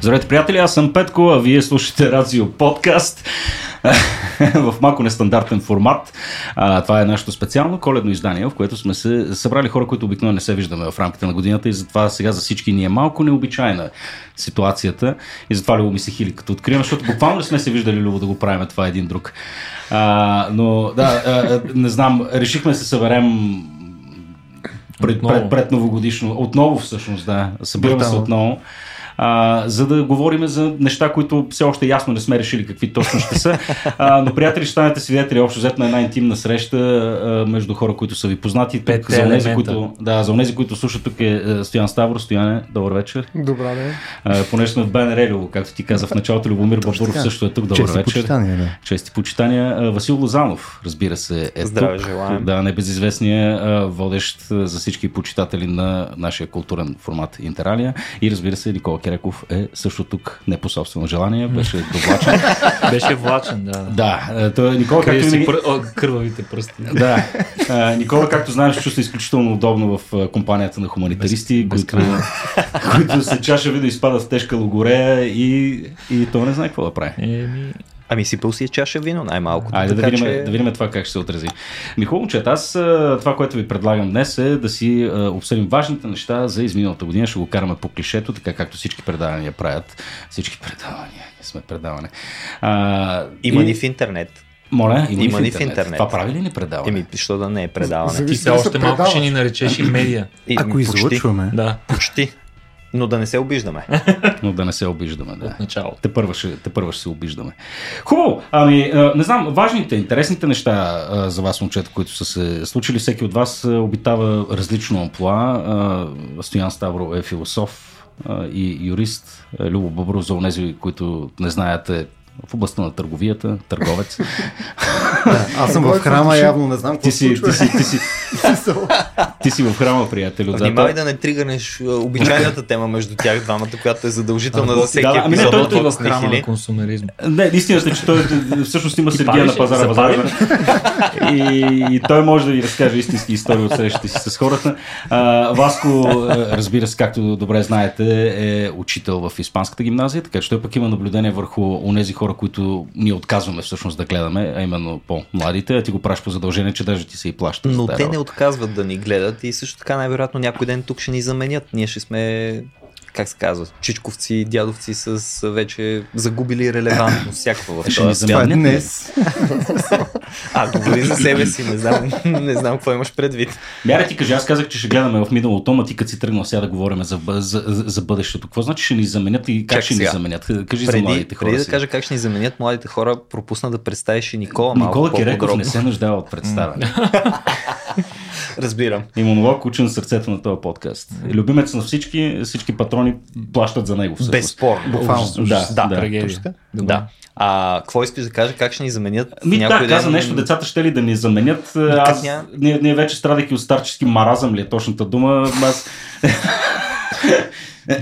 Здравейте, приятели, аз съм Петко, а вие слушате Радио Подкаст в малко нестандартен формат. А, това е нашето специално коледно издание, в което сме се събрали хора, които обикновено не се виждаме в рамките на годината и затова сега за всички ни е малко необичайна ситуацията и затова Любо ми се хили като открием, защото буквално не сме се виждали Любо да го правим това един друг. А, но да, а, не знам, решихме се съберем пред, пред, пред новогодишно. Отново всъщност, да. Събираме се отново а, за да говорим за неща, които все още ясно не сме решили какви точно ще са. А, но, приятели, ще станете свидетели общо взето на една интимна среща а, между хора, които са ви познати. Тук, за онези, които, да, за онези, които слушат тук е, е Стоян Ставро. Стояне, добър вечер. Добра ден. понеже сме в БНР, както ти каза в началото, Любомир Бабуров също е тук. Добър Чести вечер. Почитания, да. Чести почитания. Васил Лозанов, разбира се, е Здраве, тук. желаем. Да, небезизвестния водещ за всички почитатели на нашия културен формат Интералия. И разбира се, Никола Кереков е също тук не по собствено желание, беше довлачен. беше влачен, да. Да, той Никола, Къде както си пр... О, кървавите пръсти. Да, а, Никола, както знаеш, чувства изключително удобно в компанията на хуманитаристи, Без- които, които се чаша ви да изпадат в тежка логорея и, и то не знае какво да прави. Еми, Ами сипал си е чаша вино, най-малкото. Айде да видим, че- да видим това как ще се отрази. Ми хубаво, че аз това, което ви предлагам днес е да си а, обсъдим важните неща за изминалата година. Ще го караме по клишето, така както всички предавания правят. Всички предавания, ние сме предаване. А, Има и- ни в интернет. Моля, има, има ни ни в в интернет. интернет. Това прави ли ни предаване? Еми, що да не е предаване. Ти се още малко ще ни наречеш и медия. И, Ако почти, излъчваме. Да, Почти. Но да не се обиждаме. Но да не се обиждаме, да. от начало. Те първа, ще, те първа ще се обиждаме. Хубаво, ами не знам, важните, интересните неща за вас, момчета, които са се случили, всеки от вас обитава различно амплуа. А, Стоян Ставро е философ и юрист. Любо Бъбро, за онези, които не знаят, е в областта на търговията, търговец. Аз съм в храма, явно не знам какво ти, си, ти, си, ти, си, ти си в храма, приятелю. Внимавай да не тригърнеш а, обичайната тема между тях двамата, която е задължителна за всеки да, ами не, епизод той- той в храма на консумеризма. Не, истината е, че той всъщност има Сергия на пазара. Пазара и, и той може да ви разкаже истински истории от срещите си с хората. А, Васко, разбира се, както добре знаете, е учител в Испанската гимназия, така че той пък има наблюдение върху онези хора, които ние отказваме всъщност да гледаме, а именно по-младите, а ти го праш по задължение, че даже ти се и плаща. Но те не отказват да ни гледат и също така най-вероятно някой ден тук ще ни заменят. Ние ще сме как се казва, чичковци, дядовци с вече загубили релевантност всякаква в Ще ни този Това е свят. днес. А, говори за себе си, не знам, не знам какво имаш предвид. Мяре ти кажи, аз казах, че ще гледаме в миналото, ма ти като си тръгнал сега да говорим за, за, за, за бъдещето. Какво значи ще ни заменят и как Чак ще ни сега. заменят? Кажи за Преди, младите хора. преди да кажа как ще ни заменят младите хора, пропусна да представиш и Никола малко Никола Киреков не се нуждава от представяне. Разбирам. И монолог учен сърцето на този подкаст. Любимец на всички, всички патрони плащат за него. всъщност. Безспорно. Буквално. Да, Да, да. Трагедия. Да. А какво искаш да кажа? Как ще ни заменят? Ми да, каза ден? нещо, децата ще ли да ни заменят. Аз, няма? ние, ние вече страдайки от старчески маразъм ли е точната дума. Аз,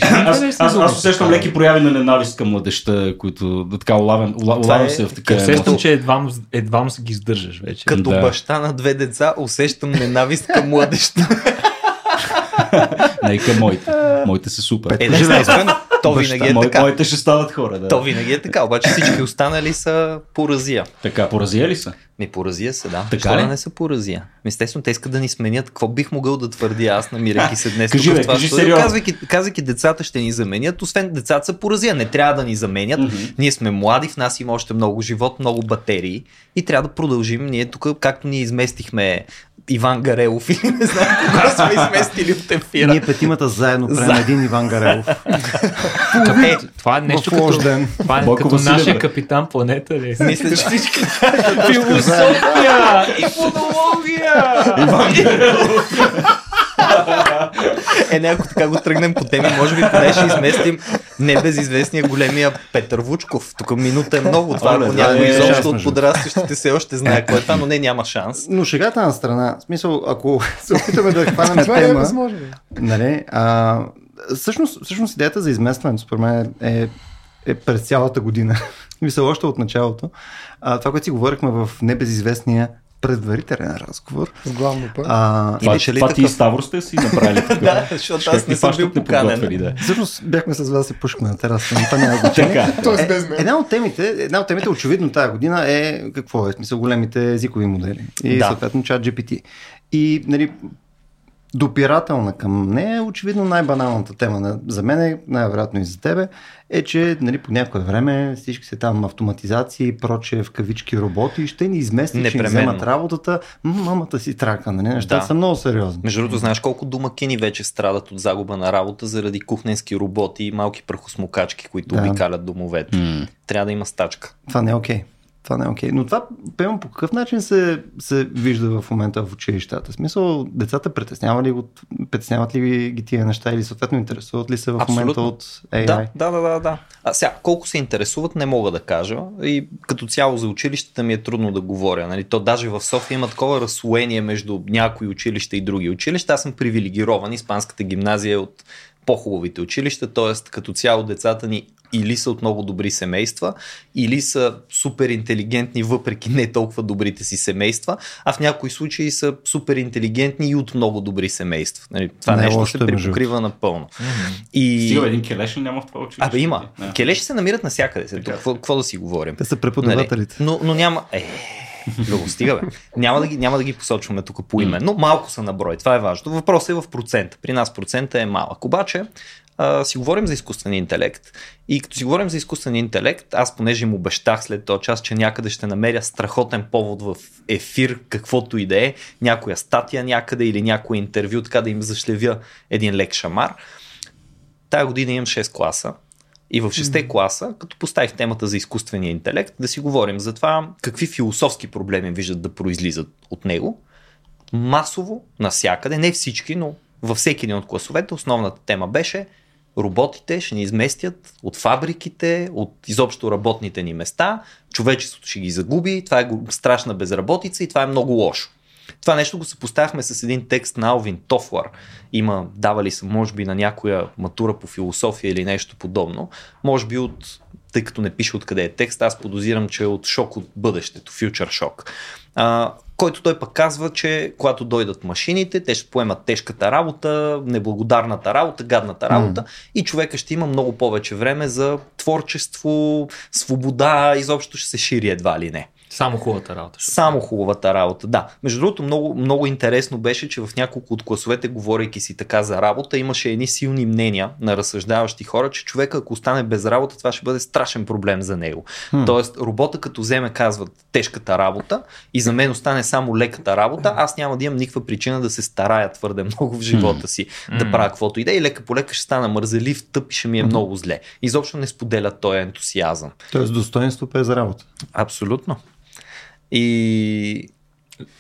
аз, аз, аз, аз усещам леки прояви на ненавист към младеща, които да така улавям, ула- улавям е- се в такива Усещам, че едва, едва се ги издържаш вече. Като Да. баща на две деца усещам ненавист към младеща. Не към моите. Моите са супер. Е, да, то винаги е така. Моите ще стават хора, да. То винаги е така, обаче всички останали са поразия. Така, поразия ли са? Ми поразия са, да. Така ли? не са поразия? Естествено, те искат да ни сменят. Какво бих могъл да твърдя аз, намирайки се днес Кажи, тук бе, в това кажи студио, казвайки, казвайки децата ще ни заменят, освен децата са поразия. Не трябва да ни заменят. Ние сме млади, в нас има още много живот, много батерии и трябва да продължим. Ние тук, както ние изместихме Иван Гарелов или не знам кога сме изместили от ефира. Ние петимата заедно правим За- един Иван Гарелов. Е, Това е нещо като, ден. това е като нашия капитан планета. Ли? мисля, че всички Философия и фонология! Е, не, ако така го тръгнем по теми, може би поне ще изместим небезизвестния големия Петър Вучков. Тук минута е много. Това ако да, някой е изобщо от подрастващите все още знае кой е това, но не, няма шанс. Но шегата на страна, в смисъл, ако се опитаме да хванем Това не е тема, възможно. нали, а, всъщност, всъщност идеята за изместването, според мен, е, е през цялата година. Мисля, още от началото. А, това, което си говорихме в небезизвестния предварителен разговор. С главно път. А, Това, ли това ти и такъв? Ставро сте си направили такъв. Да, защото аз ти не съм бил поканен. да. всъщност бяхме с вас и пушкаме на тераса, но това няма значение. Така. Тоест без мен. Една от темите, една от темите очевидно тази година е какво е, смисъл големите езикови модели и Да. съответно чат GPT. И нали, допирателна към нея, очевидно най-баналната тема на, за мен, е, най-вероятно и за тебе, е, че нали, по някое време всички се там автоматизации и прочее в кавички роботи ще ни изместят, ще ни Непременно. вземат работата. Мамата си трака, нали? Нещата Да. са много сериозни. Между другото, знаеш колко домакини вече страдат от загуба на работа заради кухненски роботи и малки прахосмокачки, които Да. обикалят домовете. М. Трябва да има стачка. Това не е окей. Това не е окей. Но това, певам, по какъв начин се, се вижда в момента в училищата? В смисъл, децата притесняват ли, го, притесняват ли ги тия неща или съответно интересуват ли се в момента Абсолютно. от AI? Да, да, да, да, да. А сега, колко се интересуват, не мога да кажа. И като цяло за училищата ми е трудно да говоря. Нали? То даже в София има такова разслоение между някои училища и други училища. Аз съм привилегирован. Испанската гимназия е от по-хубавите училища, т.е. като цяло децата ни или са от много добри семейства, или са супер интелигентни, въпреки не толкова добрите си семейства, а в някои случаи са супер интелигентни и от много добри семейства. Нали, това Не нещо се е, припокрива напълно. И... Стига, един келешен няма в това училище. Абе има. Да. Келеши се намират навсякъде. Сега. Какво, какво да си говорим? Те са преподавателите. Нали? Но, но няма... Е, Друго, стига бе. Няма да, ги, няма да ги посочваме тук по име, но малко са на брой. Това е важно. Въпросът е в процент. При нас процента е малък. Обаче, а, си говорим за изкуствения интелект. И като си говорим за изкуствения интелект, аз понеже им обещах след този час, че някъде ще намеря страхотен повод в ефир, каквото и да е, някоя статия някъде или някое интервю, така да им зашлевя един лек шамар. Тая година имам 6 класа. И в 6 класа, като поставих темата за изкуствения интелект, да си говорим за това какви философски проблеми виждат да произлизат от него. Масово, насякъде, не всички, но във всеки един от класовете, основната тема беше роботите ще ни изместят от фабриките, от изобщо работните ни места, човечеството ще ги загуби, това е страшна безработица и това е много лошо. Това нещо го съпоставяхме с един текст на Алвин Тофлар. Има, давали са, може би, на някоя матура по философия или нещо подобно. Може би от, тъй като не пише откъде е текст, аз подозирам, че е от шок от бъдещето, фьючер шок. А, който той пък казва, че когато дойдат машините, те ще поемат тежката работа, неблагодарната работа, гадната работа и човека ще има много повече време за творчество, свобода, изобщо ще се шири едва ли не. Само хубавата работа. ще Само хубавата работа, да. Между другото, много, много интересно беше, че в няколко от класовете, говорейки си така за работа, имаше едни силни мнения на разсъждаващи хора, че човека, ако остане без работа, това ще бъде страшен проблем за него. Хм. Тоест, робота като вземе, казват, тежката работа и за мен остане само леката работа, аз няма да имам никаква причина да се старая твърде много в живота си, да М. правя каквото и да е. И лека по лека ще стана мързелив, тъп и ще ми е много зле. Изобщо не споделя този ентусиазъм. Тоест достоинство без работа. Абсолютно. И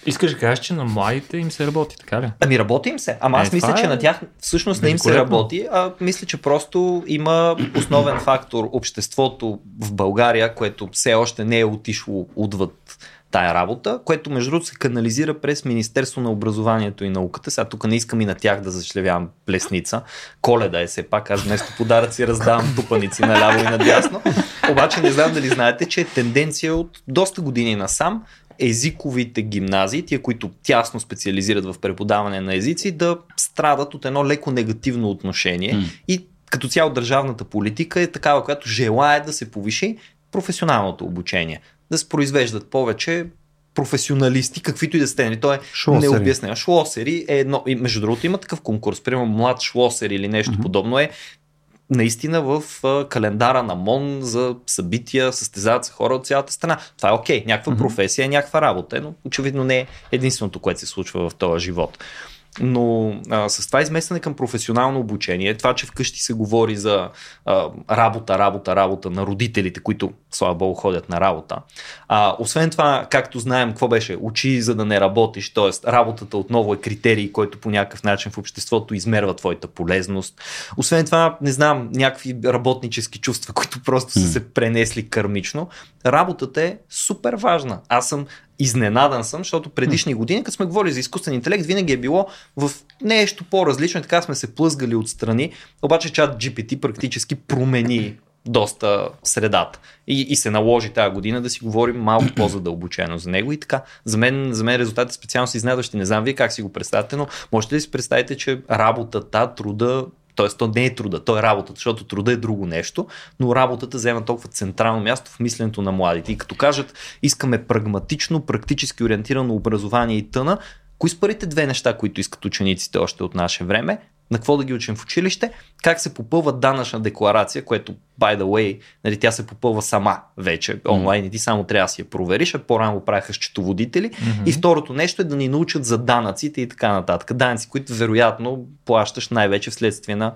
Искаш да кажеш, че на младите им се работи, така ли? Ами работи им се. Ама аз Е, мисля, това че е на тях всъщност не им се работи, а мисля, че просто има основен фактор обществото в България, което все още не е отишло отвъд тая работа, което между другото се канализира през Министерство на образованието и науката. Сега тук не искам и на тях да зашлевявам плесница. Коледа е все пак, аз вместо подаръци раздавам тупаници наляво и надясно. Обаче не знам дали знаете, че е тенденция от доста години насам езиковите гимназии, тия, които тясно специализират в преподаване на езици, да страдат от едно леко негативно отношение. М. И като цяло държавната политика е такава, която желая да се повиши професионалното обучение. Да се произвеждат повече професионалисти, каквито и да сте. Нали, То е Шлосери. необяснено. Шлосери е едно. И между другото има такъв конкурс. Примерно млад шлосер или нещо Мгм. подобно е наистина в календара на МОН за събития, състезават се хора от цялата страна. Това е окей, някаква Мгм. професия, е някаква работа, но очевидно не е единственото, което се случва в този живот. Но а, с това изместване към професионално обучение, това, че вкъщи се говори за а, работа, работа, работа на родителите, които, слава богу, ходят на работа. А, освен това, както знаем, какво беше? Учи за да не работиш, т.е. работата отново е критерий, който по някакъв начин в обществото измерва твоята полезност. Освен това, не знам, някакви работнически чувства, които просто са се пренесли кърмично. Работата е супер важна. Аз съм изненадан съм, защото предишни години, като сме говорили за изкуствен интелект, винаги е било в нещо по-различно така сме се плъзгали отстрани. Обаче чат GPT практически промени доста средата. И, и се наложи тази година да си говорим малко по-задълбочено за него. И така, за мен, за мен резултатите специално са изненадващи. Не знам вие как си го представяте, но можете ли си представите, че работата, труда, т.е. то не е труда, то е работата, защото труда е друго нещо, но работата взема толкова централно място в мисленето на младите. И като кажат, искаме прагматично, практически ориентирано образование и тъна, кои са първите две неща, които искат учениците още от наше време? На какво да ги учим в училище? Как се попълва данъчна декларация, което, by the way, нали, тя се попълва сама вече онлайн и ти само трябва да си я провериш, а по-рано го правиха счетоводители. Mm-hmm. И второто нещо е да ни научат за данъците и така нататък. Данъци, които вероятно плащаш най-вече вследствие на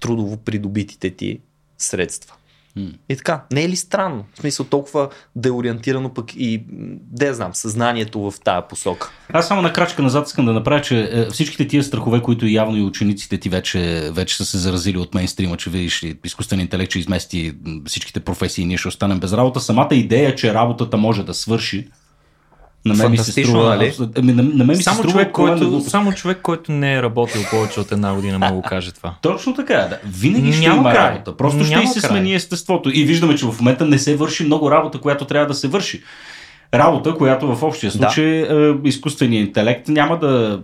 трудово придобитите ти средства. И така, не е ли странно? В смисъл толкова да е ориентирано пък и, я знам, съзнанието в тая посока. Аз само на крачка назад искам да направя, че е, всичките тия страхове, които явно и учениците ти вече, вече са се заразили от мейнстрима, че видиш изкуствен интелект, че измести всичките професии и ние ще останем без работа. Самата идея, че работата може да свърши, на мен ми се струва, нали? Ами, на, на мен ми само, се струва човек, който, само човек, който не е работил повече от една година, мога да каже това. Точно така, да. Винаги ще Няма има край. работа. Просто ще Няма и се край. смени естеството. И виждаме, че в момента не се върши много работа, която трябва да се върши. Работа, която в общия случай е, изкуственият интелект няма да.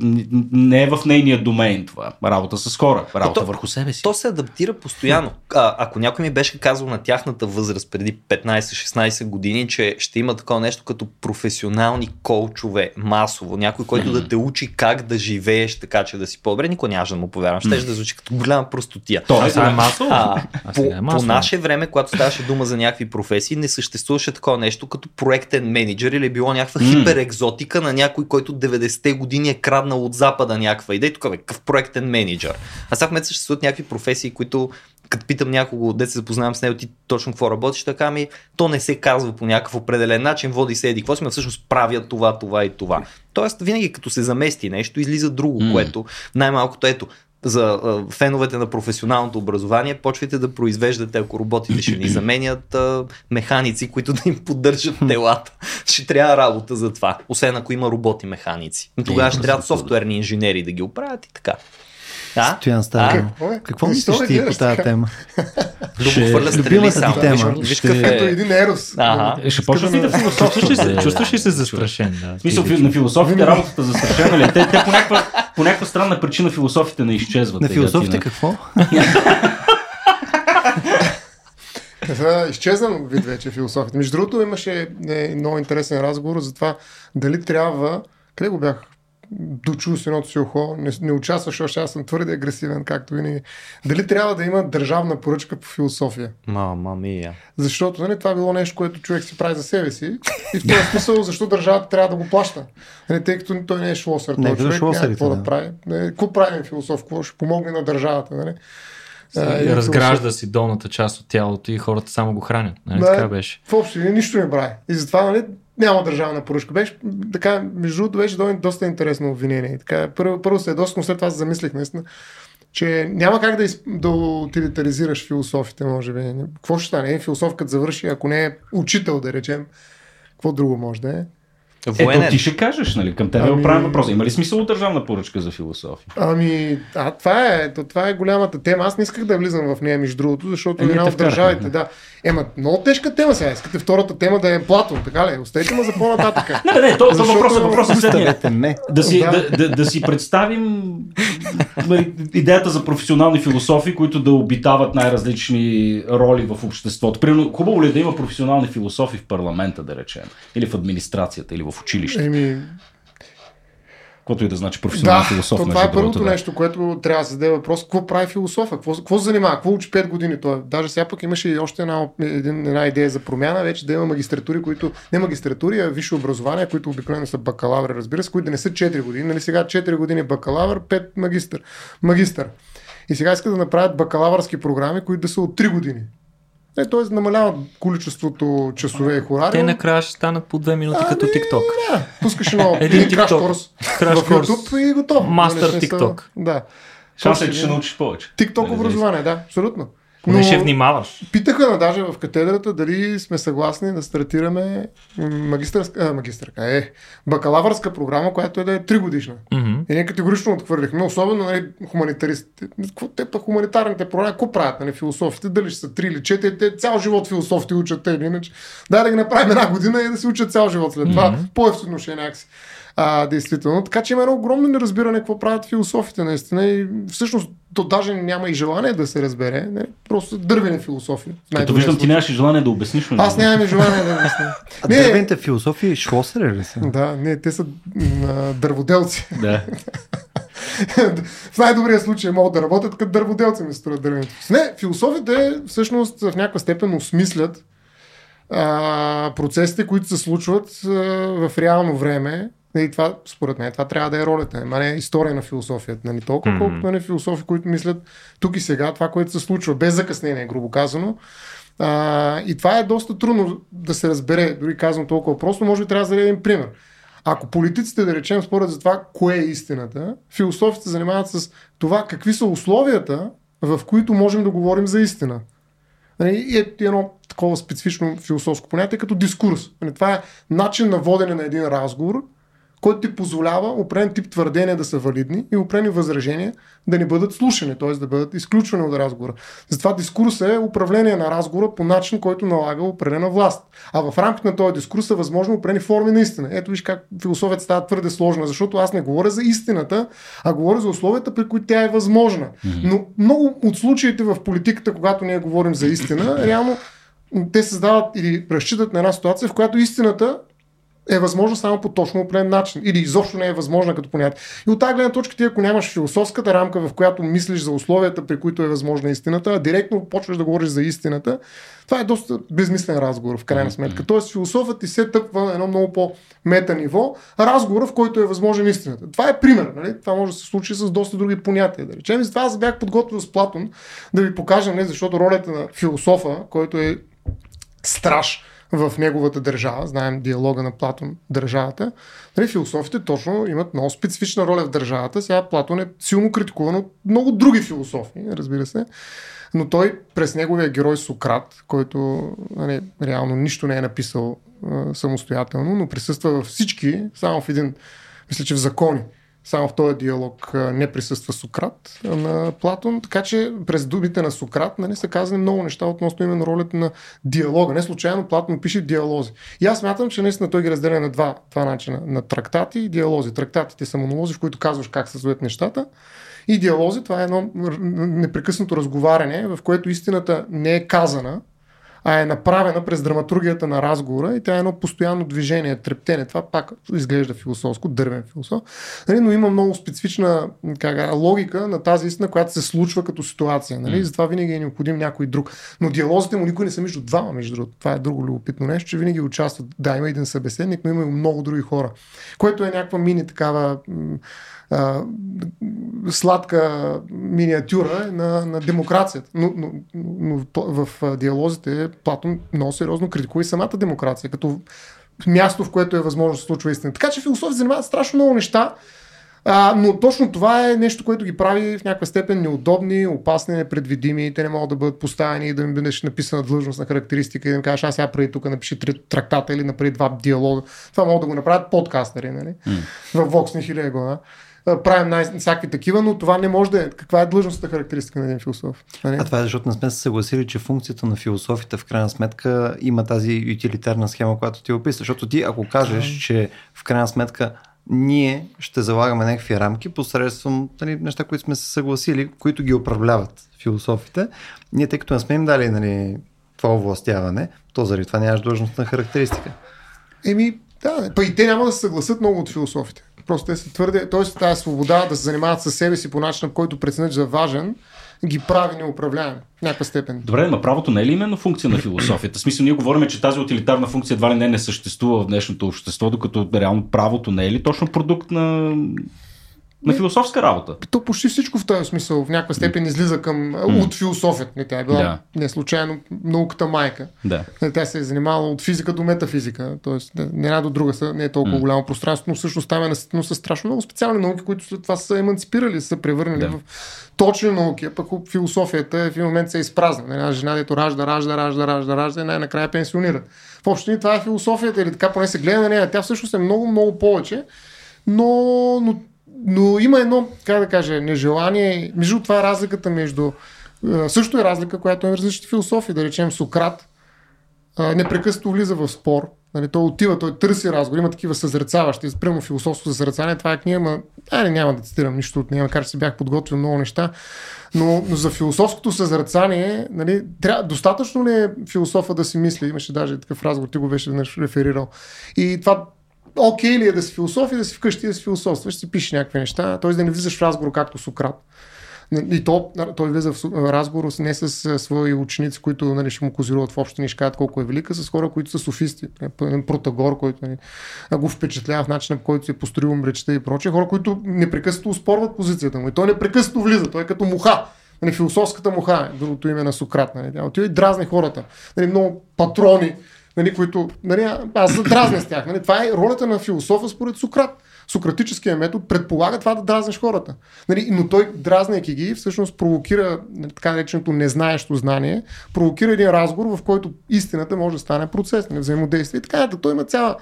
не е в нейния домейн това. Работа с хора. Работа то- върху себе си. То се адаптира постоянно. А, ако някой ми беше казал на тяхната възраст преди 15-16 години, че ще има такова нещо като професионални коучове масово, някой, който да те учи как да живееш така, че да си по-добре, никой нямаше да му повярвам. Ще да звучи като голяма простотия. То А е, сега е масово. А, А по, сега е по масово. наше време, когато ставаше дума за някакви професии, не съществуваше такова нещо като проектен менеджер или е било някаква М. хиперекзотика на някой, който 90-те години е краднал от Запада някаква идея. Тук бе, какъв проектен менеджер. А сега в момента съществуват някакви професии, които като питам някого, де се запознавам с него, ти точно какво работиш, така ми, то не се казва по някакъв определен начин, води се еди, какво си, но всъщност правят това, това и това. Тоест, винаги като се замести нещо, излиза друго, М. което най-малкото ето, за а, феновете на професионалното образование, почвайте да произвеждате, ако роботите ще ни заменят а, механици, които да им поддържат телата. ще трябва работа за това, освен ако има роботи механици. Тогава Е, ще трябва просто да. софтуерни инженери да ги оправят и така. Да? Стоян Стара. А? Какво е? Какво Защо мислиш ти по тази тема? Ще- любимата ти тема. Виж, Ще- какъв Като е. един ерос. Ага. Е, ще почнеш ли да Чувстваш ли философстваш? се, чувстваш ли се застрашен? Да, В смисъл, на философите работата застрашена ли? е? Те, те по, някаква, по някаква странна причина философите не изчезват. На философите какво? Е, изчезнал вид вече философията. Между другото имаше е, много интересен разговор за това дали трябва, къде го бях дочул с едното си ухо, не, не участваш, защото аз съм твърде агресивен, както винаги. Дали трябва да има държавна поръчка по философия? Мама мия. Защото нали, това било нещо, което човек си прави за себе си. И в този смисъл, защо държавата трябва да го плаща? Нали, тъй като той не е шлосър, Не, той човек няма какво да, да. прави. Нали, Какво прави философ? Какво ще помогне на държавата? Нали? А, и разгражда си долната част от тялото и хората само го хранят. Нали? Да. Така беше. В общи линии нищо не прави. И затова нали, няма държавна поръчка. Беше, така, между другото, беше до- доста интересно обвинение. Така, първо, първо се ядосах, но след това се замислих наистина, че няма как да, из, да утилитаризираш философите, може би. Какво ще стане? Един философ, като завърши, ако не е учител, да речем, какво друго може да е? Ето Военен. ти ще кажеш, нали? Към тебе Ами- ами... въпрос. Има ли смисъл от държавна поръчка за философия? Ами, а, това е, то, това е голямата тема. Аз не исках да влизам в нея, между другото, защото Е, една от държавите, да. Ема, много тежка тема сега. Искате втората тема да е Платон, така ли? Остейте ме за по-нататък. Не, не, не, то, то Защото- въпросът, въпросът е следния. Оставете ме. Да си, Да. да. Да, да, си представим нали, идеята за професионални философи, които да обитават най-различни роли в обществото. Примерно, хубаво ли е да има професионални философи в парламента, да речем, или в администрацията, или в училище, Еми, каквото и да значи професионален да, философ. то това е първото да. нещо, което трябва да се даде въпрос. Какво прави философа? Какво, какво се занимава? Какво учи 5 години той? Даже сега пък имаше и още една, един, една идея за промяна, вече да има магистратури, които не магистратури, а висше образование, които обикновено са бакалаври, разбира се, които да не са 4 години. Нали сега 4 години бакалавър, 5 магистър. магистър. И сега искат да направят бакалавърски програми, които да са от 3 години. Е, т.е. намаляват количеството часове и хорариум. Те накрая ще станат по две минути като TikTok. Да, пускаш едно Един краш курс Краш в. YouTube и готово. Мастър Нали, смисъл, TikTok. Да. Шансът е, че ще научиш повече. TikTok Нали, образование, да, абсолютно. Поне Но- ще внимаваш. Питаха на даже в катедрата дали сме съгласни да стартираме магистърска, а, магистърка, е, бакалавърска програма, която е да е 3 годишна. Мгм. И ние категорично отхвърлихме, особено нали, хуманитаристите. Те па хуманитарните програми, какво правят нали, философите? Дали ще са 3 или 4, те цял живот философите учат те или иначе. Дай да ги направим една година и да се учат цял живот след това. Мгм. По-ефтино ще е някакси. А, действително. Така че има едно огромно неразбиране какво правят философите наистина и всъщност то даже няма и желание да се разбере. Не? Просто дървени философи. Като виждам, ти нямаш и желание да обясниш. но Аз не. нямам и желание да обясня. А Не. дървените философии шлосери ли са? Да, не, те са дърводелци. Да. в най-добрия случай могат да работят като дърводелци, ми струва дървените. Не, философите всъщност в някаква степен осмислят а, процесите, които се случват а, в реално време. И това, според мен, това трябва да е ролята. Ама не е история на философията. Нали? Толкова, Мгм. колкото нали, философи, които мислят тук и сега, това, което се случва, без закъснение, грубо казано. А, и това е доста трудно да се разбере, дори казвам толкова просто, може би трябва да даде един пример. Ако политиците, да речем, според за това, кое е истината, философите се занимават с това какви са условията, в които можем да говорим за истина. Нали, И е едно такова специфично философско понятие като дискурс. Нали, Това е начин на водене на един разговор, който ти позволява определен тип твърдения да са валидни и определени възражения да не бъдат слушани, т.е. да бъдат изключвани от разговора. Затова дискурс е управление на разговора по начин, който налага определена власт. А в рамките на този дискурс са възможно определени форми на истина. Ето виж как философията става твърде сложна, защото аз не говоря за истината, а говоря за условията, при които тя е възможна. Но много от случаите в политиката, когато ние говорим за истина, реално те създават или разчитат на една ситуация, в която истината е възможна само по точно определен начин. Или изобщо не е възможна като понятие. И от тази гледна точка ти, ако нямаш философската рамка, в която мислиш за условията, при които е възможна истината, а директно почваш да говориш за истината, това е доста безмислен разговор, в крайна сметка. Тоест, философът ти се тъпва на едно много по-мета ниво, разговора, в който е възможен истината. Това е пример. Нали? Това може да се случи с доста други понятия. Да речем. И затова аз бях подготвил с Платон да ви покажа, не, защото ролята на философа, който е страж в неговата държава, знаем диалога на Платон, държавата, нали, философите точно имат много специфична роля в държавата. Сега Платон е силно критикуван от много други философи, разбира се, но той през неговия герой Сократ, който нали, реално нищо не е написал а, самостоятелно, но присъства във всички, само в един, мисля, че в закони. Само в този диалог не присъства Сократ на Платон, така че през думите на Сократ нали, са казани много неща относно именно ролята на диалога. Не случайно Платон пише диалози. И аз смятам, че наистина той ги разделя на два, два начина. На трактати и диалози. Трактатите са монолози, в които казваш как се стоят нещата. И диалози, това е едно непрекъснато разговаряне, в което истината не е казана, а е направена през драматургията на разговора и тя е едно постоянно движение, трептене. Това пак изглежда философско, дървен философ. Нали, но има много специфична как, логика на тази истина, която се случва като ситуация. Нали? М. Затова винаги е необходим някой друг. Но диалозите му никой не са между двама, между другото. Това е друго любопитно нещо, че винаги участват. Да, има един събеседник, но има и много други хора. Което е някаква мини такава а, сладка миниатюра на, на демокрацията. Но, но, но в, диалозите Платон много сериозно критикува и самата демокрация, като място, в което е възможно да се случва истина. Така че философи занимават страшно много неща, а, но точно това е нещо, което ги прави в някаква степен неудобни, опасни, непредвидими. Те не могат да бъдат поставени и да им бъдеш написана длъжностна характеристика и да им кажеш, аз сега преди тук напиши три трактата или направи два диалога. Това могат да го направят подкастери, нали? В Vox Nihil го, да? А, Правим най- всякакви такива, но това не може да е. Каква е длъжностната характеристика на един философ? Нали? А това е защото не сме се съгласили, че функцията на философията в крайна сметка има тази ютилитарна схема, която ти описа. Защото ти, ако кажеш, че в крайна сметка ние ще залагаме някакви рамки посредством нали, неща, които сме се съгласили, които ги управляват философите, ние тъй като не сме им дали нали, това овластяване, то заради това нямаш длъжностна характеристика. Еми, да, па и те няма да се съгласят много от философите. Просто те са твърде, т.е. тази свобода да се занимават с себе си по начин, който преценят за важен, ги прави неуправляем в някаква степен. Добре, но правото не е ли именно функция на философията? В смисъл, ние говорим, че тази утилитарна функция едва ли не не съществува в днешното общество, докато реално правото не е ли точно продукт на На философска работа. То почти всичко в този смисъл в някаква степен излиза към, от философията. Не, тя е била Да. не случайно науката майка. Да. Не, Тя се е занимавала от физика до метафизика, т.е. не една до друга са, не е толкова голямо пространство, но всъщност там е наситено с страшно много специални науки, които след това са еманципирали, са превърнали Да. в точни науки, а пък философията в един момент се изпразна. Една жена, дето ражда, ражда, ражда, ражда, ражда и най-накрая пенсионира. В общи линии това е философията или така поне се гледа на нея. Тя всъщност е много, много повече, но, но, но има едно, как да кажа, нежелание. Между това разликата между също е разлика, която е в различните философии. Да речем Сократ, непрекъснато влиза в спор. Нали, той отива, той търси разговор, има такива съзрецаващи, прямо философско съзрецание, това е книга, ма, айде няма да цитирам нищо от нея, макар че си бях подготвил много неща, но, но за философското съзрецание, нали, трябва, достатъчно ли е философа да си мисли, имаше даже такъв разговор, ти го беше веднъж реферирал. И това окей ли е да си философ и да си вкъщи да си философстваш, си пишеш някакви неща, т.е. да не влизаш в разговор както Сократ. И то, той влиза в разговор не с свои ученици, които нали, ще му козируват в общини и ще кажат колко е велика, с хора, които са софисти. Един Протагор, който нали, го впечатлява в начина, по който се е построил мречета и прочее. Хора, които непрекъснато успорват позицията му. И той непрекъснато влиза. Той е като муха. Нали, философската муха е другото име на Сократ. Нали. Отива и дразни хората. Нали, много патрони, нали, които нали, аз се дразня с тях. Нали. Това е ролята на философа според Сократ. Сократическия метод предполага това да дразниш хората. Нали, но той, дразнейки ги, всъщност провокира нали, така нареченото незнаещо знание, провокира един разговор, в който истината може да стане процес, нали, взаимодействие. И така, да, той има цяла,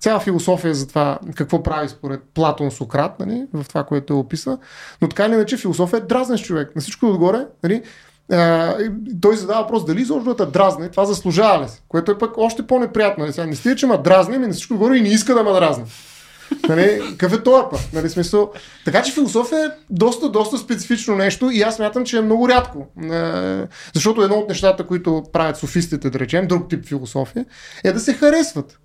цяла философия за това какво прави според Платон Сократ, нали, в това, което той описва. Но така или иначе, философия е дразнещ човек. На всичко отгоре, нали, а, той задава въпрос дали изобщо да дразне, това заслужава ли се, което е пък още по-неприятно. Нали? Сега не стига, че ме дразни, ами на всичко отгоре и не иска да ме дразни. Нали, какъв е това път? Нали, смисъл? Така че философия е доста, доста специфично нещо и аз мятам, че е много рядко. Е, защото едно от нещата, които правят софистите, да речем, друг тип философия, е да се харесват.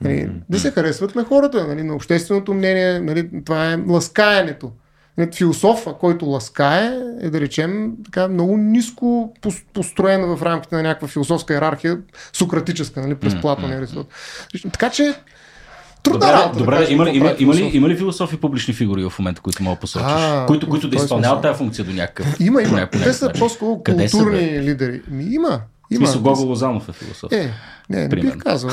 Нали, да се харесват на хората, нали, на общественото мнение, нали, това е ласкаенето. Нали, Философа, който ласкае, е да речем така много ниско пос- построен в рамките на някаква философска иерархия, сократическа, нали, през Платон и Аристотел. Така че трудна Добре, работа. добре да има, има, прави има, ли, има ли философи публични фигури в момента, които мога да посочиш? А, които, които да изпълняват тази функция до някакъв. Има, има. Те са по-скоро са, културни бе? лидери. Ми, има. Има. смисъл, Гого Лозанов е философ. Е, не, не Примерно. бих казал.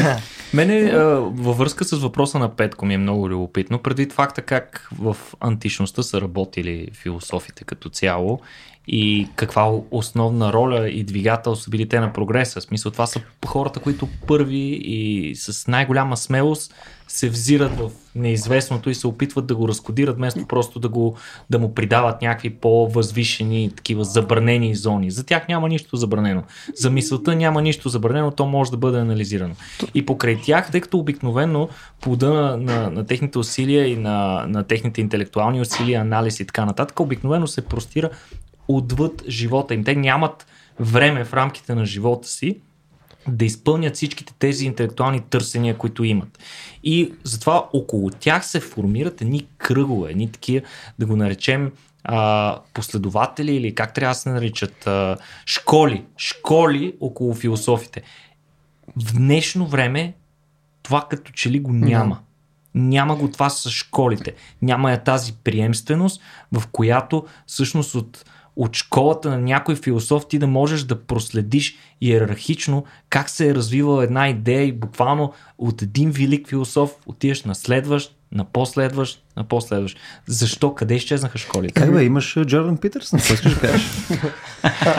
Мене а, във връзка с въпроса на Петко ми е много любопитно, предвид факта как в античността са работили философите като цяло и каква основна роля и двигател са били те на прогреса. В смисъл, това са хората, които първи и с най-голяма смелост се взират в неизвестното и се опитват да го разкодират, вместо просто да, го, да му придават някакви по-възвишени, такива забранени зони. За тях няма нищо забранено. За мисълта няма нищо забранено, то може да бъде анализирано. И покрай тях, тъй като обикновено плода на, на, на техните усилия и на, на техните интелектуални усилия, анализ и така нататък, обикновено се простира отвъд живота им. Те нямат време в рамките на живота си да изпълнят всичките тези интелектуални търсения, които имат. И затова около тях се формират едни кръгове, едни такива, да го наречем а, последователи или как трябва да се наричат а, школи, школи около философите. В днешно време това като че ли го няма. Няма го това с школите. Няма я тази приемственост, в която всъщност от, от школата на някой философ ти да можеш да проследиш иерархично как се е развивала една идея и буквално от един велик философ отиваш на следващ, на последващ, на последващ. Защо? Къде изчезнаха школите? Как бе, имаш Джордан Питърсън, какво искаш да кажеш?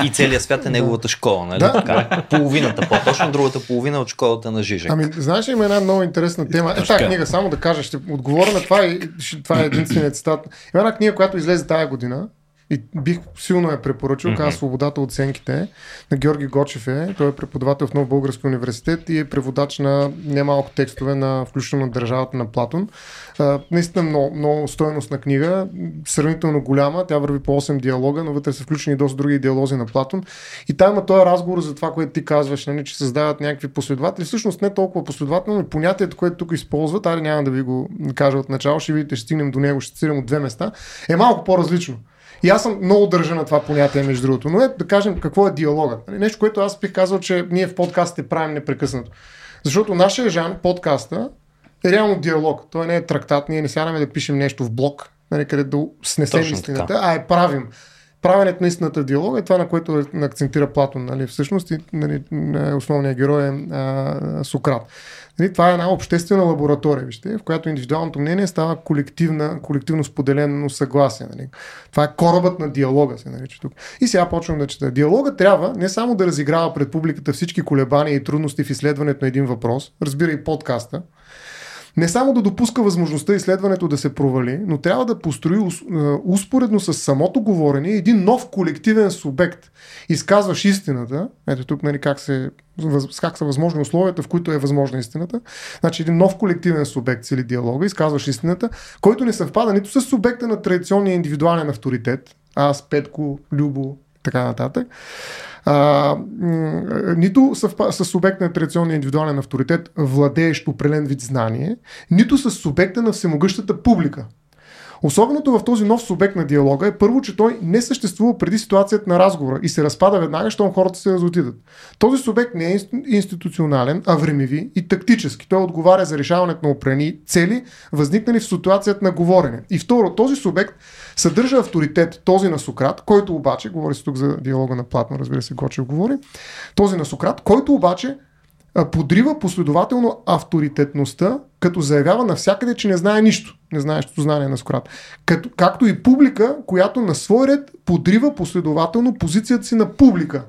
И целият свят е неговата школа, нали? Да. Така. Половината, по-точно другата половина от школата на Жижек. Ами, знаеш ли, има една много интересна тема. Е, тази така. книга, само да кажа, ще отговоря на това и ще, това е единственият цитат. Има една книга, която излезе тая година и бих силно я препоръчал, казва Свободата оценките на Георги Гочев е. Той е преподавател в Нов Български университет и е преводач на немалко текстове на включително на държавата на Платон. А, наистина много, много стойностна книга, сравнително голяма. Тя върви по 8 диалога, но вътре са включени и доста други диалози на Платон. И там има този разговор за това, което ти казваш, нали, че създават някакви последователи. Всъщност не толкова последователно, но понятието, което тук използват, аре няма да ви го кажа от начало, ще видите, ще стигнем до него, ще цитирам от две места, е малко по-различно. И аз съм много държа на това понятие, между другото. Но е да кажем какво е диалогът. Нали, Нещо, което аз бих казал, че ние в подкастите правим непрекъснато. Защото нашия жанр, подкаста, е реално диалог. Той не е трактат, ние не сядаме да пишем нещо в блок нали, където да снесем Точно истината, така. а е правим. Правенето на истината в диалога е това, на което акцентира Платон. Нали, всъщност и, нали, основният герой е а, Сократ. Нали, това е една обществена лаборатория, вижте, в която индивидуалното мнение става колективна, колективно споделено съгласие. Нали. Това е корабът на диалога, се нарича тук. И сега почвам да чета. Диалога трябва не само да разиграва пред публиката всички колебания и трудности в изследването на един въпрос, разбира и подкаста, не само да допуска възможността изследването да се провали, но трябва да построи ус- успоредно с самото говорене един нов колективен субект. Изказваш истината, ето тук нали, как, се, как са възможни условията, в които е възможна истината. Значи един нов колективен субект цели диалога, изказваш истината, който не съвпада нито с субекта на традиционния индивидуален авторитет, аз, Петко, Любо, така нататък, а, нито с субекта на традиционния индивидуален авторитет, владеещ определен вид знание, нито с субекта на всемогъщата публика. Особеното в този нов субект на диалога е първо, че той не съществува преди ситуацията на разговора и се разпада веднага, щом хората се разотидат. Този субект не е инст- институционален, а времеви и тактически. Той отговаря за решаването на опрени цели, възникнали в ситуацията на говорене. И второ, този субект съдържа авторитет, този на Сократ, който обаче, говори се тук за диалога на Платно, разбира се, Гочев говори, този на Сократ, който обаче подрива последователно авторитетността, като заявява навсякъде, че не знае нищо. Не знаещото знание на Сократ. Като, както и публика, която на свой ред подрива последователно позицията си на публика.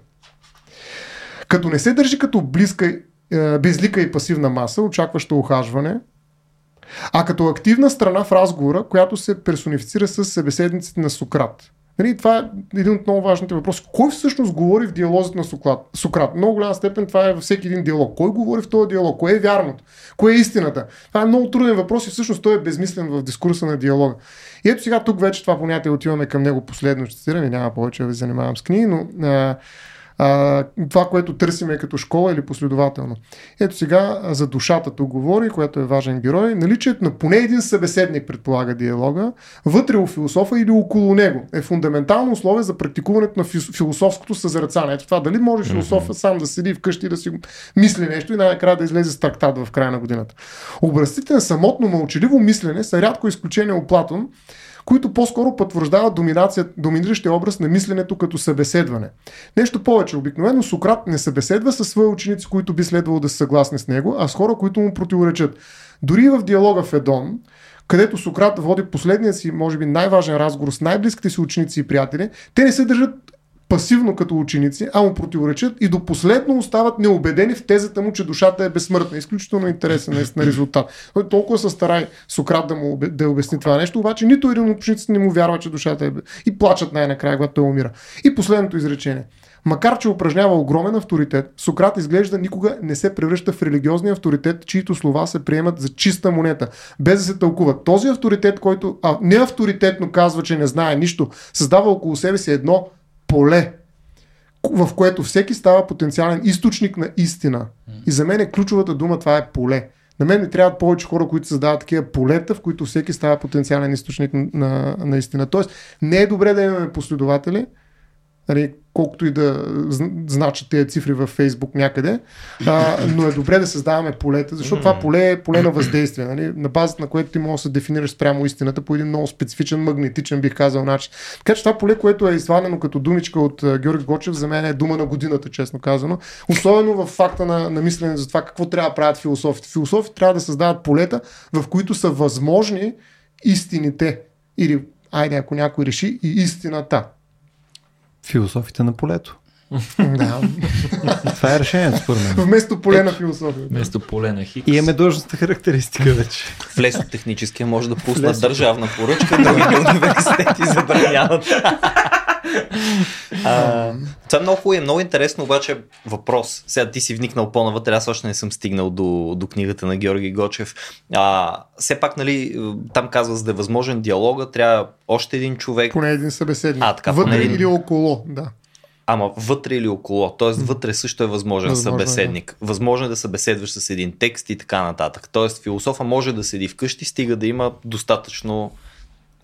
Като не се държи като близка, е, безлика и пасивна маса, очакваща ухажване, а като активна страна в разговора, която се персонифицира с събеседниците на Сократ. Нали, това е един от много важните въпроси. Кой всъщност говори в диалозите на Сократ? Сократ. Много голяма степен това е във всеки един диалог. Кой говори в този диалог? Кое е вярното? Кое е истината? Това е много труден въпрос и всъщност той е безмислен в дискурса на диалога. И ето сега тук вече това понятие отиваме към него последно ще цитираме, няма повече да ви занимавам с книги, но а, а, това, което търсиме като школа или последователно. Ето сега за душата тук говори, която е важен герой. Наличието на поне един събеседник предполага диалога, вътре у философа или около него е фундаментално условие за практикуването на философското съзрацание. Ето това, дали може философа сам да седи вкъщи и да си мисли нещо и най-накрая да излезе с трактат в края на годината. Образците на самотно мълчаливо мислене са рядко изключение от Платон, които по-скоро потвърждават доминиращия образ на мисленето като събеседване. Нещо повече, обикновено Сократ не събеседва със свои ученици, които би следвало да са съгласни с него, а с хора, които му противоречат. Дори в диалога в Едон, където Сократ води последния си, може би най-важен разговор с най-близките си ученици и приятели, те не се държат пасивно като ученици, а му противоречат и до последно остават неубедени в тезата му, че душата е безсмъртна. Изключително интересен наистина резултат. Той толкова се старай Сократ да му да обясни това нещо, обаче нито един от учениците не му вярва, че душата е и плачат най-накрая, когато той умира. И последното изречение. Макар, че упражнява огромен авторитет, Сократ изглежда никога не се превръща в религиозния авторитет, чието слова се приемат за чиста монета, без да се тълкуват. Този авторитет, който а, не авторитетно казва, че не знае нищо, създава около себе си едно поле, в което всеки става потенциален източник на истина. И за мен е ключовата дума това е поле. На мен не трябват повече хора, които създават такива полета, в които всеки става потенциален източник на, на истина. Тоест, не е добре да имаме последователи, нали, колкото и да зн- значат тези цифри във Фейсбук някъде, а, но е добре да създаваме полета, защото това поле е поле на въздействие, нали, на базата на което ти можеш да се дефинираш спрямо истината по един много специфичен, магнетичен, бих казал, начин. Така че това поле, което е извадено като думичка от Георги Гочев, за мен е дума на годината, честно казано. Особено в факта на, на мислене за това какво трябва да правят философите. Философите трябва да създават полета, в които са възможни истините. Или, айде, ако някой реши, и истината. Философите на полето. Да. Това е решението, според мен. Вместо поле на философия. Вместо поле на Хикс. И имаме длъжността характеристика вече. В лесотехническия може да пуснат държавна поръчка, другите университети забраняват. А, това е много хубаво и много интересно, обаче въпрос. Сега ти си вникнал по-навътре, аз още не съм стигнал до, до книгата на Георги Гочев. А, все пак, нали, там казва, за да е възможен диалога, трябва още един човек, Поне един събеседник. А, така, Вътре един. или около, да. Ама вътре или около. Тоест вътре също е възможен Възможно е, събеседник. Възможно е да събеседваш с един текст и така нататък. Тоест философа може да седи вкъщи, стига да има достатъчно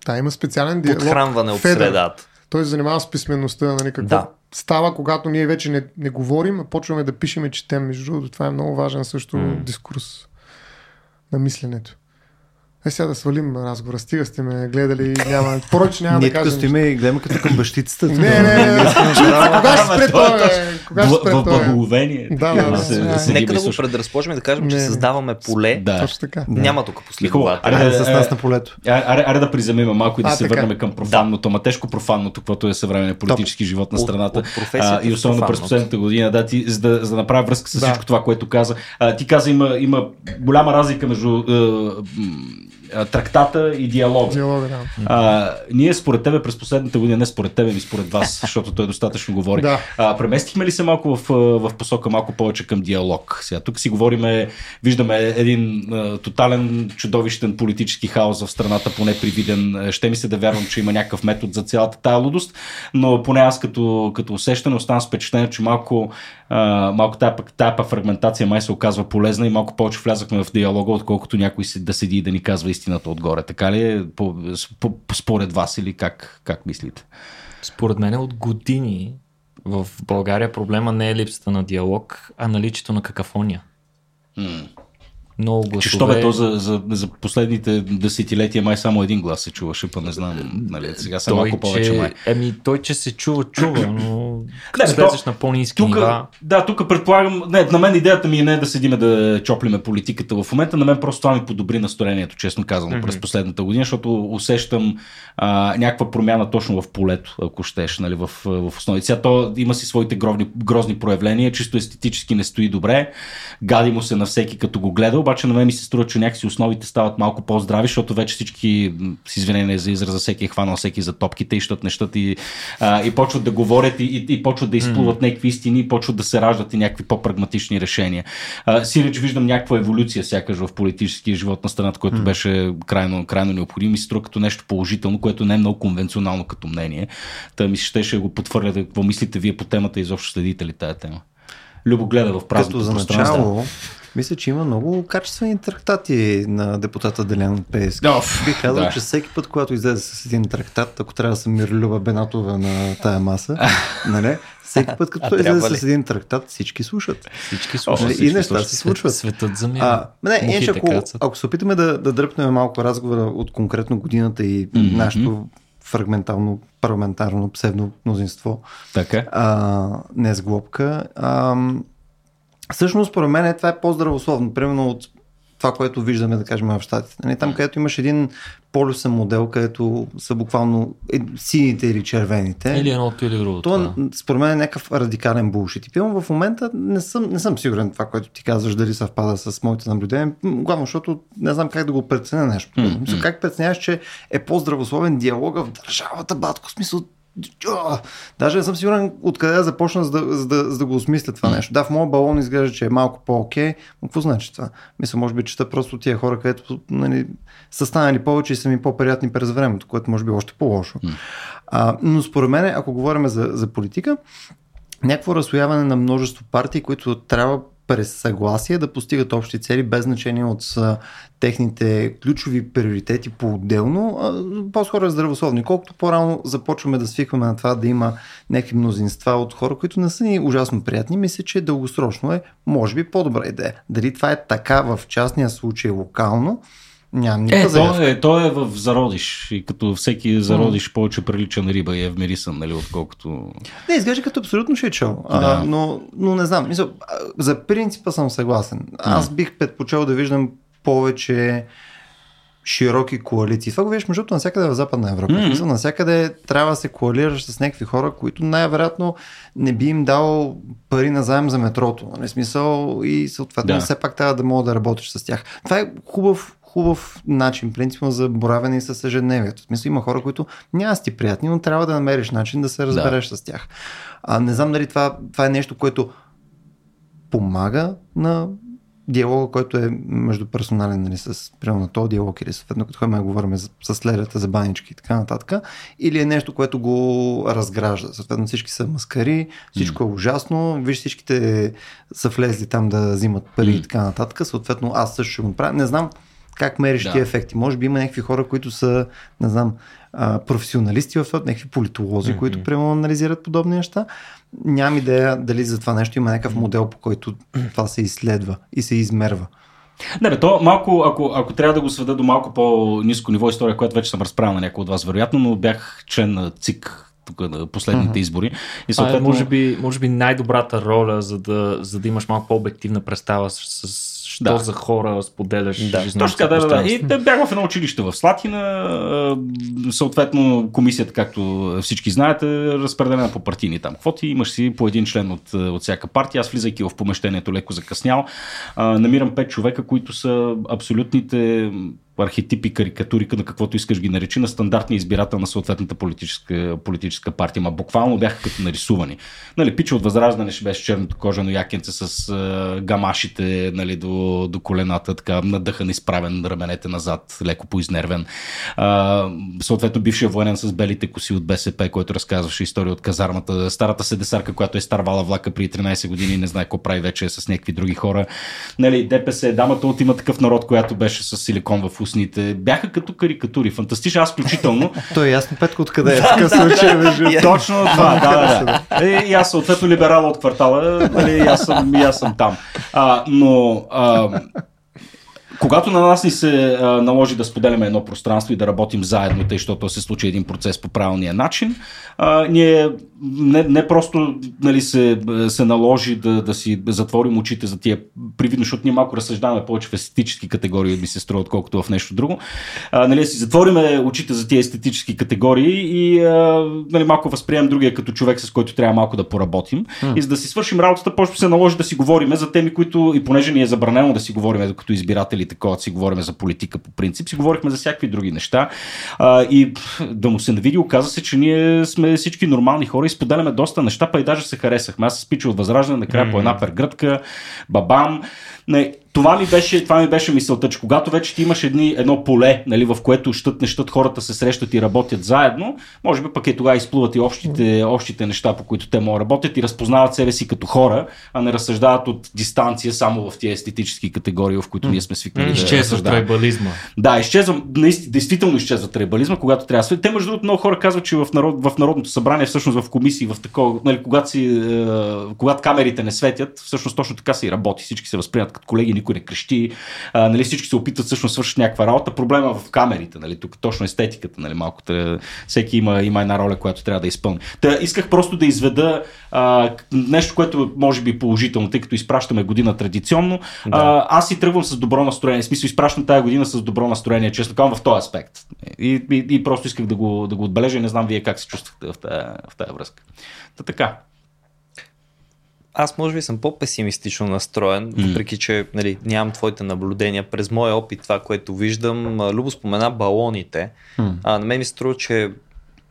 Та има специален диалог. подхранване от Федър. средата. Той се занимава с писменността, нали, какво Да. става, когато ние вече не, не говорим, а почваме да пишем и четем. Между другото, това е много важен също М. дискурс на мисленето. Е, сега да свалим разговора. Стига сте ме гледали и няма. Поръч няма Ние да кажем. стоиме и гледаме като към бащицата. Не, не, не. не. Кога ще спре е това, бе? Кога ще спре това? благоговение. Да, да, да. се- Да. седим Нека да го предразположим и да кажем, че създаваме поле. Да. Точно така. Няма тук Хубаво. последователи. Аре, Да, с нас на полето. А- Аре, аре да приземем малко и да се върнем към профанното, ма тежко профанното, каквото е съвременен политически живот на страната. и особено през последната година, да, ти, за, да, за да направя връзка с всичко това, което каза. Ти каза, има, има голяма разлика между трактата и диалога. Диалога, да. А, ние според тебе през последната година, не според тебе, ми според вас, защото той достатъчно говори. Да. А, преместихме ли се малко в, в посока малко повече към диалог? Сега тук си говориме, виждаме един а, тотален чудовищен политически хаос в страната, поне привиден. Ще ми се да вярвам, че има някакъв метод за цялата тая лудост, но поне аз като, като усещане оставам с впечатление, че малко, а, малко тая, пък фрагментация май се оказва полезна и малко повече влязахме в диалога, отколкото някой да седи и да ни казва истината отгоре. Така ли е по, по, според вас или как, как мислите? Според мен от години в България проблема не е липсата на диалог, а наличието на какафония. Много гласове. Че що бе то за, за, за последните десетилетия май само един глас се чуваше, па не знам, нали, сега са малко повече че, май. Еми, той, че се чува, чува, но като слезеш на по-низки Тук, нива... да, тук предполагам, не, на мен идеята ми е не да седиме да чоплиме политиката в момента, на мен просто това ми подобри настроението, честно казано, mm-hmm. през последната година, защото усещам а, някаква промяна точно в полето, ако щеш, нали, в, в основи. Сега то има си своите грозни, грозни проявления, чисто естетически не стои добре, гади му се на всеки като го гледа, обаче на мен ми се струва, че някакси основите стават малко по-здрави, защото вече всички, с извинение за израза, всеки е хванал всеки за топките и щат нещата и, а, и почват да говорят и, и, и почват да изплуват mm. някакви истини, и почват да се раждат и някакви по-прагматични решения. А, сиреч виждам някаква еволюция сякаш в политическия живот на страната, което mm. беше крайно, крайно необходимо и се струва като нещо положително, което не е много конвенционално като мнение. Та ми се да го потвърляте. Какво мислите вие по темата и изобщо следите ли тая тема? Любо гледа в празното Като за начало, мисля, че има много качествени трактати на депутата Делян Пеевски. Да, Бих казал, да. че всеки път, когато излезе с един трактат, ако трябва да съм Мирлюба Бенатова на тая маса, нали? всеки път, като той излезе ли? с един трактат, всички слушат. Всички О, слушат. Нали? всички И неща слушат. се случват. Светът за мен. А, не, Мухите ако, кацат. ако се опитаме да, да дръпнем малко разговора от конкретно годината и mm-hmm. нашето фрагментално, парламентарно, псевдо мнозинство, Така. а, не с глобка. А, всъщност, според мен, това е по-здравословно. Примерно от това, което виждаме, да кажем, в Штатите. Нали, там, където имаш един полюсен модел, където са буквално е, сините или червените. Или едното или другото. То, да. според мен, е някакъв радикален булшит. И в момента не съм, не съм сигурен това, което ти казваш, дали съвпада с моите наблюдения. Главно, защото не знам как да го преценя нещо. Mm-hmm. Как преценяваш, че е по-здравословен диалога в държавата, батко, смисъл Даже не съм сигурен откъде да започна, за да, за да, за да го осмисля това нещо. Да, в моят балон изглежда, че е малко по-окей, но какво значи това? Мисля, може би чета просто тия хора, където нали, са станали повече и са ми по-приятни през времето, което може би е още по-лошо. А, но според мен, ако говорим за, за политика, някакво разсояване на множество партии, които трябва през съгласие да постигат общи цели, без значение от техните ключови приоритети по-отделно, по-скоро е здравословно. И колкото по-рано започваме да свикваме на това да има някакви мнозинства от хора, които не са ни ужасно приятни, мисля, че дългосрочно е, може би, по-добра идея. Дали това е така в частния случай локално, нямам Е, то е, то е в зародиш. И като всеки зародиш повече прилича на риба и е вмирисан, нали, отколкото... Не, изглежда като абсолютно шичо. Да. Но, но не знам. Мисъл, за принципа съм съгласен. Аз бих предпочел да виждам повече широки коалиции. Това го виждаш между другото навсякъде в Западна Европа. Mm-hmm. Навсякъде трябва да се коалираш с някакви хора, които най-вероятно не би им дал пари на заем за метрото. Нали? Смисъл и съответно да. все пак трябва да мога да работиш с тях. Това е хубав хубав начин, принципно за боравене и с ежедневието. В смисъл има хора, които няма сти приятни, но трябва да намериш начин да се разбереш да. с тях. А, не знам дали това, това е нещо, което помага на диалога, който е междуперсонален, нали, с, примерно на този диалог или съответно, като ходим говорим за- с ледата, за банички и така нататък, или е нещо, което го разгражда. Съответно всички са маскари, всичко е ужасно, виж всичките са влезли там да взимат пари М. и така нататък, съответно аз също ще го направя. Не знам как мериш Да. тия ефекти. Може би има някакви хора, които са, не знам, професионалисти в това, някакви политолози, Мгм. които прямо анализират подобни неща. Нямам идея дали за това нещо има някакъв модел, по който това се изследва и се измерва. Не, бе, то малко, ако, ако трябва да го сведа до малко по-низко ниво история, която вече съм разправил на някой от вас, вероятно, но бях член на ЦИК тук на последните mm-hmm. избори. И съответно... А, може, би, може би най-добрата роля, за да, за да имаш малко по-обективна представа с, с що да. за хора споделяш да. Точно така, да, да, да. И те бях в едно училище в Слатина. Съответно, комисията, както всички знаете, е разпределена по партийни там квоти. Имаш си по един член от, от всяка партия. Аз влизайки в помещението леко закъснял, намирам пет човека, които са абсолютните архетипи, карикатури, на каквото искаш ги наречи, на стандартния избирател на съответната политическа, политическа партия. Ма буквално бяха като нарисувани. Нали, пича от Възраждане ще беше черното кожано якенце с а, гамашите нали, до, до колената, така надъхан, изправен, раменете назад, леко поизнервен. А, съответно, бившия военен с белите коси от БСП, който разказваше история от казармата. Старата седесарка, която е старвала влака при 13 години не знае какво прави вече с някакви други хора. Нали, ДПС, дамата от има такъв народ, която беше с силикон в устните. Бяха като карикатури. Фантастично, аз включително. То е ясно, Петко, откъде е такъв случай. Точно това, да. Е, и аз съответно либерал от квартала, нали, аз съм, аз съм там. А, но а, когато на нас ни се а, наложи да споделяме едно пространство и да работим заедно, тъй, защото се случи един процес по правилния начин, а, ние не, не просто нали, се, се наложи да, да си затворим очите за тия привидно, защото ние малко разсъждаваме повече в естетически категории, ми се струва, отколкото в нещо друго. А, нали, си затвориме очите за тия естетически категории и а, нали, малко възприемем другия като човек, с който трябва малко да поработим. Mm. И за да си свършим работата, просто се наложи да си говорим за теми, които и понеже ни е забранено да си говорим като избиратели, такова, си говорим за политика по принцип, си говорихме за всякакви други неща. А, и да му се навиди, оказа се, че ние сме всички нормални хора и споделяме доста неща, па и даже се харесахме. Аз се спича от Възраждане, накрая mm-hmm. по една пергръдка, бабам. Не, това ми беше, това ми беше мисълта, че когато вече ти имаш едни, едно поле, нали, в което щат не щат хората се срещат и работят заедно, може би пък е тогава изплуват и общите, общите неща, по които те могат работят и разпознават себе си като хора, а не разсъждават от дистанция само в тези естетически категории, в които ние сме свикнали. Изчезва да трайбализма. Да, изчезва, наистина, действително изчезва трайбализма, когато трябва да Те, между другото, много хора казват, че в, народ, в Народното събрание, всъщност в комисии, в такова, нали, когато, си, е, когато камерите не светят, всъщност точно така се и работи. Всички се възприемат като колеги, никой не крещи, а, нали, всички се опитват всъщност свършат някаква работа. Проблема е в камерите, нали, тук точно естетиката, нали, малко. Тър... Всеки има, има една роля, която трябва да изпълни. Та, исках просто да изведа а, нещо, което може би положително, тъй като изпращаме година традиционно. Да. А, аз си тръгвам с добро настроение. В смисъл, изпращам тази година с добро настроение, честно казвам, в този аспект. И, и, и просто исках да го, да го отбележа и не знам вие как се чувствахте в тази, в тази връзка. Та така аз може би съм по-песимистично настроен, mm. въпреки че нали, нямам твоите наблюдения. През моя опит, това, което виждам, Любо спомена балоните. Mm. А, на мен ми се струва, че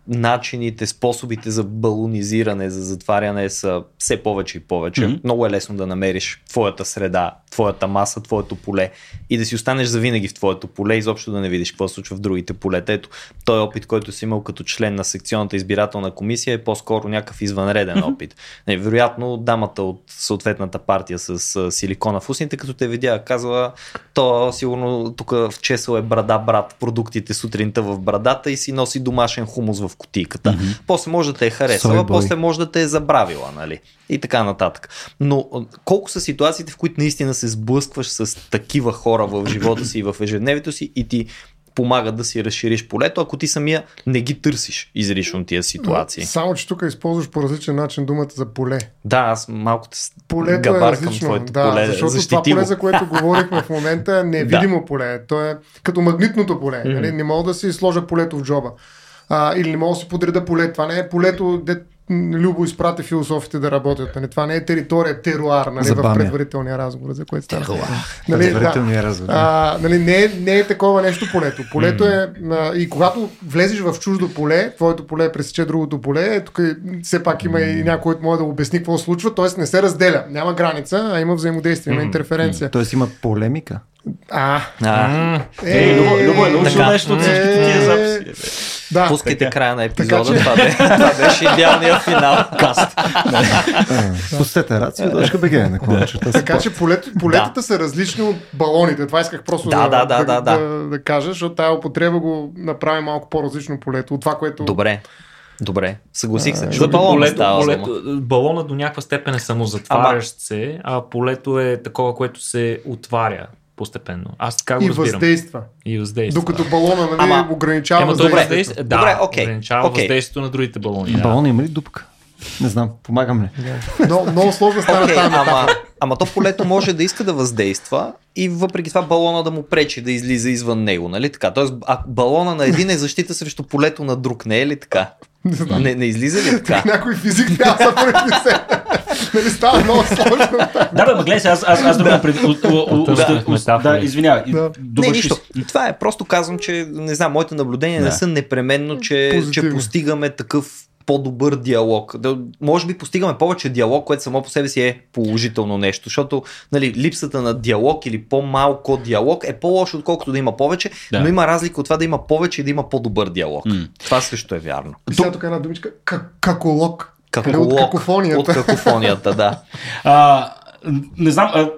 начините, способите за балонизиране, за затваряне са все повече и повече. Mm-hmm. Много е лесно да намериш твоята среда, твоята маса, твоето поле и да си останеш завинаги в твоето поле, изобщо да не видиш какво се случва в другите полета. Ето, той опит, който си имал като член на секционната избирателна комисия е по-скоро някакъв извънреден mm-hmm. опит. Не, вероятно, дамата от съответната партия с силикона в устните, като те видя, казва, то сигурно тук в чесъл е брада брат продуктите сутринта в брадата и си носи домашен хумус в в кутийката. Mm-hmm. После може да те е харесала, после може да те е забравила, нали? И така нататък. Но колко са ситуациите, в които наистина се сблъскваш с такива хора в живота си и в ежедневието си и ти помагат да си разшириш полето, ако ти самия не ги търсиш изрично тия ситуации. Само, че тук използваш по различен начин думата за поле. Да, аз малко те Полето е различно. твоето да, поле. Защото защитиво. това поле, за което говорихме в момента е невидимо да. поле. То е като магнитното поле. Mm-hmm. Нали? Не мога да си сложа полето в джоба а, или не мога да си подреда поле. Това не е полето, де Любо изпрати философите да работят. Нали? Това не е територия, теруар нали? в предварителния разговор, за което става. Нали, предварителния да, разговор. А, нали, не, е, не е такова нещо полето. Полето е а, и когато влезеш в чуждо поле, твоето поле пресече другото поле, тук все пак има и някой, който може да обясни какво случва, т.е. не се разделя. Няма граница, а има взаимодействие, има интерференция. Тоест има полемика. А. а. Е, Любо, Любо е научил нещо от всичките тия записи. Да, Пускайте така. края на епизода. Така, че... това, бе, това беше идеалният финал. Каст. Пустете рацио.bg на клончета. Така че полет, полетата да. са различни от балоните. Това исках просто да, да, да, да, да, да, да кажа, защото тази употреба го направи малко по-различно полето от това, което... Добре. Добре, съгласих се. За балона полето, става, полето, балона до някаква степен е само затварящ се, а полето е такова, което се отваря постепенно. Аз така го И разбирам. въздейства. И въздейства. Докато балона нали, Ама- ограничава Ема, добре, въздействие, да, Добре, окей, ограничава окей. въздействието на другите балони. Да. Балон има ли дупка? Не знам, помагам ли? Но, много сложно стана Окей, тази ама, ама то полето може да иска да въздейства и въпреки това балона да му пречи да излиза извън него, нали така? Тоест, а балона на един е защита срещу полето на друг, не е ли така? Не знам. Не, не излиза ли така? Някой физик трябва да се. Нали става много сложно. Да, бе, ма гледай, сега, аз, аз, аз да ме пред... о- о- о- Да. Да, извинявай. Не, нищо. Това е просто казвам, че не знам, моите наблюдения не са непременно, че, постигаме такъв по-добър диалог. Да, може би постигаме повече диалог, което само по себе си е положително нещо, защото нали, липсата на диалог или по-малко диалог е по-лошо, отколкото да има повече, Да. но има разлика от това да има повече и да има по-добър диалог. М. Това също е вярно. И сега тук една думичка. Как- Каколог. Каколог От какофонията. От какофонията, да. А, не знам, а,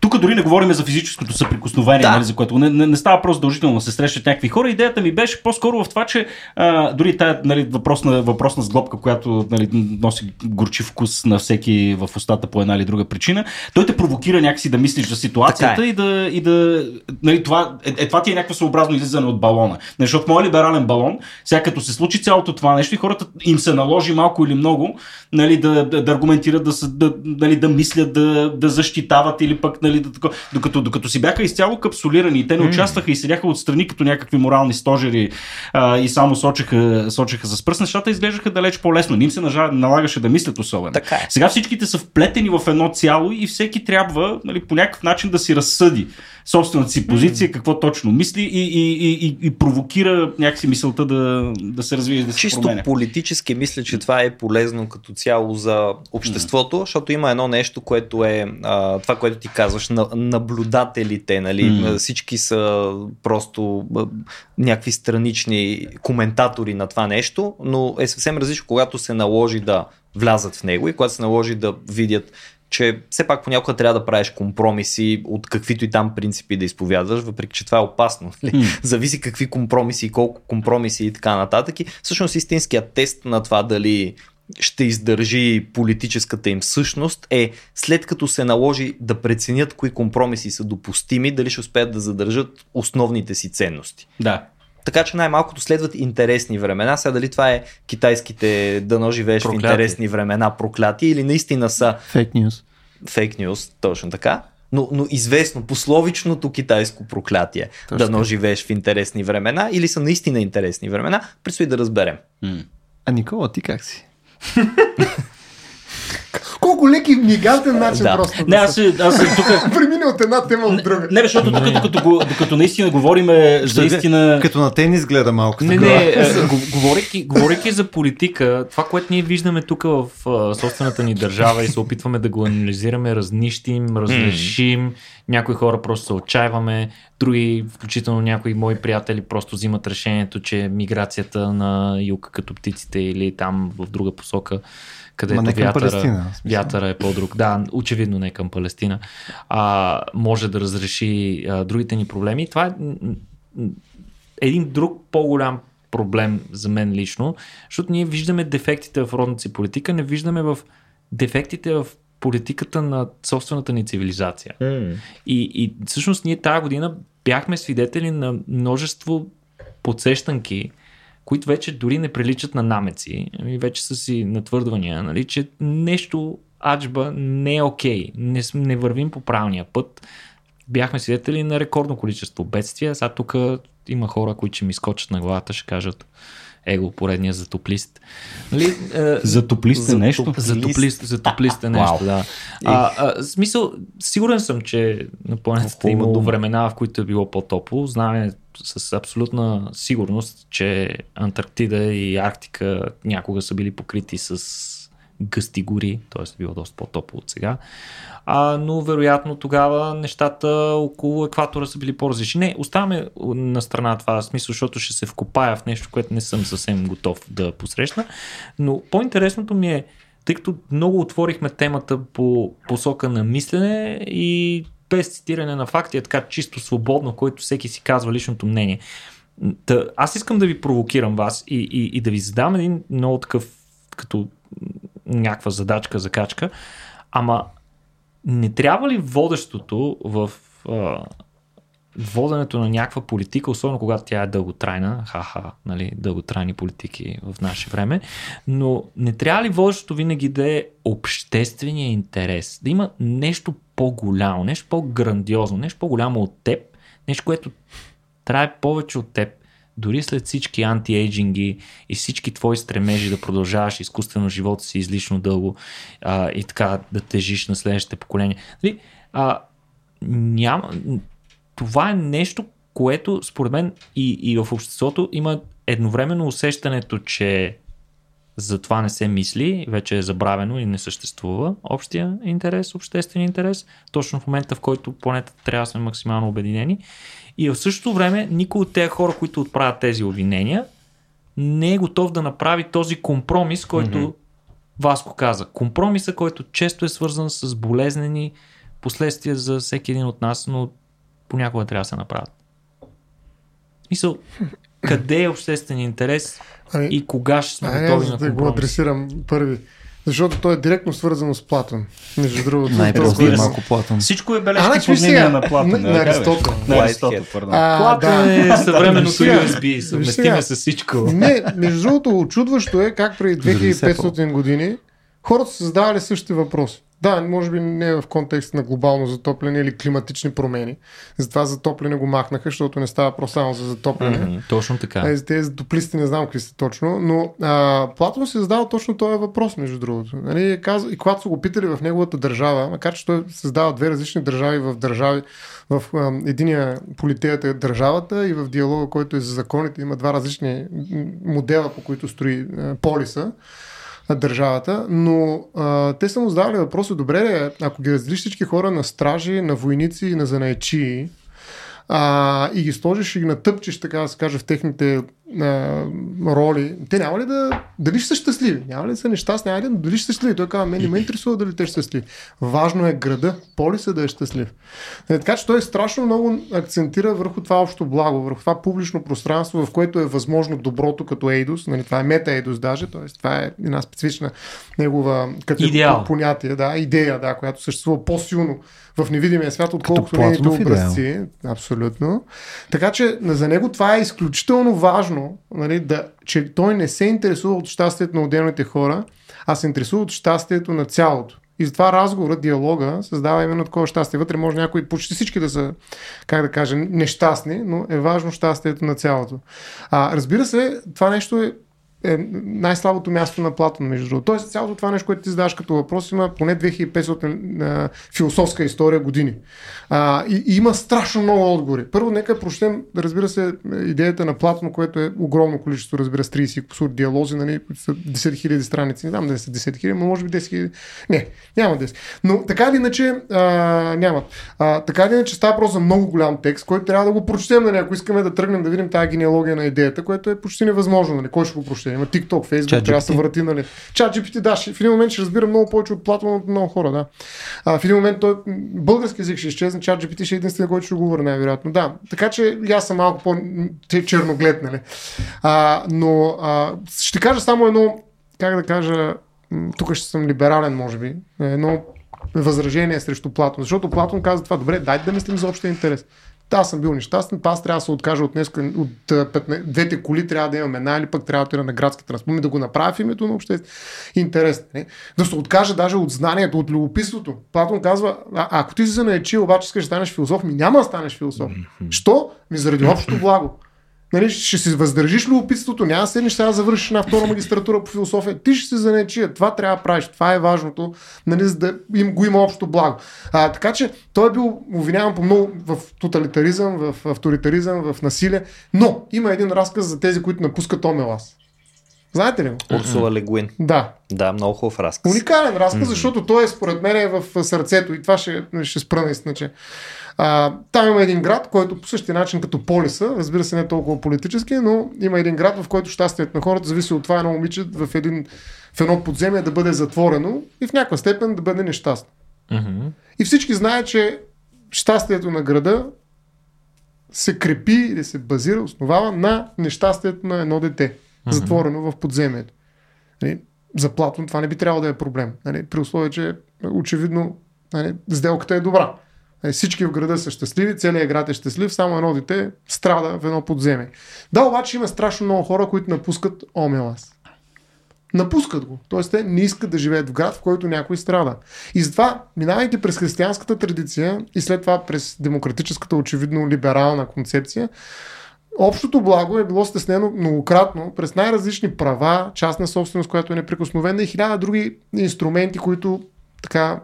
тук дори не говорим за физическото съприкосновение, Да. нали, за което не, не, не става просто задължително да се срещат някакви хора. Идеята ми беше по-скоро в това, че а, дори тая нали, въпросна, въпросна сглобка, която нали, носи горчив вкус на всеки в устата по една или друга причина, той те провокира някакси да мислиш за ситуацията е. и да. И да нали, това, е, е, това ти е някакво съобразно излизане от балона. Нали, Защото моят либерален балон, сега като се случи цялото това нещо и хората им се наложи малко или много нали, да, да, да аргументират, да, да, нали, да мислят, да, да защитават или пък нали, да, докато, докато си бяха изцяло капсулирани и те не участваха и седяха отстрани като някакви морални стожери а, и само сочеха, сочеха с пръст, нещата изглеждаха далеч по-лесно. Не им се налагаше да мислят особено. Така е. Сега всичките са вплетени в едно цяло и всеки трябва нали, по някакъв начин да си разсъди собствената си позиция, какво точно мисли и, и, и, и, провокира някакси мисълта да, да се развие да се Чисто променя. политически мисля, че това е полезно като цяло за обществото, защото има едно нещо, което е а, това, което ти казваш, на, наблюдателите, нали? М. Всички са просто а, някакви странични коментатори на това нещо, но е съвсем различно, когато се наложи да влязат в него и когато се наложи да видят че все пак понякога трябва да правиш компромиси от каквито и там принципи да изповядваш, въпреки че това е опасно. М. Зависи какви компромиси и колко компромиси и така нататък. И всъщност истинският тест на това дали ще издържи политическата им същност е след като се наложи да преценят кои компромиси са допустими, дали ще успеят да задържат основните си ценности. Да. Така че най-малкото следват интересни времена. Сега дали това е китайските дано живееш Проклятие. в интересни времена проклятия или наистина са Фейк нюз. фейк нюз, точно така. Но, но известно, пословичното китайско проклятие. Точно Дано живееш в интересни времена или са наистина интересни времена, предстои да разберем. М. А Никола, ти как си? Колко леки мигантен начин Да. просто. Не, да аз, аз тук Премине от една тема в друга. Не, защото тук, докато, го- докато наистина говорим за истина... Като на тенис гледа малко. Не, не, е, го- говорейки, говорейки за политика, това, което ние виждаме тук в собствената ни държава и се опитваме да го анализираме, разнищим, разрешим, някои хора просто се отчаиваме, други, включително някои мои приятели, просто взимат решението, че миграцията на юг като птиците или там в друга посока, където Ма не към вятъра, Палестина, вятъра е по-друг. Да, очевидно не към Палестина. А, може да разреши а, другите ни проблеми. Това е един друг по-голям проблем за мен лично, защото ние виждаме дефектите в родната си политика, не виждаме в дефектите в политиката на собствената ни цивилизация. И, и всъщност ние тази година бяхме свидетели на множество подсещанки, които вече дори не приличат на намеци, ами вече са си натвърдвания, нали, че нещо аджба не е окей, не, не вървим по правилния път. Бяхме свидетели на рекордно количество бедствия, сега тук има хора, които ще ми скочат на главата, ще кажат его, поредния затоплист. Нали, е, За топлисте нещо. за топлист, за топлист е нещо, да. А, а, смисъл, сигурен съм, че на планетата е имало времена, в които е било по-топло. Знаем с абсолютна сигурност, че Антарктида и Арктика някога са били покрити с гъсти гори, т.е. е било доста по-топло от сега. А, но вероятно тогава нещата около екватора са били по-различни. Не, оставаме на страна това смисъл, защото ще се вкопая в нещо, което не съм съвсем готов да посрещна. Но по-интересното ми е, тъй като много отворихме темата по посока на мислене и без цитиране на факти, е така чисто свободно, който всеки си казва личното мнение. Та, аз искам да ви провокирам вас и, и, и да ви задам един много такъв, като някаква задачка, закачка, ама не трябва ли водещото в а, воденето на някаква политика, особено когато тя е дълготрайна, ха-ха, нали, дълготрайни политики в наше време, но не трябва ли водещото винаги да е обществения интерес, да има нещо по-голямо, нещо по-грандиозно, нещо по-голямо от теб, нещо, което трае повече от теб, дори след всички антиейджинги и всички твои стремежи да продължаваш изкуствено живота си излишно дълго а, и така да тежиш на следващите поколения. Нали, а, няма, това е нещо, което според мен и, и в обществото има едновременно усещането, че за това не се мисли, вече е забравено и не съществува общия интерес, обществен интерес, точно в момента в който планетата трябва да сме максимално обединени. И в същото време никой от тези хора, които отправят тези обвинения, не е готов да направи този компромис, който mm-hmm. Васко каза. Компромиса, който често е свързан с болезнени последствия за всеки един от нас, но понякога трябва да се направят. Мисъл, къде е обществения интерес Ами, и кога ще сме готови на за да го компромис? адресирам първи. Защото то е директно свързано с Платон. Между другото. Най-просто толкова- е малко Платон. Всичко е А, бележки значи по виж мнение сега, на Платон. на-. Аристотел. На Аристотел, Платон е съвременното USB, съвместиме с всичко. Не, между другото, очудващо е как преди Дори 2500 години хората са задавали същите въпроси. Да, може би не в контекст на глобално затопляне или климатични промени. Затова затопляне го махнаха, защото не става просто само за затопляне. Мгм, Точно така. Mm-hmm. Тези затоплисти не знам какви са точно, но а, Платон се задава точно този въпрос, между другото. Нали, казва, и когато са го питали в неговата държава, макар че той създава две различни държави в държави, в а, единия политеята е държавата и в диалога, който е за законите, има два различни модела, по които строи а, полиса държавата, но а, те са му задавали въпроса, добре, де, ако ги разделиш всички хора на стражи, на войници и на занаечии, а, и ги сложиш и ги натъпчеш, така да се каже, в техните а, роли, те няма ли да... Дали ще са щастливи? Няма ли да са нещастни? Няма ли да дали ще са щастливи? Той казва, мен не ме интересува дали те ще са щастливи. Важно е града, полиса да е щастлив. Е, така че той страшно много акцентира върху това общо благо, върху това публично пространство, в което е възможно доброто като Ейдос. Нали, това е мета Ейдос даже, т.е. това е една специфична негова Идеал. понятие, да, идея, да, която съществува по-силно в невидимия свят, отколкото нейните образци. Абсолютно. Така че за него това е изключително важно, нали, да, че той не се интересува от щастието на отделните хора, а се интересува от щастието на цялото. И затова разговора, диалога създава именно такова щастие. Вътре може някои, почти всички да са, как да кажа, нещастни, но е важно щастието на цялото. А, разбира се, това нещо е е най-слабото място на Платон, между другото. Тоест, цялото това нещо, което ти задаваш като въпрос, има поне 2500 а, философска история години. А, и, и има страшно много отговори. Първо, нека прочетем, разбира се, идеята на Платон, което е огромно количество, разбира се, 30 и кусур диалози, нали, са 10 000 страници. Не знам дали са 10 000, но може би 10 000. Не, няма 10. Но така или иначе, а, нямат. А, така или иначе става просто много голям текст, който трябва да го прочетем, нали, ако искаме да тръгнем да видим тази генеалогия на идеята, което е почти невъзможно. Нали. Кой ще го прочете? Има TikTok, Facebook, ChatGPT. трябва да се врати. Нали. Чат GPT, да, в един момент ще разбира много повече от Платон от много хора. Да. А, в един момент той, български език ще изчезне, чат GPT ще е единствения, който ще го говори най-вероятно. Да, така че аз съм малко по-черноглед, нали. А, но а, ще кажа само едно, как да кажа, тук ще съм либерален, може би, едно възражение срещу Платон. Защото Платон каза това, добре, дайте да мислим за общия интерес. Аз съм бил нещастен, аз трябва да се откажа от днес, от а, 15, двете коли трябва да имам една или пък трябва да отида на градски транспорт, да го направя в името на обществен интерес. Не? Да се откаже даже от знанието, от любопитството. Платон казва, а, ако ти си занаечи, обаче искаш да станеш философ, ми няма да станеш философ. Що? Ми заради общото благо. Нали, ще си въздържиш любопитството, няма да седнеш сега да завършиш една втора магистратура по философия. Ти ще се занечия. Това трябва да правиш. Това е важното, нали, за да им, го има общо благо. А, така че той е бил обвиняван по много в тоталитаризъм, в авторитаризъм, в насилие. Но има един разказ за тези, които напускат Омелас. Знаете ли го? Урсула Легуин. Да. Да, много хубав разказ. Уникален разказ, защото той е според мен е в сърцето и това ще, ще спра наистина, че а, там има един град, който по същия начин като полиса, разбира се не толкова политически, но има един град, в който щастието на хората зависи от това едно момиче в, един, в едно подземие да бъде затворено и в някаква степен да бъде нещастно. Мгм. И всички знаят, че щастието на града се крепи или се базира, основава на нещастието на едно дете, затворено в подземието. Нали, за Платон това не би трябвало да е проблем. Нали, при условие, че очевидно нали, сделката е добра. Е, Всички в града са щастливи, целият град е щастлив, само едно дете страда в едно подземе. Да, обаче има страшно много хора, които напускат Омелас. Напускат го. Тоест, те не искат да живеят в град, в който някой страда. И затова, минавайки през християнската традиция и след това през демократическата, очевидно либерална концепция, Общото благо е било стеснено многократно през най-различни права, частна собственост, която е неприкосновена и хиляда други инструменти, които така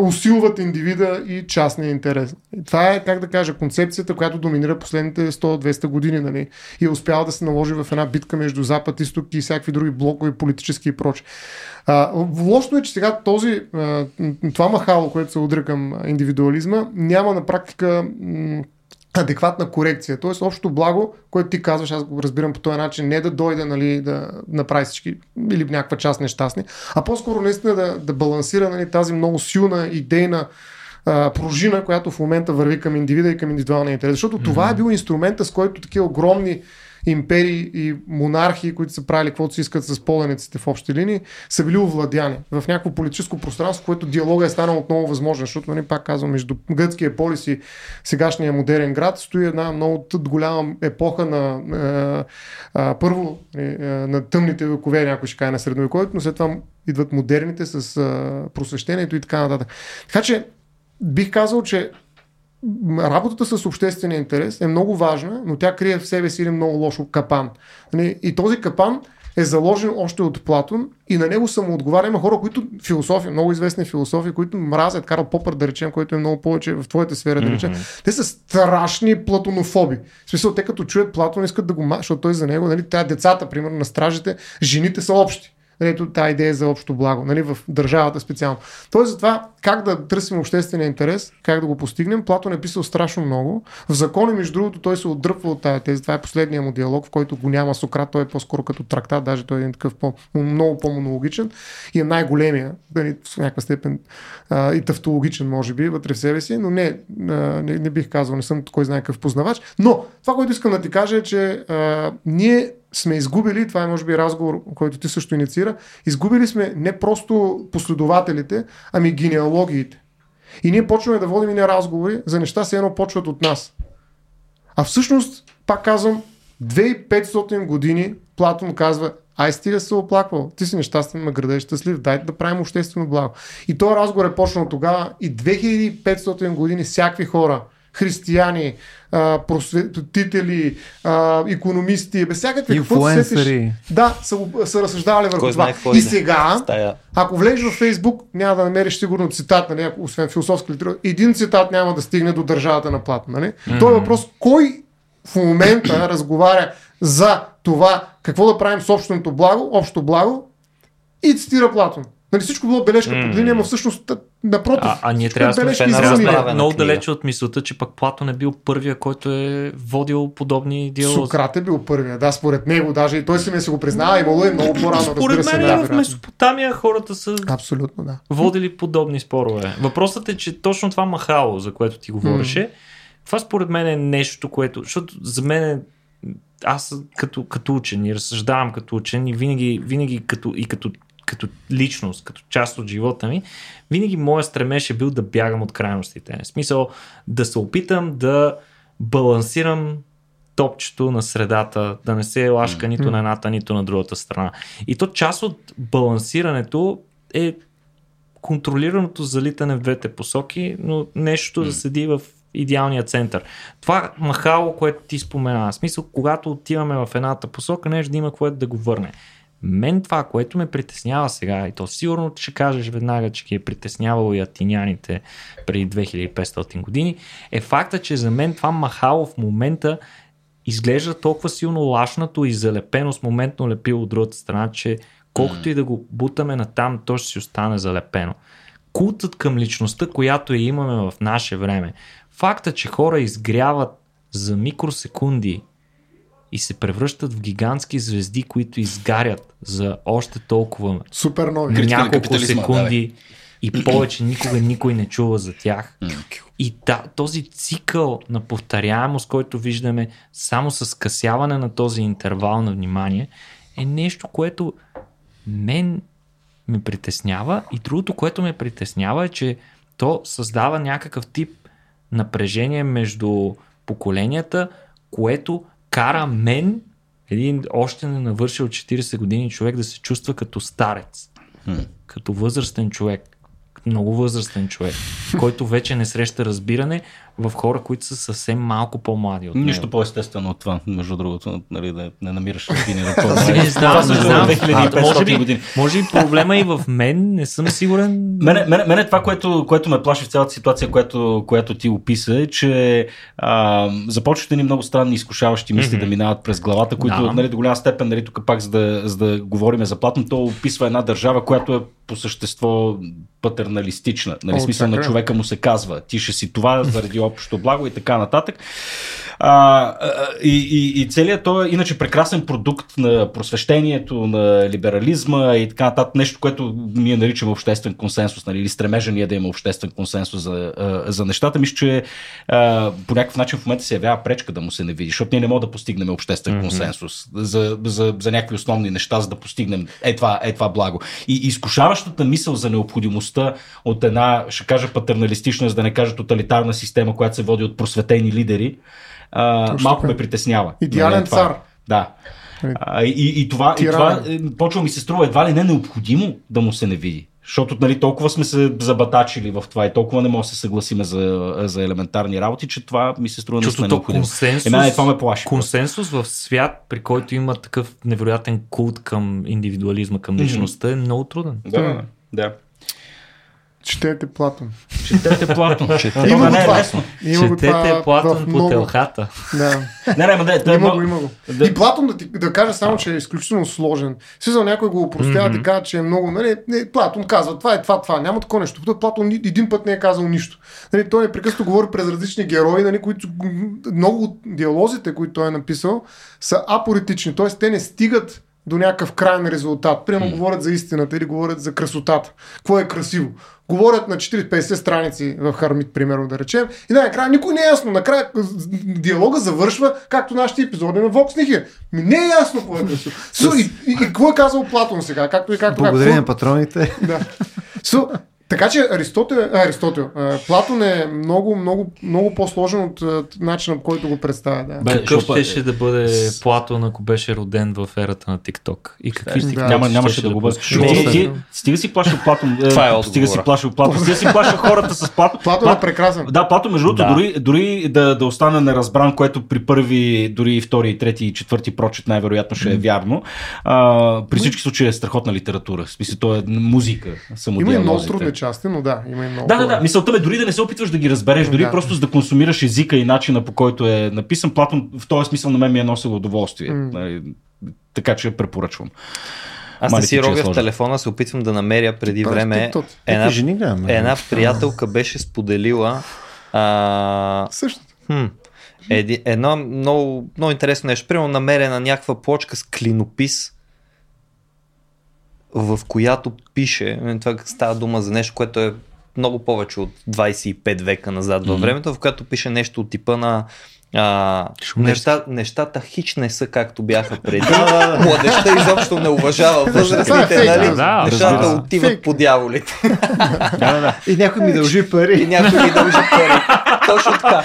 усилват индивида и частния интерес. И това е, как да кажа, концепцията, която доминира последните 100-200 години нали? и е успяла да се наложи в една битка между Запад, Изток и всякакви други блокове, политически и проче. А, лошото е, че сега този, а, това махало, което се удря към индивидуализма, няма на практика м- адекватна корекция. Тоест, общото благо, което ти казваш, аз го разбирам по този начин, не да дойде нали, да направи всички или някаква част нещастни, а по-скоро наистина да, да балансира нали, тази много силна идейна а, пружина, която в момента върви към индивида и към индивидуалния интерес. Защото mm-hmm. това е бил инструмента, с който такива огромни империи и монархии, които са правили каквото си искат с полениците в общи линии, са били овладяни в някакво политическо пространство, което диалога е станал отново възможен, защото, нали, пак казвам, между гръцкия полис и сегашния модерен град стои една много голяма епоха на е, е, първо е, е, на тъмните векове, някой ще каже на средновековието, но след това идват модерните с е, просвещението и така нататък. Така че бих казал, че работата с обществения интерес е много важна, но тя крие в себе си един много лошо капан. Нали, И този капан е заложен още от Платон и на него само отговаря. Има хора, които философи, много известни философи, които мразят Карл Попър, да речем, който е много повече в твоята сфера, да речем. Mm-hmm. Те са страшни платонофоби. В смисъл, те като чуят Платон, искат да го машат, защото той за него, нали, тя децата, примерно на стражите, жените са общи. Ето тази идея за общо благо, нали, в държавата специално. Тоест за това как да търсим обществения интерес, как да го постигнем, Платон е писал страшно много. В закони, между другото, той се отдръпва от тази тези. Това е последния му диалог, в който го няма Сократ, той е по-скоро като трактат, даже той е един такъв по, много по-монологичен и е най-големия, нали, в някаква степен а, и тавтологичен, може би, вътре в себе си, но не, а, не, не бих казал, не съм кой знае какъв познавач. Но това, което искам да ти кажа е, че а, ние сме изгубили, това е може би разговор, който ти също инициира, изгубили сме не просто последователите, ами генеалогиите. И ние почваме да водим и разговори за неща, се едно почват от нас. А всъщност, пак казвам, 2500 години Платон казва, ай стига се оплаквал, ти си нещастен, ме града е щастлив, дайте да правим обществено благо. И този разговор е почнал тогава и 2500 години всякакви хора, християни, а, просветители, а, економисти, без всякакви Инфлуенсъри. Да, са, са разсъждавали върху Кой това. знае какво И да. сега, ако влезеш в Фейсбук, няма да намериш сигурно цитат, нали, освен философска литература. Един цитат няма да стигне до държавата на Платон. Нали? Mm-hmm. Той е въпрос, кой в момента разговаря за това какво да правим с общото благо, общо благо и цитира Платон. Нали, всичко било бележка под линия, но всъщност напротив. А, а ние трябва да сме, разправена много далече от мисълта, че пък Платон е бил първия, който е водил подобни диалози. Сократ е бил първия, да, според него, даже и той си ми си го признава, имало е много по-рано, Според се, мен да, в. Месопотамия хората са Абсолютно, да. водили подобни спорове. Въпросът е, че точно това махало, за което ти говореше, това според мен е нещо, което, защото за мен е, аз като, като учен и разсъждавам като учен и винаги, винаги като, и като, като личност, като част от живота ми, винаги моя стремеж е бил да бягам от крайностите. В смисъл да се опитам да балансирам топчето на средата, да не се лашка нито на едната, нито на другата страна. И то част от балансирането е контролираното залитане в двете посоки, но нещо да седи в идеалния център. Това махало, което ти спомена, в смисъл, когато отиваме в едната посока, нещо да има което да го върне. Мен това, което ме притеснява сега, и то сигурно ще кажеш веднага, че ги е притеснявало и атиняните преди 2500 години, е факта, че за мен това махало в момента изглежда толкова силно лашнато и залепено с моментно лепило от другата страна, че колкото и да го бутаме на там, то ще си остане залепено. Култът към личността, която я имаме в наше време, факта, че хора изгряват за микросекунди и се превръщат в гигантски звезди, които изгарят за още толкова Супер нови. Няколко секунди и повече никога никой не чува за тях. И да, този цикъл на повторяемост, който виждаме само с скъсяване на този интервал на внимание, е нещо, което мен ме притеснява и другото, което ме притеснява е, че то създава някакъв тип напрежение между поколенията, което кара мен, един още не навършил 40 години човек, да се чувства като старец, като възрастен човек, много възрастен човек, който вече не среща разбиране в хора, които са съвсем малко по-млади от него. Нищо по-естествено от това, между другото, нали, да не намираш разбиране на това. Не знам, не знам. е 2500 Може би, години. може би проблема и в мен, не съм сигурен. Мене, мене, мене това, което, което ме плаши в цялата ситуация, която, която ти описа, е, че а, започват ни много странни изкушаващи мисли mm-hmm. да минават през главата, които Да. нали, до голяма степен, нали, тук пак за да, за да говорим за Платон, то описва една държава, която е по същество патерналистична. Нали, О, смисъл на така е. човека му се казва, ти ще си това заради общото благо и така нататък. А, и, и, и целият той иначе прекрасен продукт на просвещението, на либерализма и така нататък. Нещо, което ние наричаме обществен консенсус, нали, или стремежа ние да има обществен консенсус за, за нещата. Мисля, че а, по някакъв начин в момента се явява пречка да му се не види, защото ние не можем да постигнем обществен mm-hmm. консенсус за, за, за някакви основни неща, за да постигнем е това, е това благо. И изкушаващата мисъл за необходимостта от една, ще кажа патерналистична, за да не кажа тоталитарна система, която се води от просветени лидери, а, Точно малко така. ме притеснява. Идеален Нали, е. цар. Да. Нали, А, и, и, това, и Тиранен. това е, почва ми се струва едва ли не необходимо да му се не види. Защото нали, толкова сме се забатачили в това и толкова не можем да се съгласиме за, за елементарни работи, че това ми се струва наистина Чувството необходимо. консенсус, Е, мен това ме плаши. консенсус в свят, при който има такъв невероятен култ към индивидуализма, към личността, е много труден. Да, да. Четете Платон. Четете Платон. Има Това го не е лесно. Има го това Четете Платон по много. телхата. Да. Не, не, да, да, Има ма- го, има го. да. И Платон да, ти, да кажа само, че е изключително сложен. Смисъл някой го упростява mm-hmm. и казва, че е много. Нали, не, Платон казва, това е това, това. Няма такова нещо. Платон ни- един път не е казал нищо. Нали, той непрекъснато говори през различни герои, нали, които много от диалозите, които той е написал, са апоритични. Т.е. те не стигат до някакъв крайен резултат. Примерно mm. говорят за истината или говорят за красотата. Какво е красиво? Говорят на 40-50 страници в Хармит, примерно да речем. И накрая никой не е ясно. Накрая диалога завършва както нашите епизоди на Vox Nihil. Ми не е ясно какво е красиво. So, и, и, и, какво е казал Платон сега? Както и както Благодарение на патроните. да. So, така че Аристотел, Аристотел Платон е много, много, много по-сложен от начина, по който го представя. Да. Бе, Какъв щеше да бъде Платон, ако беше роден в ерата на TikTok? И какви Да. TikTok Няма, нямаше да го бъде. Стига си плашил Платон. е, Това е Стига си плашил Платон. Стига си плашил хората с Платон. Платон Плат- е прекрасен. Да, Платон, между другото, Да. дори, дори да, да остане неразбран, което при първи, дори и втори, трети и четвърти прочет най-вероятно ще е вярно. А, при всички случаи е страхотна литература. В смисъл, то е музика. Има и много трудни части, но да, има и много. Да, да, да. Мисълта бе, дори да не се опитваш да ги разбереш, дори Да. просто за да консумираш езика и начина по който е написан, Платон в този смисъл на мен ми е носил удоволствие. М. Нали, Така че препоръчвам. Аз не си е ровя в телефона, се опитвам да намеря преди време. Една, жени една приятелка беше споделила а, Също. Хм. Еди, едно много, много интересно нещо. Примерно намерена някаква плочка с клинопис, в която пише, м, това става дума за нещо, което е много повече от 25 века назад във времето, в която пише нещо от типа на а, неща, нещата хич не са както бяха преди. Младеща изобщо не уважава е възрастните, нали? news. Да, Нещата се. отиват Фейк. по дяволите. И някой ми дължи И пари. някой ми дължи пари. Точно така.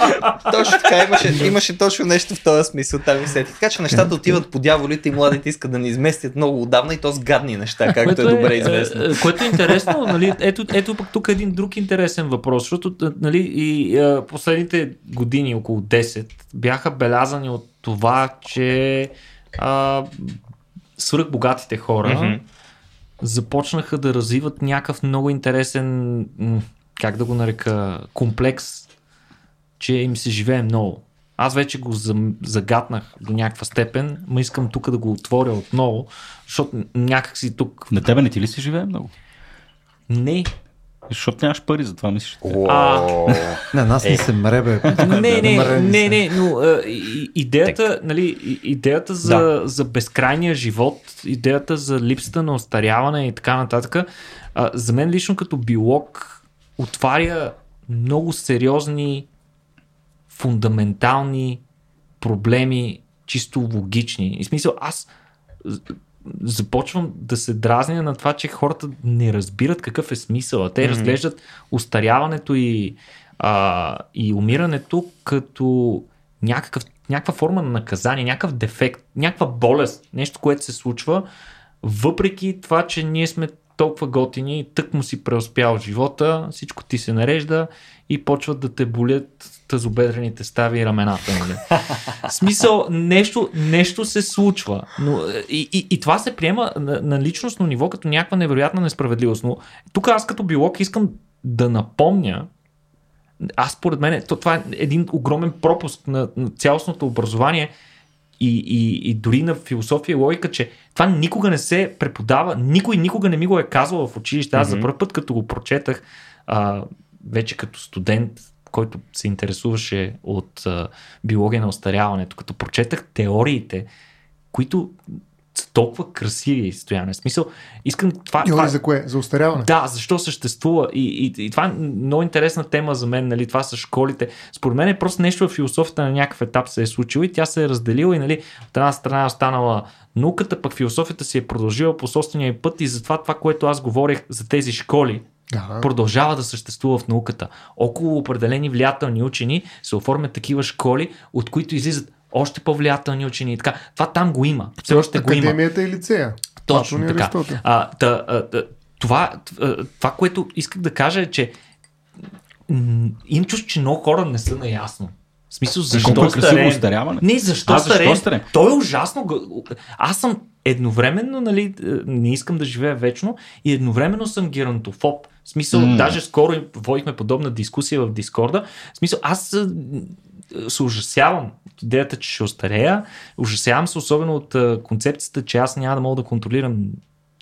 Точно така. Имаше, имаше точно нещо в този смисъл. Там ми сети. Така че нещата отиват по дяволите и младите искат да ни изместят много отдавна и то с гадни неща, както е добре известно. е, е, Което е интересно, нали, ето, ето пък тук е един друг интересен въпрос, защото е, нали, и е, последните години, около 10, бяха белязани от това, че а, свръхбогатите хора Мгм. започнаха да развиват някакъв много интересен, как да го нарека, комплекс, че им се живее много. Аз вече го загатнах до някаква степен, но искам тук да го отворя отново, защото някакси тук На тебе не ти ли се живее много? не, Защото нямаш пари, затова мислиш. А. На нас Е. не се мре, бе. не, не, не, не, но идеята, нали, идеята за, за безкрайния живот, идеята за липсата на остаряване и така нататък, за мен лично като биолог отваря много сериозни фундаментални проблеми, чисто логични. И смисъл, аз започвам да се дразня на това, че хората не разбират какъв е смисъл. Те mm-hmm. разглеждат устаряването и а, и умирането като някакъв, някаква форма на наказание, някакъв дефект, някаква болест, нещо, което се случва, въпреки това, че ние сме толкова готини, тък му си преуспял живота, всичко ти се нарежда и почват да те болят тазобедрените стави и рамената. Нали? Смисъл, нещо, нещо се случва. Но, и, и, и това се приема на, на личностно ниво като някаква невероятна несправедливост. Но тук аз като биолог искам да напомня, аз според мен, то, това е един огромен пропуск на, на цялостното образование и, и, и дори на философия и логика, че това никога не се преподава, никой никога не ми го е казвал в училище. Аз mm-hmm. за първ път, като го прочетах, а, вече като студент, който се интересуваше от а, биология на остаряването, като прочетах теориите, които са толкова красиви стояне. В смисъл, искам това. Теории това... за кое? За устаряване? Да, защо съществува. И, и, и това е много интересна тема за мен, нали, това са школите. Според мен е просто нещо в философията на някакъв етап се е случило и тя се е разделила и нали, от една страна е останала науката, пък философията си е продължила по собствения път и затова това, което аз говорех за тези школи, Да. продължава да съществува в науката. Около определени влиятелни учени се оформят такива школи, от които излизат още по-влиятелни учени. и Така, това там го има. Все още го има. Академията и лицея. Точно така. А, та, а, това, това, което исках да кажа е, че им чувство, че много хора не са наясно. В смисъл, защо Колко е красиво остаряване? Не, защо А, защо стареем? стареем? То е ужасно. Аз съм едновременно, нали, е, не искам да живея вечно и едновременно съм геронтофоб. В смисъл, М. даже скоро водихме подобна дискусия в Дискорда. В смисъл, аз е, се ужасявам идеята, че ще остарея. Ужасявам се особено от е, концепцията, че аз няма да мога да контролирам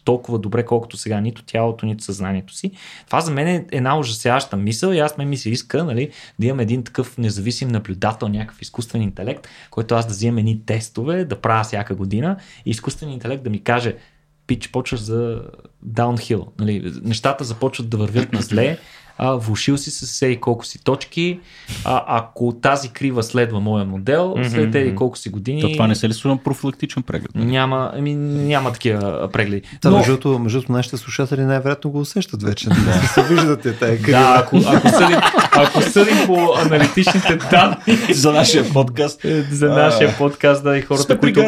толкова добре, колкото сега, нито тялото, нито съзнанието си. Това за мен е една ужасяваща мисъл и аз ме ми се иска нали, да имам един такъв независим наблюдател, някакъв изкуствен интелект, който аз да вземем едни тестове, да правя всяка година и изкуствен интелект да ми каже пич, почваш за даунхил. Нали, нещата започват да вървят на зле, а, влушил си с сей колко си точки, а, ако тази крива следва моя модел, след тези колко си години... То това не се ли случва профилактичен преглед? Няма, ами, няма такива прегледи. Та, Но- между, другото- между нашите слушатели най-вероятно го усещат вече. Да. се виждате тая крива. Да, ако, ако, съдим, ако съдим по аналитичните данни За нашия подкаст. за нашия подкаст, да, и хората, които,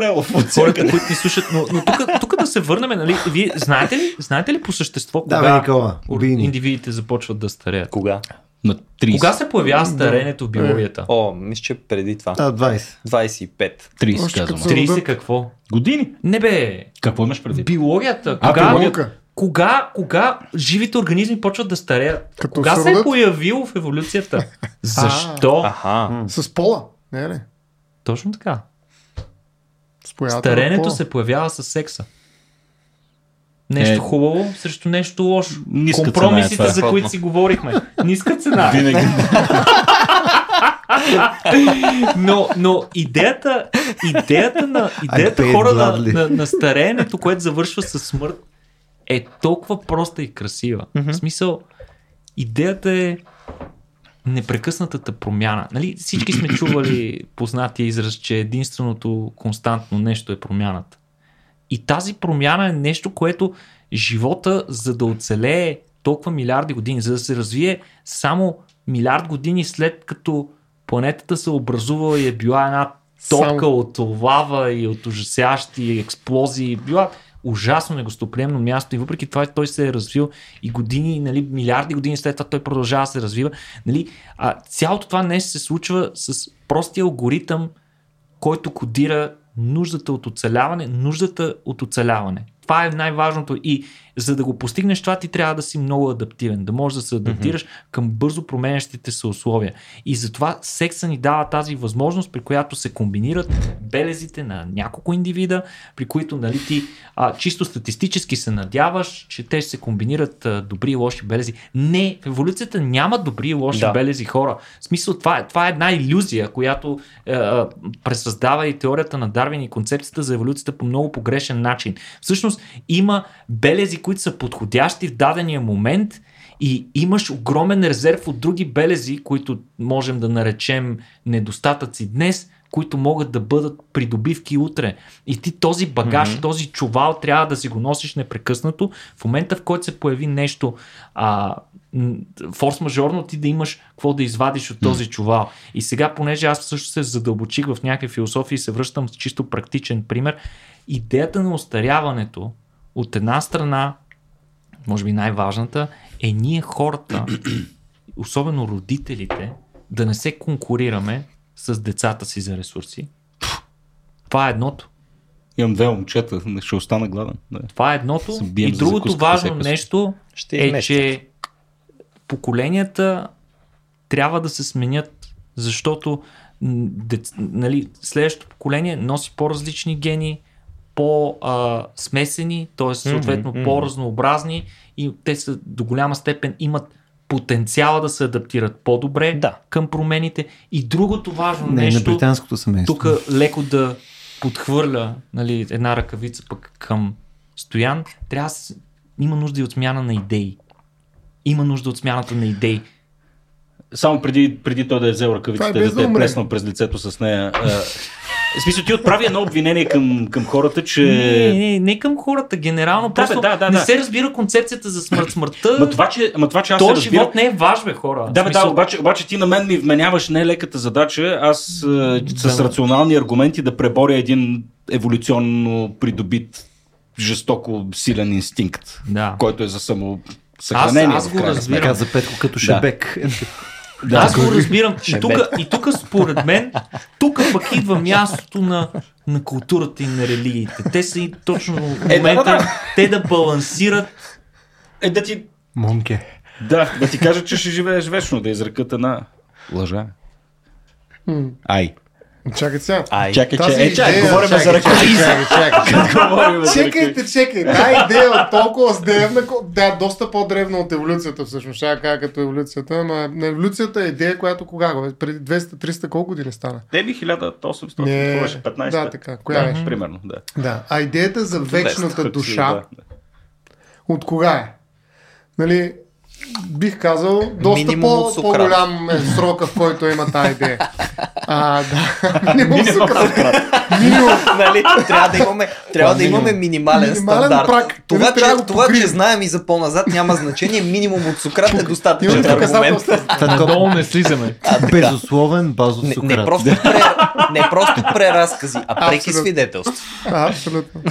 хората, които ни слушат. Но, но тук, тук да се върнем, нали, вие знаете ли, знаете ли по същество Да, кога бе, Никола, индивидите започват да стареят? Кога? На 30. Кога се появява старението в биологията? О, мисля, че преди това. А, 20. 25. 30 Още казвам. като се- 30 какво? Години? Не бе, Какво имаш преди? биологията. А, Кога, биология. кога, кога живите организми почват да стареят? Като кога се е появило в еволюцията? Защо? Аха. С пола. Не, не. Точно така. С появата на Старенето пола. се появява с секса. Нещо Е, хубаво срещу нещо лошо. ниска цена е Компромисите, за които си говорихме. Ниска цена. е. Винаги. Но, но идеята, идеята на, идеята хора на, на, на стареенето, което завършва с смърт, е толкова проста и красива. В смисъл, идеята е непрекъснатата промяна. Нали, всички сме чували познатия израз, че единственото константно нещо е промяната. И тази промяна е нещо, което живота, за да оцелее толкова милиарди години, за да се развие само милиард години след като планетата се образува и е била една топка Само- от лава и от ужасящи експлозии, била ужасно негостоприемно място и въпреки това той се е развил и години, нали, милиарди години след това той продължава да се развива. Нали, а, цялото това нещо се случва с простия алгоритъм, който кодира нуждата от оцеляване, нуждата от оцеляване. Това е най-важното и за да го постигнеш това ти трябва да си много адаптивен, да можеш да се адаптираш mm-hmm. към бързо променящите се условия. И затова секса ни дава тази възможност, при която се комбинират белезите на няколко индивида, при които нали, ти а, чисто статистически се надяваш, че те ще се комбинират а, добри и лоши белези. Не, в еволюцията няма добри и лоши Да. белези хора. В смисъл, това, е- това е една иллюзия, която е, е, пресъздава и теорията на Дарвин и концепцията за еволюцията по много погрешен начин. Всъщност има белези, които са подходящи в дадения момент и имаш огромен резерв от други белези, които можем да наречем недостатъци днес, които могат да бъдат придобивки утре. И ти този багаж, mm-hmm. този чувал трябва да си го носиш непрекъснато. В момента, в който се появи нещо а, форс-мажорно, ти да имаш какво да извадиш от този mm-hmm. чувал. И сега, понеже аз също се задълбочих в някакви философии и се връщам с чисто практичен пример, идеята на остаряването от една страна, може би най-важната, е ние хората, особено родителите, да не се конкурираме с децата си за ресурси. Това е едното. Имам две момчета, ще остана гладен. Да. Това е едното. И другото важно нещо ще е, че поколенията трябва да се сменят, защото дец, нали, следващото поколение носи по-различни гени, по-смесени, т.е. съответно mm-hmm, по-разнообразни и те са до голяма степен имат потенциала да се адаптират по-добре да. към промените. И другото важно Не, нещо, на британското семейство. тук леко да подхвърля нали, една ръкавица пък към Стоян, трябва да има нужда и от смяна на идеи. Има нужда от смяната на идеи. Само преди, преди той да е взел ръкавицата, е да те е плеснал през лицето с нея. В смисъл, ти отправи едно обвинение към, към хората, че... Не, не, не към хората, генерално. Просто да, да, да, не се разбира концепцията за смърт. Смъртта. Ма това, че, ма това, че аз То разбира... живот не е ваш, бе, хора. Да, бе, да, обаче, обаче ти на мен ми вменяваш не леката задача, аз да. с рационални аргументи да преборя един еволюционно придобит жестоко силен инстинкт, да. който е за само съхранение. Аз, аз го разбирам. Каза Петко като шебек. Да. Да, аз го разбирам. И тук, и тук според мен, тук пък идва мястото на, на културата и на религиите. Те са и точно в момента, е, да, да. те да балансират. Е, да ти... Монке. Да, да ти кажа, че ще живееш вечно, да изрекат една лъжа. Ай. Чакай сега. Ай, чакай, че, е, чакай, говорим за ръка. Чакай, чакай, Чекайте, чекай. Та идея от толкова с древна, да, доста по-древна от еволюцията всъщност. Ще кажа като еволюцията, ама еволюцията е идея, която кога го? Преди 200-300 колко години стана? Не би 1800, не, беше 15. Да, така. Коя да, Примерно, да. Да, а идеята за вечната душа, от кога е? Нали, бих казал, доста по, по-голям е срока, в който има тази идея. А, да. Минимум Сократ. Минимум. нали, трябва да имаме, трябва да имаме минимален, минимален стандарт. Прак. Това, че, да това че знаем и за по-назад няма значение. Минимум от Сократ е достатъчен аргумент. Надолу не слизаме. Безусловен базов не, Сократ. Не просто, пре, не просто преразкази, а преки свидетелства. Абсолютно.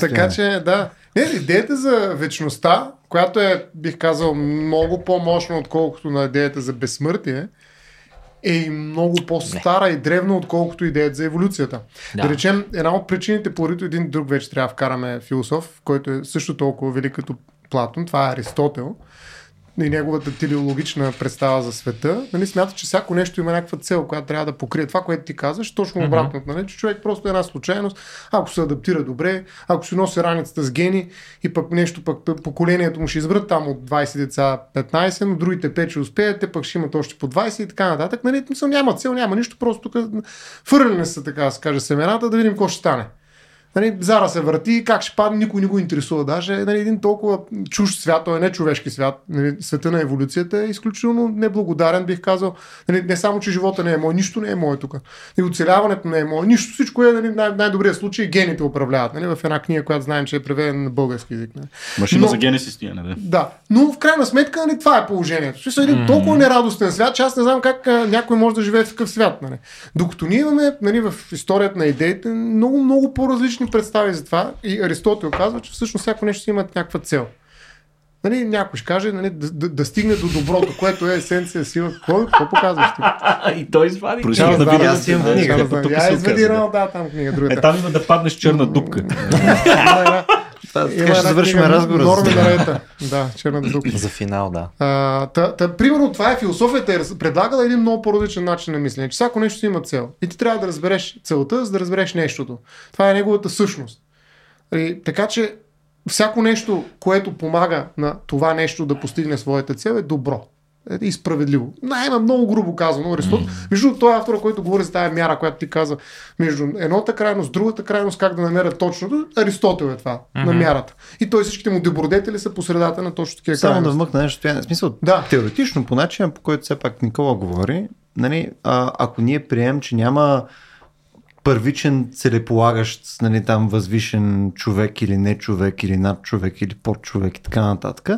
така че, да. Не, идеята за вечността, която е, бих казал, много по-мощна, отколкото на идеята за безсмъртие, е и много по-стара и древна, отколкото идеята за еволюцията. Да. да речем, една от причините, поради един друг вече трябва да вкараме философ, който е също толкова велик като Платон, това е Аристотел, и неговата телеологична представа за света, нали, смята, че всяко нещо има някаква цел, която трябва да покрие. Това, което ти казваш, точно mm-hmm. обратното, нали, че човек просто е една случайност, ако се адаптира добре, ако си носи раницата с гени и пък нещо, пък поколението му ще избрат там от 20 деца 15, но другите 5 ще успеят, те пък ще имат още по 20 и така нататък. Нали, мисъл, няма цел, няма нищо, просто тук фърляне са, така да се каже, семената, да видим какво ще стане. Нали, зара се върти, как ще падне, никой не го интересува. Даже нали, един толкова чуж свят, той е не човешки свят, нали, света на еволюцията е изключително неблагодарен, бих казал. Нали, не само, че живота не е мой, нищо не е мое тук. И оцеляването не е мое, нищо, всичко е нали, най- най-добрият случай, гените управляват. Нали, в една книга, която знаем, че е преведена на български язик. Нали. Машина но, за гени си стоя, нали? Да, но в крайна сметка нали, това е положението. Ще един mm-hmm. толкова нерадостен свят, че аз не знам как а, някой може да живее в такъв свят. Нали. Докато ние имаме нали, в историята на идеите много, много по-различни различни представи за това и Аристотел казва, че всъщност всяко нещо си има някаква цел. Нали, някой ще каже нали, да, да, да, стигне до доброто, което е есенция, сила. Какво, какво показваш ти? и той извади книга. Да, видя, аз имам книга. Я извади едно, да, там книга. Другата. Е, там има да паднеш черна дупка. Така ще завършим разговора. Норми нарета. Да, черната дупка. За финал, да. А, та, та, примерно това е философията е предлагала един много по-различен начин на мислене, че всяко нещо си има цел. И ти трябва да разбереш целта, за да разбереш нещото. Това е неговата същност. И, така че всяко нещо, което помага на това нещо да постигне своята цел е добро и справедливо. Най-ма много грубо казано. Аристот. Mm. Между той е автора, който говори за тази мяра, която ти каза, между едната крайност, другата крайност, как да намерят точното. Аристотел е това, mm-hmm. на мярата. И той всичките му добродетели са по средата на точно такива Само да вмъкна нещо, в смисъл, да. теоретично по начин, по който все пак Никола говори, нали, а, ако ние приемем, че няма първичен целеполагащ, нали, там възвишен човек или не човек, или над човек, или под човек и така нататък.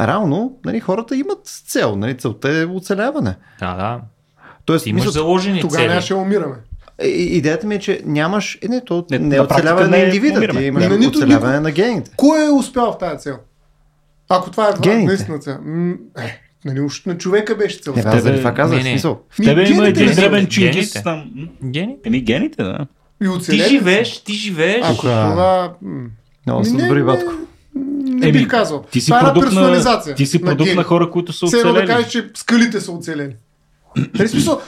Реално, нали, хората имат цел. Нали, целта е оцеляване. Да, да. Тоест, Ти имаш мисля, заложени Тогава цели. да умираме. е, идеята ми е, че нямаш... Е, не, то Не, не, на е оцеляване на не индивида, умираме. ти имаш Не, нито оцеляване на гените. Кой е успял в тази цел? Ако това е това, Гените. наистина цел. Е, нали, уж на човека беше цел. Не, тебе- аз заради това казах, не, не. смисъл. В тебе Ми, има гените един дребен чингис Гените. там. М, Гени? Еми гените, да. И Ти живееш, ти живееш. Ако това... Много не, добри, не, батко. Не Еми, бих казал. Ти си това е продукт на, персонализация. ти си продукт гени. на хора, които са Все едно да оцелели. кажеш, че скалите са оцелени. Нали, смисъл,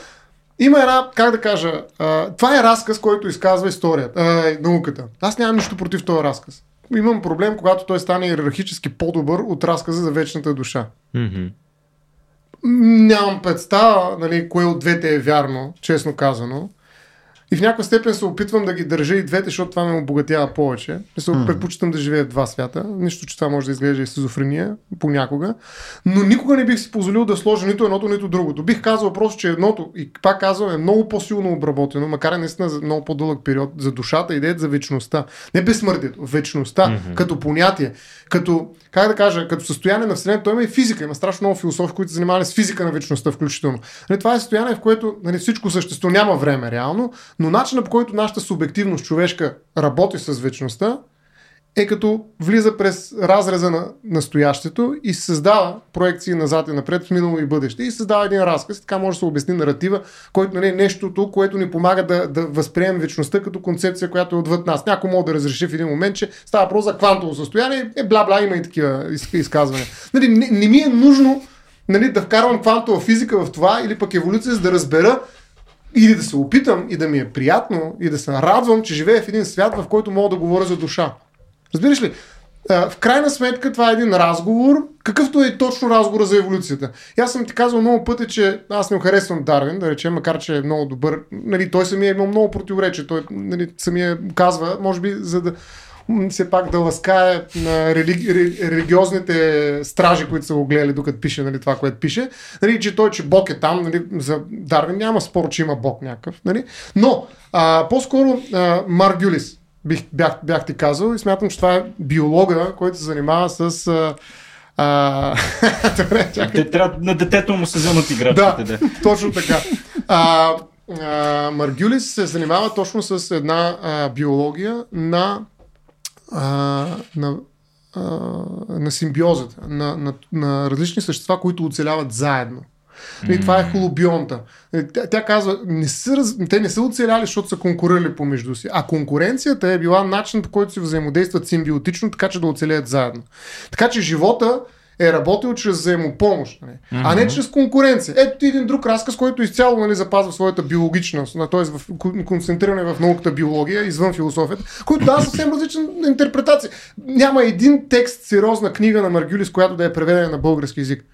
има една, как да кажа, а, това е разказ, който изказва историята, а, науката. Аз нямам нищо против този разказ. Имам проблем, когато той стане иерархически по-добър от разказа за вечната душа. Мгм. Нямам представа, нали, кое от двете е вярно, честно казано. И в някаква степен се опитвам да ги държа и двете, защото това ме обогатява повече. Мисля, mm. предпочитам да живея в два свята. Нищо, че това може да изглежда и шизофрения понякога. Но никога не бих си позволил да сложа нито едното, нито другото. Бих казал просто, че едното, и пак казвам, е много по-силно обработено, макар и наистина за много по-дълъг период за душата, идеята за вечността. Не безсмъртието, вечността mm-hmm. като понятие, като, как да кажа, като състояние на Вселената. Той има и физика, има страшно много философи, които се занимавали с физика на вечността включително. Нали, това е състояние, в което нали, всичко същество няма време реално, но начинът по който нашата субективност човешка работи с вечността е като влиза през разреза на настоящето и създава проекции назад и напред в минало и бъдеще и създава един разказ. Така може да се обясни наратива, който нали, е нещото, което ни помага да, да възприемем вечността като концепция, която е отвъд нас. Някой може да разреши в един момент, че става въпрос за квантово състояние, е бла-бла, има и такива из- изказвания. Нали, не, не ми е нужно нали, да вкарвам квантова физика в това или пък еволюция, за да разбера или да се опитам и да ми е приятно и да се радвам, че живея в един свят, в който мога да говоря за душа. Разбираш ли? В крайна сметка това е един разговор, какъвто е точно разговора за еволюцията. И аз съм ти казал много пъти, че аз не харесвам Дарвин, да речем, макар че е много добър. Нали, той самия е имал много противоречие. Той нали, самия казва, може би, за да все пак да ласкае на религи, ре- религиозните стражи, които са го гледали докато пише нали, това, което пише. Нали, че той, че Бог е там, нали, за Дарвин няма спор, че има Бог някакъв. Нали. Но а, по-скоро а, Маргюлис бих, бях, бях ти казал и смятам, че това е биолога, който се занимава с... А, а, добре, чакай. Те трябва на детето му се вземат играчките. Да, Да. точно така. А, а, Маргюлис се занимава точно с една а, биология на, а, на, а, на симбиозата, на, на, на различни същества, които оцеляват заедно. И това е холобионта. Е, Тя, тя казва, не са, те не са оцеляли, защото са конкурирали помежду си. А конкуренцията е била начин, по който си взаимодействат симбиотично, така че да оцелеят заедно. Така че живота е работил чрез взаимопомощ, нали? а не чрез конкуренция. Ето ти един друг разказ, който изцяло нали, запазва своята биологичност, т.е. в кон- концентриране в науката биология, извън философията, който дава съвсем различна интерпретация. Няма един текст, сериозна книга на Маргюлис, която да е преведена на български язик.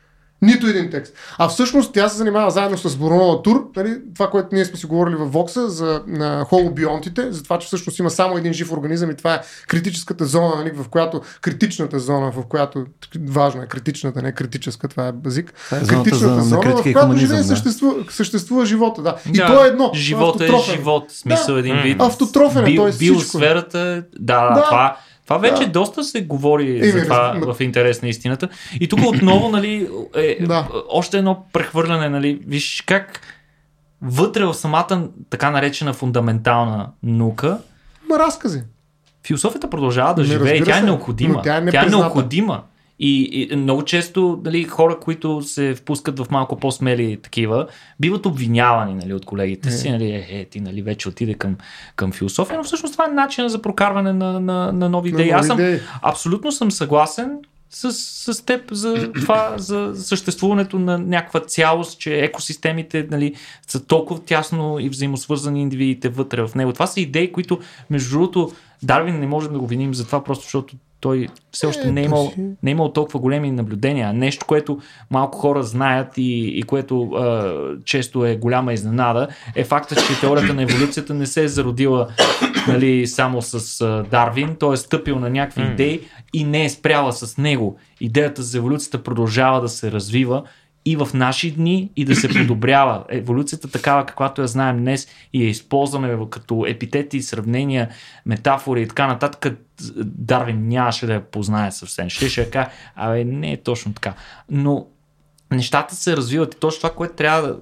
Нито един текст. А всъщност тя се занимава заедно с Бруно Тур, нали, това, което ние сме си говорили в Вокса за на холобионтите, за това, че всъщност има само един жив организъм и това е критическата зона, нали, в която, критичната зона, в която, важно е критичната, не критическа, това е базик, Това е критичната за- на зона, в която живее, да. съществува, съществува живота. Да. И Да, то е едно. Живот е живот, смисъл Да. един вид. Автотрофен е. Биосферата, е- да, да, Да. това, това вече Да. доста се говори Еми, за това разбира- в интерес на истината. И тук отново, нали, е, Да. още едно прехвърляне, нали, виж как вътре в самата така наречена фундаментална наука, Ма разкази. философията продължава да Не, живее и тя е необходима. но тя е тя е необходима. И, и много често нали, хора, които се впускат в малко по-смели такива, биват обвинявани нали, от колегите си. Нали, е, е, ти нали, вече отиде към, към философия, но всъщност това е начин за прокарване на, на, на нови идеи. Аз съм идеи. абсолютно съм съгласен с, с теб за това, за съществуването на някаква цялост, че екосистемите нали, са толкова тясно и взаимосвързани индивидите вътре в него. Това са идеи, които, между другото, Дарвин не можем да го виним за това, просто защото той все още не е имал, не е имал толкова големи наблюдения. Нещо, което малко хора знаят и, и което а, често е голяма изненада, е факта, че теорията на еволюцията не се е зародила нали, само с а, Дарвин. Той е стъпил на някакви идеи и не е спряла с него. Идеята за еволюцията продължава да се развива и в наши дни и да се подобрява. Еволюцията такава, каквато я знаем днес и я използваме като епитети, сравнения, метафори и така нататък, Дарвин нямаше да я познае съвсем. Ще ще кажа, абе не е точно така. Но нещата се развиват и точно това, което трябва да,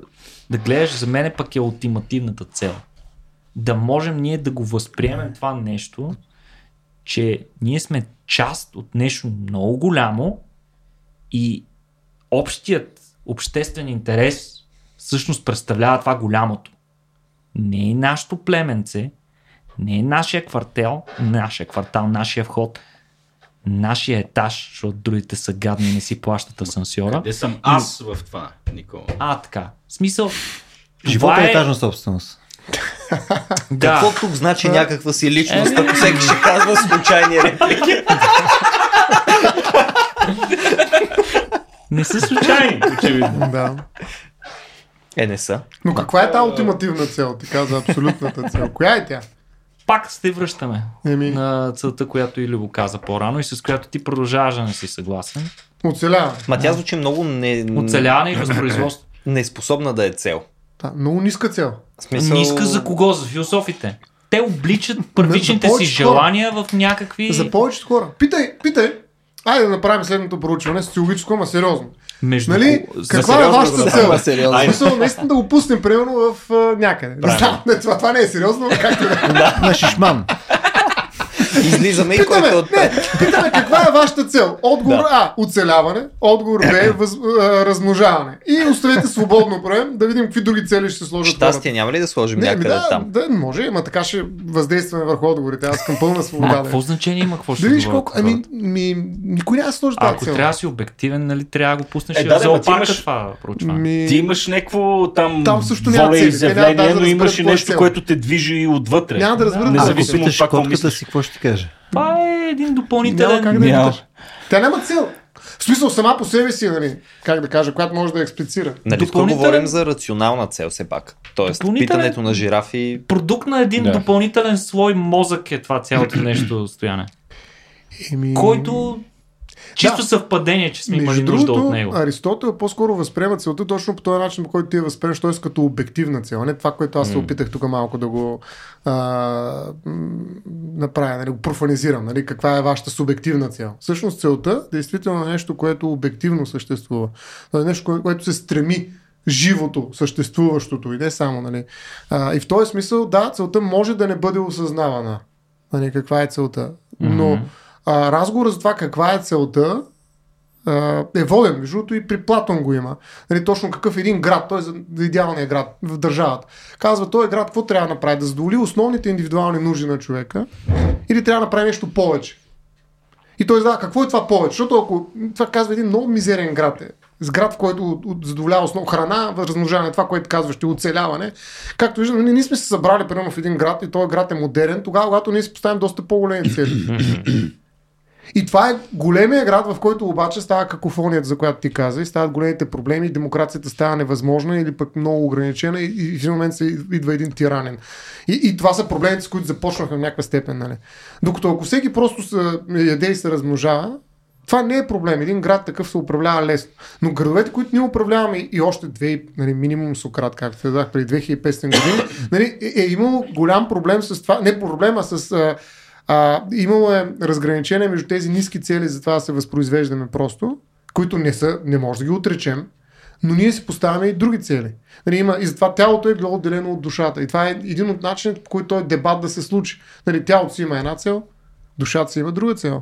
да гледаш за мен пък е ултимативната цел. Да можем ние да го възприемем това нещо, че ние сме част от нещо много голямо и общият обществен интерес всъщност представлява това голямото. Не е нашето племенце, не е нашия квартал, нашия квартал, нашия вход, нашия етаж, защото другите са гадни и не си плащат асансьора. Къде съм аз в това, Никола? А, така. В смисъл, Живота това е етажна собственост. Да. Какво тук значи някаква си личност, ако всеки ще казва случайни реплики? Не са случайни, очевидно. Да. Е, не са. Но каква е тази ултимативна цел? Ти каза абсолютната цел. Коя е тя? Пак се връщаме Еми, на целта, която и го каза по-рано и с която ти продължаваш да не си съгласен. оцелява. Ма тя звучи много не... Оцеляване и възпроизводство. неспособна да е цел. Да, много ниска цел. Смисъл... Ниска за кого? За философите. Те обличат първичните си хора. желания в някакви... За повечето хора. Питай, питай. Айде да направим следното проучване, социологическо, ама сериозно. Между... Нали? Каква е вашата цел? сериозно. Смисъл, наистина да го пуснем, примерно, в а, някъде. Не знам, не, това, това не е сериозно, но както и да е. На шишман. Излизаме и Питаме, който от не, питаме каква е вашата цел. Отговор Да. А. Оцеляване. Отговор Б. Въз, а, размножаване. И оставете свободно проем да видим какви други цели ще се сложат. щастие няма ли да сложим Не, някъде да, там? да, може, ама така ще въздействаме върху отговорите. Аз към пълна свобода. Да. какво значение има? Какво ще Да видиш колко. Ами, хората? ми, никой няма да сложи А, тази ако цел. трябва да си обективен, нали, трябва да го пуснеш Е, и да, в зоопарка имаш- това проучване. Ми... Ти имаш някакво там, Там също няма воля изявление, да но имаш и е нещо, което те движи и отвътре. Няма да е Независимо от това, какво котката мислиш. си, какво ще ти каже? Това е един Няма допълнителен... как да Няма. Тя няма цел. В смисъл сама по себе си, нали, как да кажа, която може да експлицира. Нали, Допълнителен- говорим за рационална цел все пак. Тоест, Допълнителен- питането на жирафи... Продукт на един Да. допълнителен слой мозък е това цялото нещо стояне. Еми... Който чисто Да. съвпадение, че сме имали нужда другото, от него. Аристотел по-скоро възприема целта точно по този начин, по който ти я възприемаш, т.е. като обективна цел, а не това, което аз се опитах тук малко да го а, направя, нали, го профанизирам, нали, каква е вашата субективна цел. Всъщност целта действително е нещо, което обективно съществува. То е нещо, кое- което се стреми живото, съществуващото и не само. Нали. А, и в този смисъл, да, целта може да не бъде осъзнавана. Нали, каква е целта. Но а, разговор за това каква е целта е воден. Между другото и при Платон го има. Нали, точно какъв един град, той е за идеалния град в държавата. Казва, този град какво трябва да направи? Да задоволи основните индивидуални нужди на човека или трябва да направи нещо повече? И той задава, какво е това повече? Защото ако това казва един много мизерен град е, с град, в който задоволява основно храна, размножаване, това, което казваш, ти оцеляване. Както виждам, ние, ние сме се събрали примерно в един град и този град е модерен, тогава, когато ние си поставим доста по-големи цели. И това е големия град, в който обаче става какофонията, за която ти каза, и стават големите проблеми, демокрацията става невъзможна или пък много ограничена и, и в един момент се идва един тиранен. И, и това са проблемите, с които започнаха в някаква степен. Нали? Докато ако всеки просто се яде и се размножава, това не е проблем. Един град такъв се управлява лесно. Но градовете, които ние управляваме и още две, нали, минимум Сократ, както те дах преди 2500 години, нали, е, е имало голям проблем с това. Не проблема с. А, имало е разграничение между тези ниски цели за това да се възпроизвеждаме просто, които не са, не може да ги отречем, но ние си поставяме и други цели. Нали, има, и затова тялото е било отделено от душата. И това е един от начините, по който този дебат да се случи. Нали, тялото си има една цел, душата си има друга цел.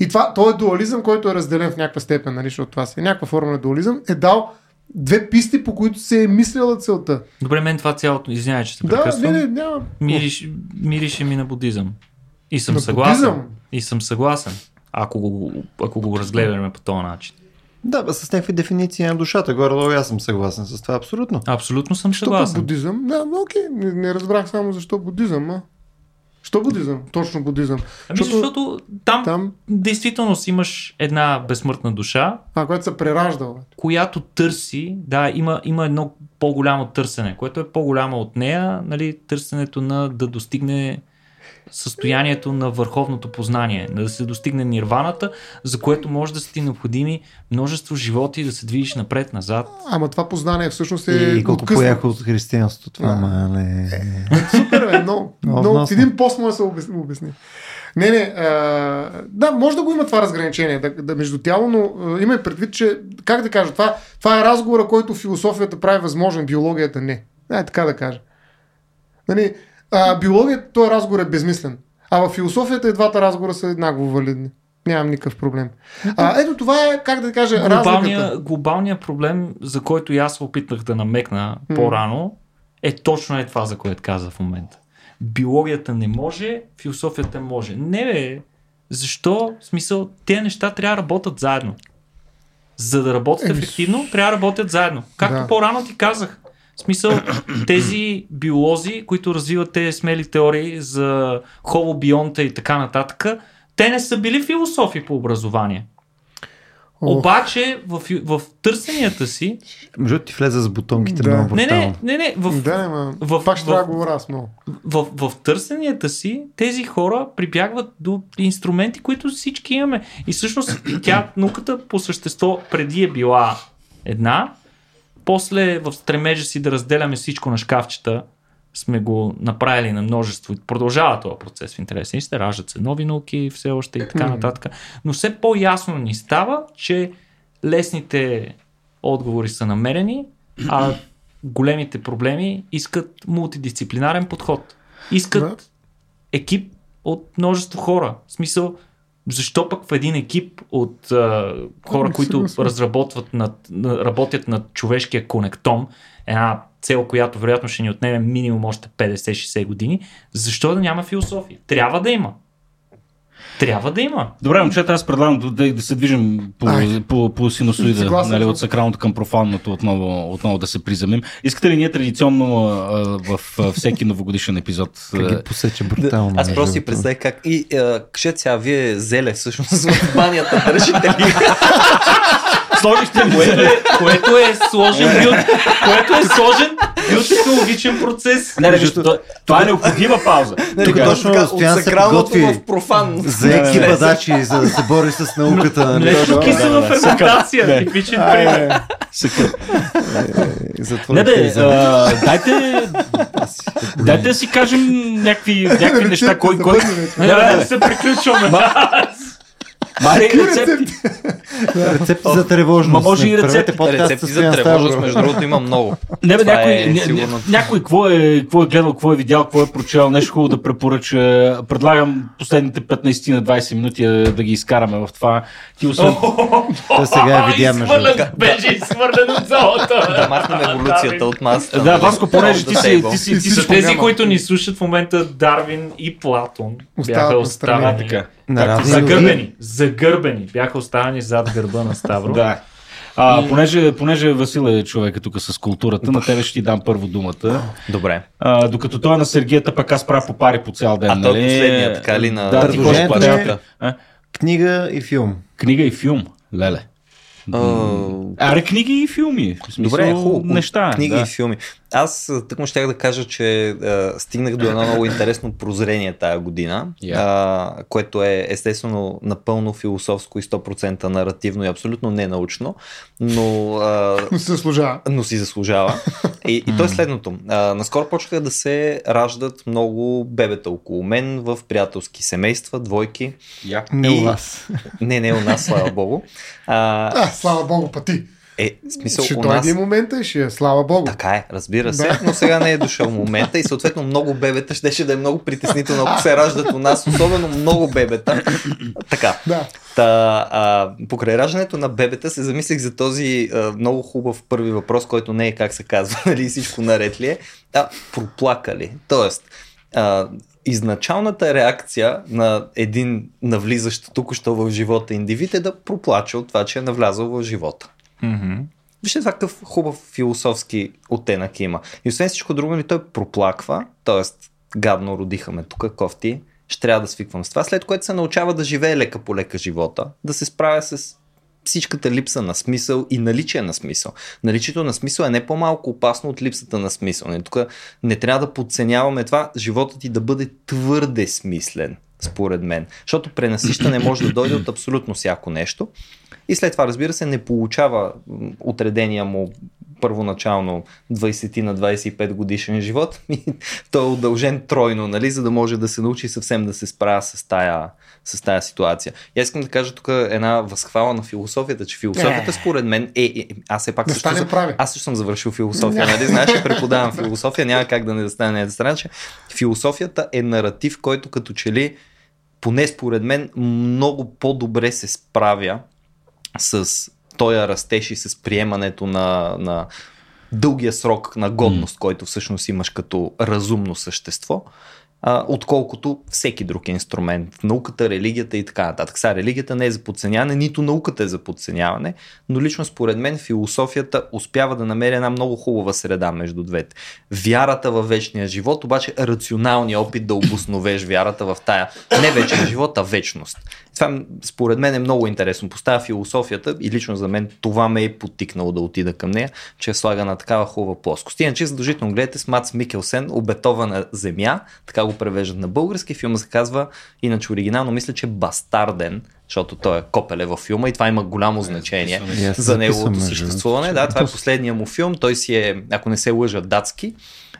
И това, този дуализъм, който е разделен в някаква степен, нали, защото това си е някаква форма на дуализъм, е дал две писти, по които се е мислила целта. Добре, мен това цялото, извинявай, че се Да, прекъсвам, не, не, няма. мириш, мирише ми на будизъм. И съм съгласен. И съм съгласен, ако го, ако го разгледаме по този начин. Да, бе, с някакви дефиниции на душата, горе-долу аз съм съгласен с това, абсолютно. Абсолютно съм Що пък съгласен. будизъм? Да, но окей, не, не разбрах само защо будизъм, а? Що будизъм? Точно будизъм. Ами защото там, там, действително си имаш една безсмъртна душа, а, което се прераждал. която търси, да, има, има едно по-голямо търсене, което е по-голямо от нея, нали, търсенето на да достигне състоянието на върховното познание, да се достигне нирваната, за което може да са ти необходими множество животи да се движиш напред-назад. Ама това познание всъщност е И колко откъснато. пояха от християнството това, Да. мале. Супер, бе, много, Много много, в един пост може да се обясни. обясни. Не, не, а, да, може да го има това разграничение да, да между тяло, но а, има и предвид, че, как да кажа, това, това е разговора, който философията прави възможен, биологията не. Не, така да кажа. Нали, а, биологията, този разговор е безмислен. А в философията и двата разговора са еднакво валидни. Нямам никакъв проблем. А, ето това е, как да кажа, Глобалния, разликата. глобалният проблем, за който и аз опитнах да намекна по-рано, е точно е това, за което каза в момента. Биологията не може, философията може. Не бе, защо? В смисъл, тези неща трябва да работят заедно. За да работят Еми, ефективно, трябва да работят заедно. Както да. по-рано ти казах. В смисъл, тези биолози, които развиват тези смели теории за холобионта и така нататък, те не са били философи по образование. Ох. Обаче в, в търсенията си, Между ти влезе с бутонките Да. много не, не, не, не, в, Да, не, ма, в- пак ще трябва да говоря аз много. в, в, в търсенията си тези хора прибягват до инструменти, които всички имаме. И всъщност тя, науката по същество преди е била една, после в стремежа си да разделяме всичко на шкафчета, сме го направили на множество и продължава този процес в интерес. И се раждат се нови науки все още и така нататък. Но все по-ясно ни става, че лесните отговори са намерени, а големите проблеми искат мултидисциплинарен подход. Искат екип от множество хора. В смисъл, защо пък в един екип от а, хора, които разработват над, на- работят над човешкия конектом, една цел, която вероятно ще ни отнеме минимум още 50-60 години, защо да няма философия? Трябва да има. Трябва да има. Добре, момчета, аз предлагам да, да, да се движим по, Ай. по, по синусоида, Съгласен нали, от сакралното към профанното отново, отново да се приземим. Искате ли ние традиционно а, в а, всеки новогодишен епизод? Как ги посече брутално. Аз между просто си представя как. И кажете сега, вие зеле всъщност в банята държите ли? Сложихте Което е, което е сложен което е сложен биотехнологичен процес. Не, не, виж, това, това е необходима пауза. Нали, Тук точно така, Стоян от се сакралното в профан. За екипа дачи, за да се бори с науката. нали? Нещо кисела да, да. ферментация, Да. типичен пример. Не, ще бе, изяда. а, дайте, дайте да си кажем някакви, някакви неща, кой, кой... Не, Да, не, да не, се приключваме. Мари, рецепти. Рецепти за тревожност. Ма може и рецепти. Рецепти за тревожност, между другото, има много. Не, бе, някой, е някой какво е, какво е гледал, какво е видял, какво е прочел, нещо хубаво да препоръча. Предлагам последните 15 на 20 минути а, да ги изкараме в това. Ти освен... Той сега я видя между беше изхвърлен от залата. Да махнем еволюцията от масата. Да? Васко, понеже ти си, ти си, тези, които ни слушат в момента, Дарвин и Платон бяха настрани. Така. Наравни Загърбени, загърбени. Бяха оставени зад гърба на Ставро. Да. А, понеже, понеже Васил е човека тук с културата, на тебе ще ти дам първо думата. Добре. А, докато той е на Сергията, пък аз правя по пари по цял ден. А той е нали? последният, така ли, на да, ти е-? А? Книга и филм. Книга и филм. Леле. О, Аре, книги и филми. В смисъл, Добре, хубаво. неща. Книги да. и филми. Аз тъкмо щях да кажа, че а, стигнах до едно много интересно прозрение тая година, Я. а, което е естествено напълно философско и 100% наративно и абсолютно ненаучно, но, а, Но се заслужава. но си заслужава. И, и то е следното. А, наскоро почнаха да се раждат много бебета около мен в приятелски семейства, двойки. Я. Не И- у вас. Не, не у нас, слава богу. А, А, слава богу, пъти. Е, смисъл, Ще у дойде нас... и момента и ще е, слава богу. Така е, разбира се, Да. но сега не е дошъл момента и съответно много бебета щеше да е много притеснително, ако се раждат у нас, особено много бебета. Така. Да. Та, а, покрай раждането на бебета се замислих за този а, много хубав първи въпрос, който не е как се казва, нали всичко наред ли е, а проплака ли? Тоест, а, изначалната реакция на един навлизащ току-що в живота индивид е да проплаче от това, че е навлязъл в живота. Вижте това какъв хубав философски оттенък има. И освен всичко друго, нали, той проплаква, т.е. гадно родиха ме тук, кофти, ще трябва да свиквам с това, след което се научава да живее лека по лека живота, да се справя с всичката липса на смисъл и наличие на смисъл. Наличието на смисъл е не по-малко опасно от липсата на смисъл. Не, тук не трябва да подценяваме това, животът ти да бъде твърде смислен, според мен. Защото пренасищане може да дойде от абсолютно всяко нещо. И след това, разбира се, не получава отредения му първоначално 20 на 25 годишен живот. И той е удължен тройно, нали, за да може да се научи съвсем да се справя с тая, с тая ситуация. И аз искам да кажа тук една възхвала на философията, че философията според мен е, е аз все пак Да също, стане прави. аз също съм завършил философия, нали, знаеш, че преподавам философия, няма как да не да стане да страна, че философията е наратив, който като че ли поне според мен много по-добре се справя с този растеж и с приемането на, на дългия срок на годност, mm. който всъщност имаш като разумно същество, отколкото всеки друг инструмент. Науката, религията и така нататък. Сега религията не е за подценяване, нито науката е за подценяване, но лично според мен философията успява да намери една много хубава среда между двете. Вярата във вечния живот, обаче рационалният опит да обосновеш вярата в тая не вечен живот, а вечност. Това според мен е много интересно. Поставя философията и лично за мен това ме е потикнало да отида към нея, че я слага на такава хубава плоскост. Иначе задължително гледате с Мац Микелсен Обетована земя, така го превеждат на български. Филма се казва, иначе оригинално мисля, че Бастарден, защото той е копеле във филма и това има голямо значение И аз за неговото съществуване. Да, това е последния му филм. Той си е, ако не се лъжа, датски.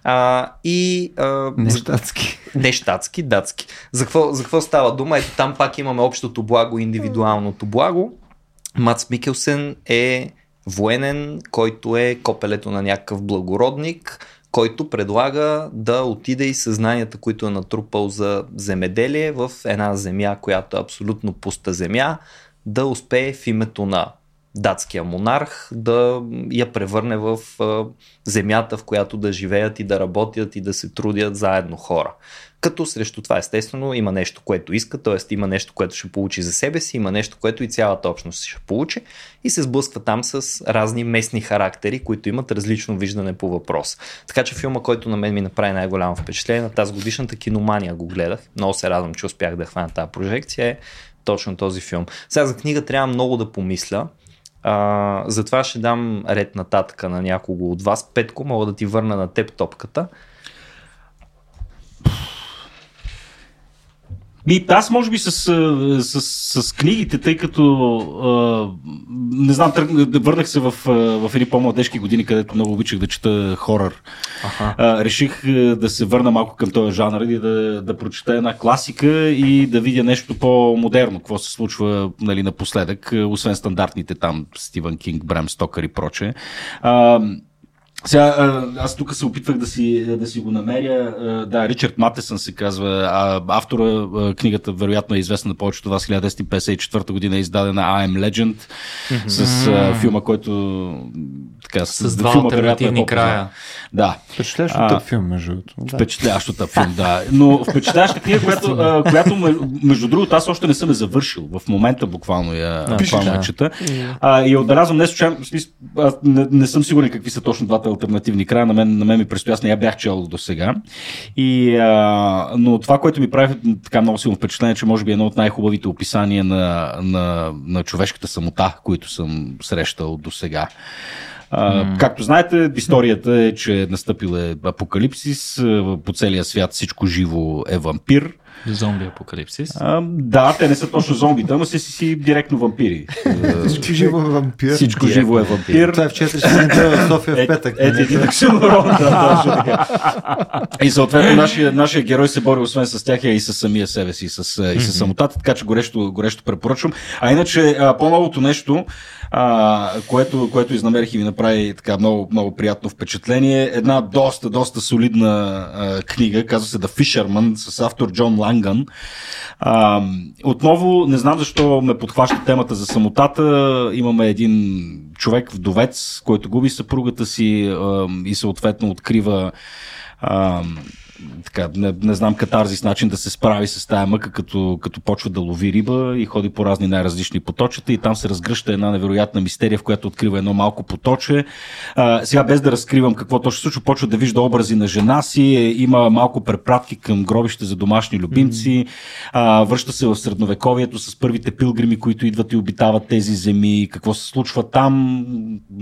А, и а, Не щатски. не щатски, датски. За какво, за какво става дума? Ето там пак имаме общото благо, индивидуалното благо. Мац Микелсен е военен, който е копелето на някакъв благородник, който предлага да отиде и съзнанията, които е натрупал за земеделие в една земя, която е абсолютно пуста земя, да успее в името на датския монарх да я превърне в земята, в която да живеят и да работят и да се трудят заедно хора. Като срещу това естествено има нещо, което иска, т.е. има нещо, което ще получи за себе си, има нещо, което и цялата общност ще получи и се сблъсква там с разни местни характери, които имат различно виждане по въпрос. Така че филма, който на мен ми направи най-голямо впечатление, на тази годишната киномания го гледах. Много се радвам, че успях да хвана тази прожекция. Е точно този филм. Сега за книга трябва много да помисля. А, затова ще дам ред нататък на някого от вас. Петко, мога да ти върна на теб топката. И аз може би с, с, с, с книгите, тъй като а, не знам, тръг, върнах се в, в едни по-младежки години, където много обичах да чета хорър. Аха. А, реших да се върна малко към този жанр и да, да прочета една класика и да видя нещо по-модерно, какво се случва нали, напоследък, освен стандартните там Стивън Кинг, Брем Стокър и прочее. А, сега, аз тук се опитвах да си, да си го намеря. Да, Ричард Матесън се казва. А, автора, книгата вероятно е известна на повечето вас. 1954 година е издадена I Am Legend с а, филма, който така, С два филма, альтернативни е края. Да. Впечатляващ А, тъп филм, между другото. Да. Впечатляващата филм, да. Но впечатляваща книга, която, а, която ме- между другото, аз още не съм я завършил. В момента буквално я, буквално я да. чета. А, и отбелязвам не случайно, не, не съм сигурен какви са точно двата альтернативни края. На мен, на мен ми предстои, аз не я бях чел до сега. И, а, но това, което ми прави така много силно впечатление, че може би е едно от най-хубавите описания на, на, на човешката самота, които съм срещал до сега. Uh, както знаете, историята е, че е настъпил е апокалипсис, по целия свят всичко живо е вампир. Зомби апокалипсис. А, да, те не са точно зомбита, но са си, си директно вампири. Всичко живо е вампир. всичко живо е вампир. Това е в 4 сутринта в София в петък. Ето един оксиморон, да, точно така. И съответно нашия, нашия герой се бори освен с тях и с самия себе си, и с, и с самотата, така че горещо, горещо препоръчвам. А иначе а, по-новото нещо, а, което, което изнамерих и ми направи така много, много приятно впечатление, една доста, доста солидна а, книга, казва се The Fisherman, с автор Джон Ланган. А, отново, не знам защо ме подхваща темата за самотата. Имаме един човек, вдовец, който губи съпругата си а, и съответно открива а, така, не, не знам катарзис начин да се справи с тая мъка, като, като почва да лови риба и ходи по разни най-различни поточета и там се разгръща една невероятна мистерия, в която открива едно малко поточе. А, сега без да разкривам какво точно се случва, почва да вижда образи на жена си, е, има малко препратки към гробище за домашни любимци, а, връща се в средновековието с първите пилгрими, които идват и обитават тези земи, какво се случва там,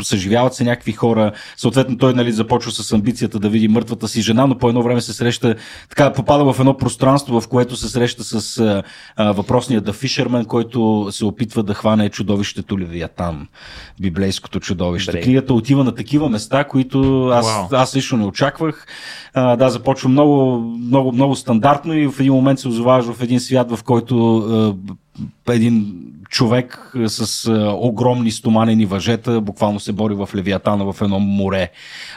съживяват се някакви хора, съответно той нали, започва с амбицията да види мъртвата си жена, но по едно време се среща, така попада в едно пространство, в което се среща с а, а, въпросния The Fisherman, който се опитва да хване чудовището Левиатан, библейското чудовище. Добре. Книгата отива на такива места, които аз, аз лично не очаквах. А, да, започва много, много, много стандартно и в един момент се озоваваш в един свят, в който а, един човек а, с а, огромни стоманени въжета буквално се бори в Левиатана в едно море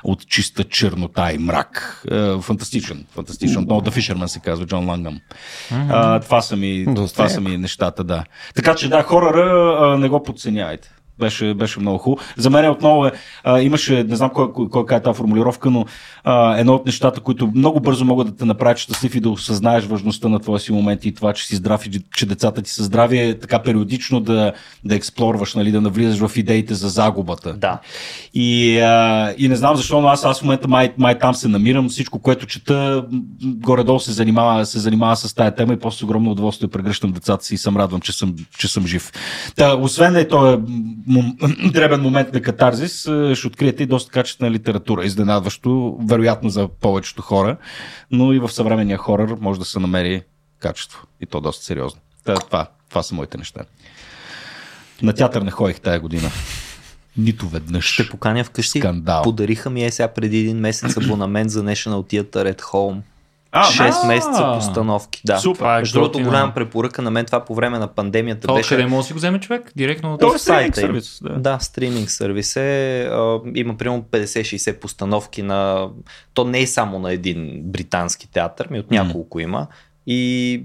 от чиста чернота и мрак. А, фантастичен, фантастичен. No, The Fisherman се казва, Джон Лангъм. Това, са ми, това са ми нещата, да. Така че да, хорора не го подценявайте. Беше, беше много хубаво. За мен отново е, а, имаше, не знам кой, кой, кой е тази формулировка, но а, едно от нещата, които много бързо могат да те направят щастлив и да осъзнаеш важността на твоя си момент и това, че си здрав и че децата ти са здрави, е така периодично да, да експлорваш, нали, да навлизаш в идеите за загубата. Да. И, а, и не знам защо, но аз, аз в момента май, май там се намирам. Всичко, което чета, горе-долу се занимава, се занимава с тая тема и после с огромно удоволствие прегръщам децата си и съм радвам, че съм, че съм жив. Та, освен е този м- дребен момент на катарзис, е, ще откриете и доста качествена литература. Изненадващо, вероятно за повечето хора, но и в съвременния хорър може да се намери качество. И то доста сериозно. Та, това, това са моите неща. На театър не ходих тая година. Нито веднъж. Ще поканя вкъщи. Скандал. Подариха ми е сега преди един месец абонамент за National Theatre at Home. А, 6 а, месеца постановки. Да. Супер. Е Между другото, голяма препоръка на мен това по време на пандемията То беше. къде може да си го вземе човек? Директно от... В е стриминг сайта сервис, да. Да, стриминг сервис е. А, има примерно 50-60 постановки на... То не е само на един британски театър, ми от няколко има. И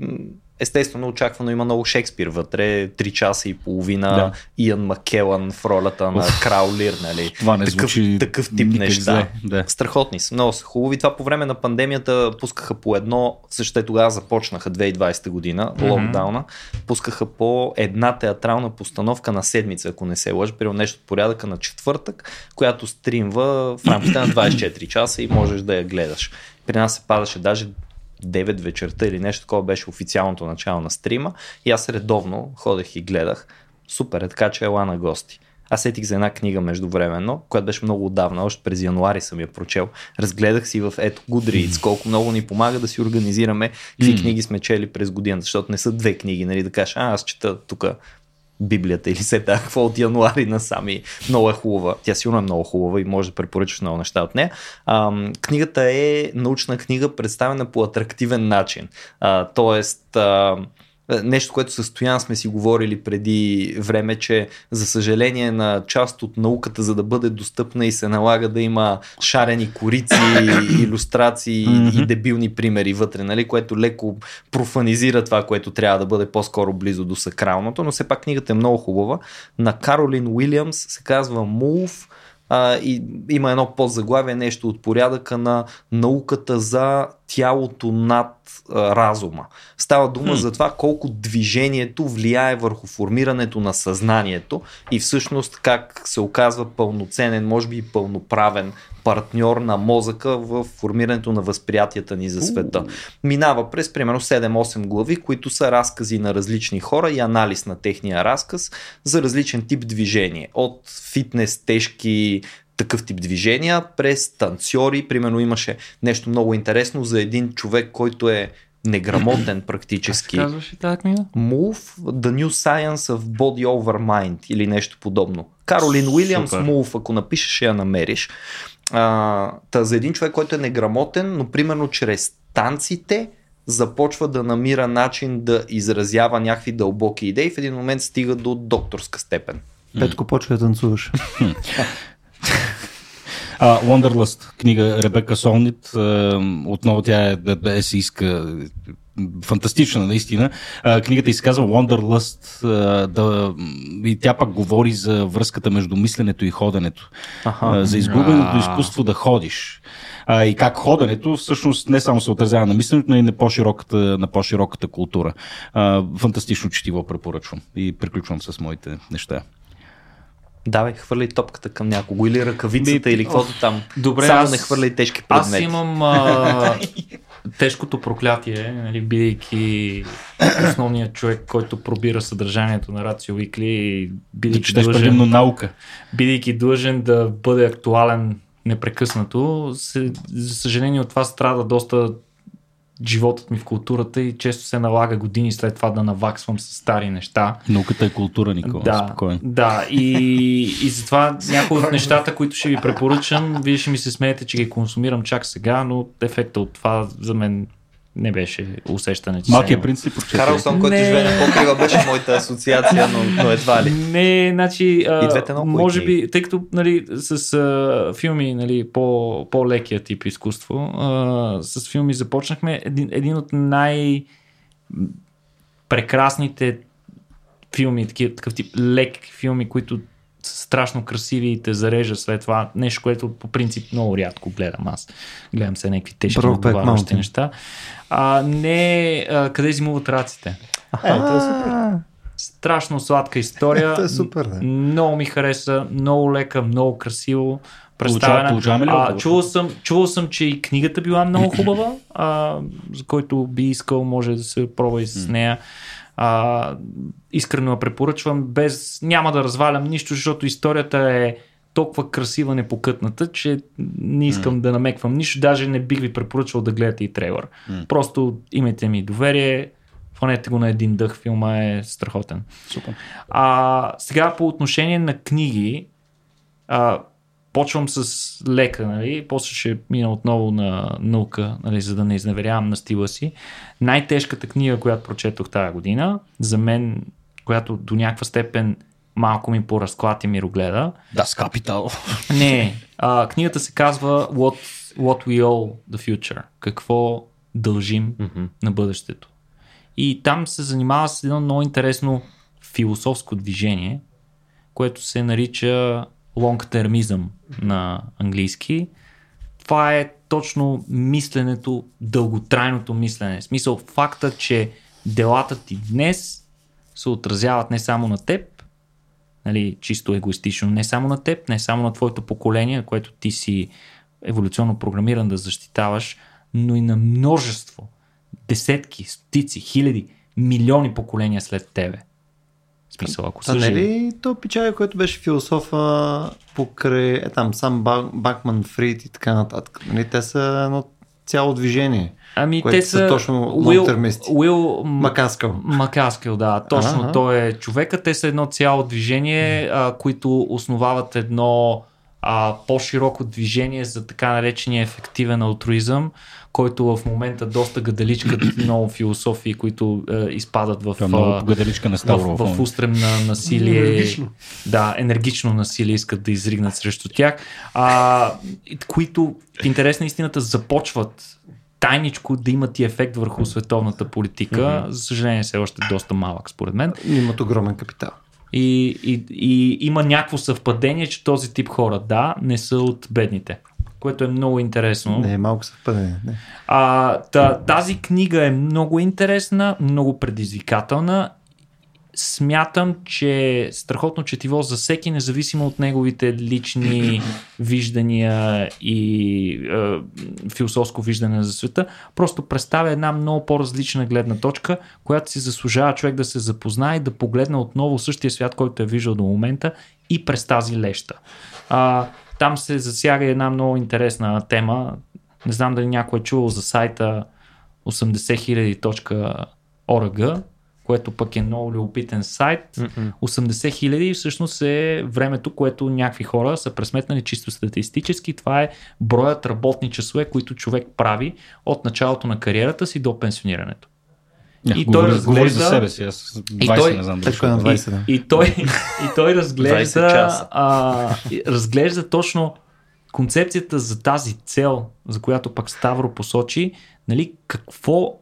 естествено очаквано има много Шекспир вътре, 3 часа и половина, Да. Иан Макелан в ролята на Крал Лир, нали? Това не такъв, звучи такъв тип неща. зле, да. Страхотни са, много са хубави. Това по време на пандемията пускаха по едно, също те тогава започнаха 2020 година, Мгм. локдауна, пускаха по една театрална постановка на седмица, ако не се лъжа, примерно нещо от порядъка на четвъртък, която стримва в рамките на 24 часа и можеш да я гледаш. При нас се падаше даже 9 вечерта или нещо такова беше официалното начало на стрима и аз редовно ходех и гледах. Супер, е така че ела на гости. Аз сетих за една книга междувременно, която беше много отдавна, още през януари съм я прочел. Разгледах си в ето Goodreads, колко много ни помага да си организираме какви М. книги сме чели през годината, защото не са две книги, нали, да кажеш, а, аз чета тук Библията или се така, какво от януари насами. Много е хубава. Тя сигурно е много хубава и може да препоръчаш много неща от нея. Ам, книгата е научна книга, представена по атрактивен начин. А, тоест, а, нещо, което със Стоян сме си говорили преди време, че за съжаление на част от науката, за да бъде достъпна и се налага да има шарени корици, иллюстрации и дебилни примери вътре, нали, което леко профанизира това, което трябва да бъде по-скоро близо до сакралното, но все пак книгата е много хубава. На Каролин Уилямс се казва Move а, и има едно подзаглавие, нещо от порядъка на науката за тялото над а, разума. Става дума за това колко движението влияе върху формирането на съзнанието и всъщност как се оказва пълноценен, може би и пълноправен партньор на мозъка в формирането на възприятията ни за света. Минава през примерно 7-8 глави, които са разкази на различни хора и анализ на техния разказ за различен тип движение. От фитнес, тежки такъв тип движения, през танцори. Примерно имаше нещо много интересно за един човек, който е неграмотен практически. Как казваш и тази книга? Move, The New Science of Body Over Mind или нещо подобно. Каролин Уилямс. Move, ако напишеш, ще я намериш. А, та за един човек, който е неграмотен, но примерно чрез танците започва да намира начин да изразява някакви дълбоки идеи, в един момент стига до докторска степен. Петко, почва да танцуваш. А, Wanderlust, книга Ребека Солнит. Отново тя е, е есийска фантастична наистина. А, книгата изказва Wanderlust а, да, и тя пак говори за връзката между мисленето и ходенето. А, за изгубеното изкуство да ходиш. А, и как ходенето всъщност не само се отразява на мисленето, но и на по-широката, на по-широката култура. А, фантастично четиво препоръчвам и приключвам с моите неща. Давай, хвърляй топката към някого или ръкавицата Ми, или каквото там. Добре, Само аз- не хвърляй тежки предмети. Аз имам а, тежкото проклятие, нали, бидейки основният човек, който пробира съдържанието на Рацио Weekly и Да бидейки четеш длъжен, наука. бидейки длъжен да бъде актуален непрекъснато, се, за съжаление от това страда доста животът ми в културата и често се налага години след това да наваксвам с стари неща. Науката е култура, Никола. Да, Спокойно. да и, и затова някои от нещата, които ще ви препоръчам, вие ще ми се смеете, че ги консумирам чак сега, но ефекта от това за мен не беше усещане, че Малкият съм- принц си прочете. Карлсон, който Не. живее на покрива, беше моята асоциация, но, но едва ли. Не, значи, а, И двете много може книги. би, тъй като нали, с а, филми, нали, по, по-лекия тип изкуство, а, с филми започнахме. Един, един от най- прекрасните филми, такива, такъв тип лек филми, които страшно красиви и те зарежа след това. Нещо, което по принцип много рядко гледам аз. Гледам се някакви тежки отговарящи неща. А, не а, къде зимуват раците. Е, това е супер. Страшно сладка история. Това е супер, да. Много ми хареса, много лека, много красиво. Представена. получаваме ли а, чувал, съм, чувал съм, че и книгата била много хубава, а, за който би искал, може да се пробва и с нея. А, искрено я препоръчвам, без, няма да развалям нищо, защото историята е толкова красива, непокътната, че не искам да намеквам нищо, даже не бих ви препоръчвал да гледате и трейлър. Просто имайте ми доверие, фанете го на един дъх, филма е страхотен. Супер. А, сега по отношение на книги, а, почвам с лека, нали? после ще мина отново на наука, нали? за да не изневерявам на стила си. Най-тежката книга, която прочетох тази година, за мен, която до някаква степен малко ми поразклати мирогледа, Да, с капитал. не, а, книгата се казва What, What We Owe the Future. Какво дължим Мгм. на бъдещето. И там се занимава с едно много интересно философско движение, което се нарича long-termism на английски. Това е точно мисленето, дълготрайното мислене. В смисъл факта, че делата ти днес се отразяват не само на теб, нали, чисто егоистично, не само на теб, не само на твоето поколение, което ти си еволюционно програмиран да защитаваш, но и на множество, десетки, стотици, хиляди, милиони поколения след тебе. Смисъл, ако Та са не ли то пичага, който беше философа покрай, е там, сам Бак, Бакман, Фрид и така нататък. Нали, те са едно цяло движение. Ами те са са точно Уил. Уил М- Макаскал. Макаскел, да, точно Ага. той е човека. Те са едно цяло движение, а, които основават едно а, по-широко движение за така наречения ефективен алтруизъм, който в момента доста гадаличкат много философии, които е, изпадат в, е на в, Ставро. в устрем на насилие. Енергично. Да, енергично насилие искат да изригнат срещу тях, а, които в интерес на истината започват тайничко да имат и ефект върху световната политика. За съжаление, все още доста малък, според мен. Имат огромен капитал. И, и, и има някакво съвпадение, че този тип хора, да, не са от бедните. Което е много интересно. Не е малко съвпадение. Не. А, та, тази книга е много интересна, много предизвикателна. Смятам, че е страхотно четиво за всеки, независимо от неговите лични виждания и е, философско виждане за света. Просто представя една много по-различна гледна точка, която си заслужава човек да се запознае и да погледне отново същия свят, който е виждал до момента и през тази леща. А, там се засяга една много интересна тема. Не знам дали някой е чувал за сайта 80.000.org, което пък е много любопитен сайт. 80 000 всъщност е времето, което някакви хора са пресметнали чисто статистически. Това е броят работни часове, които човек прави от началото на кариерата си до пенсионирането. И И той той разглежда за разглежда- себе си. Аз 20 той- не знам го- 20, да. И, и, той, и той 20 разглежда, а, и разглежда точно концепцията за тази цел, за която пък Ставро посочи, нали, какво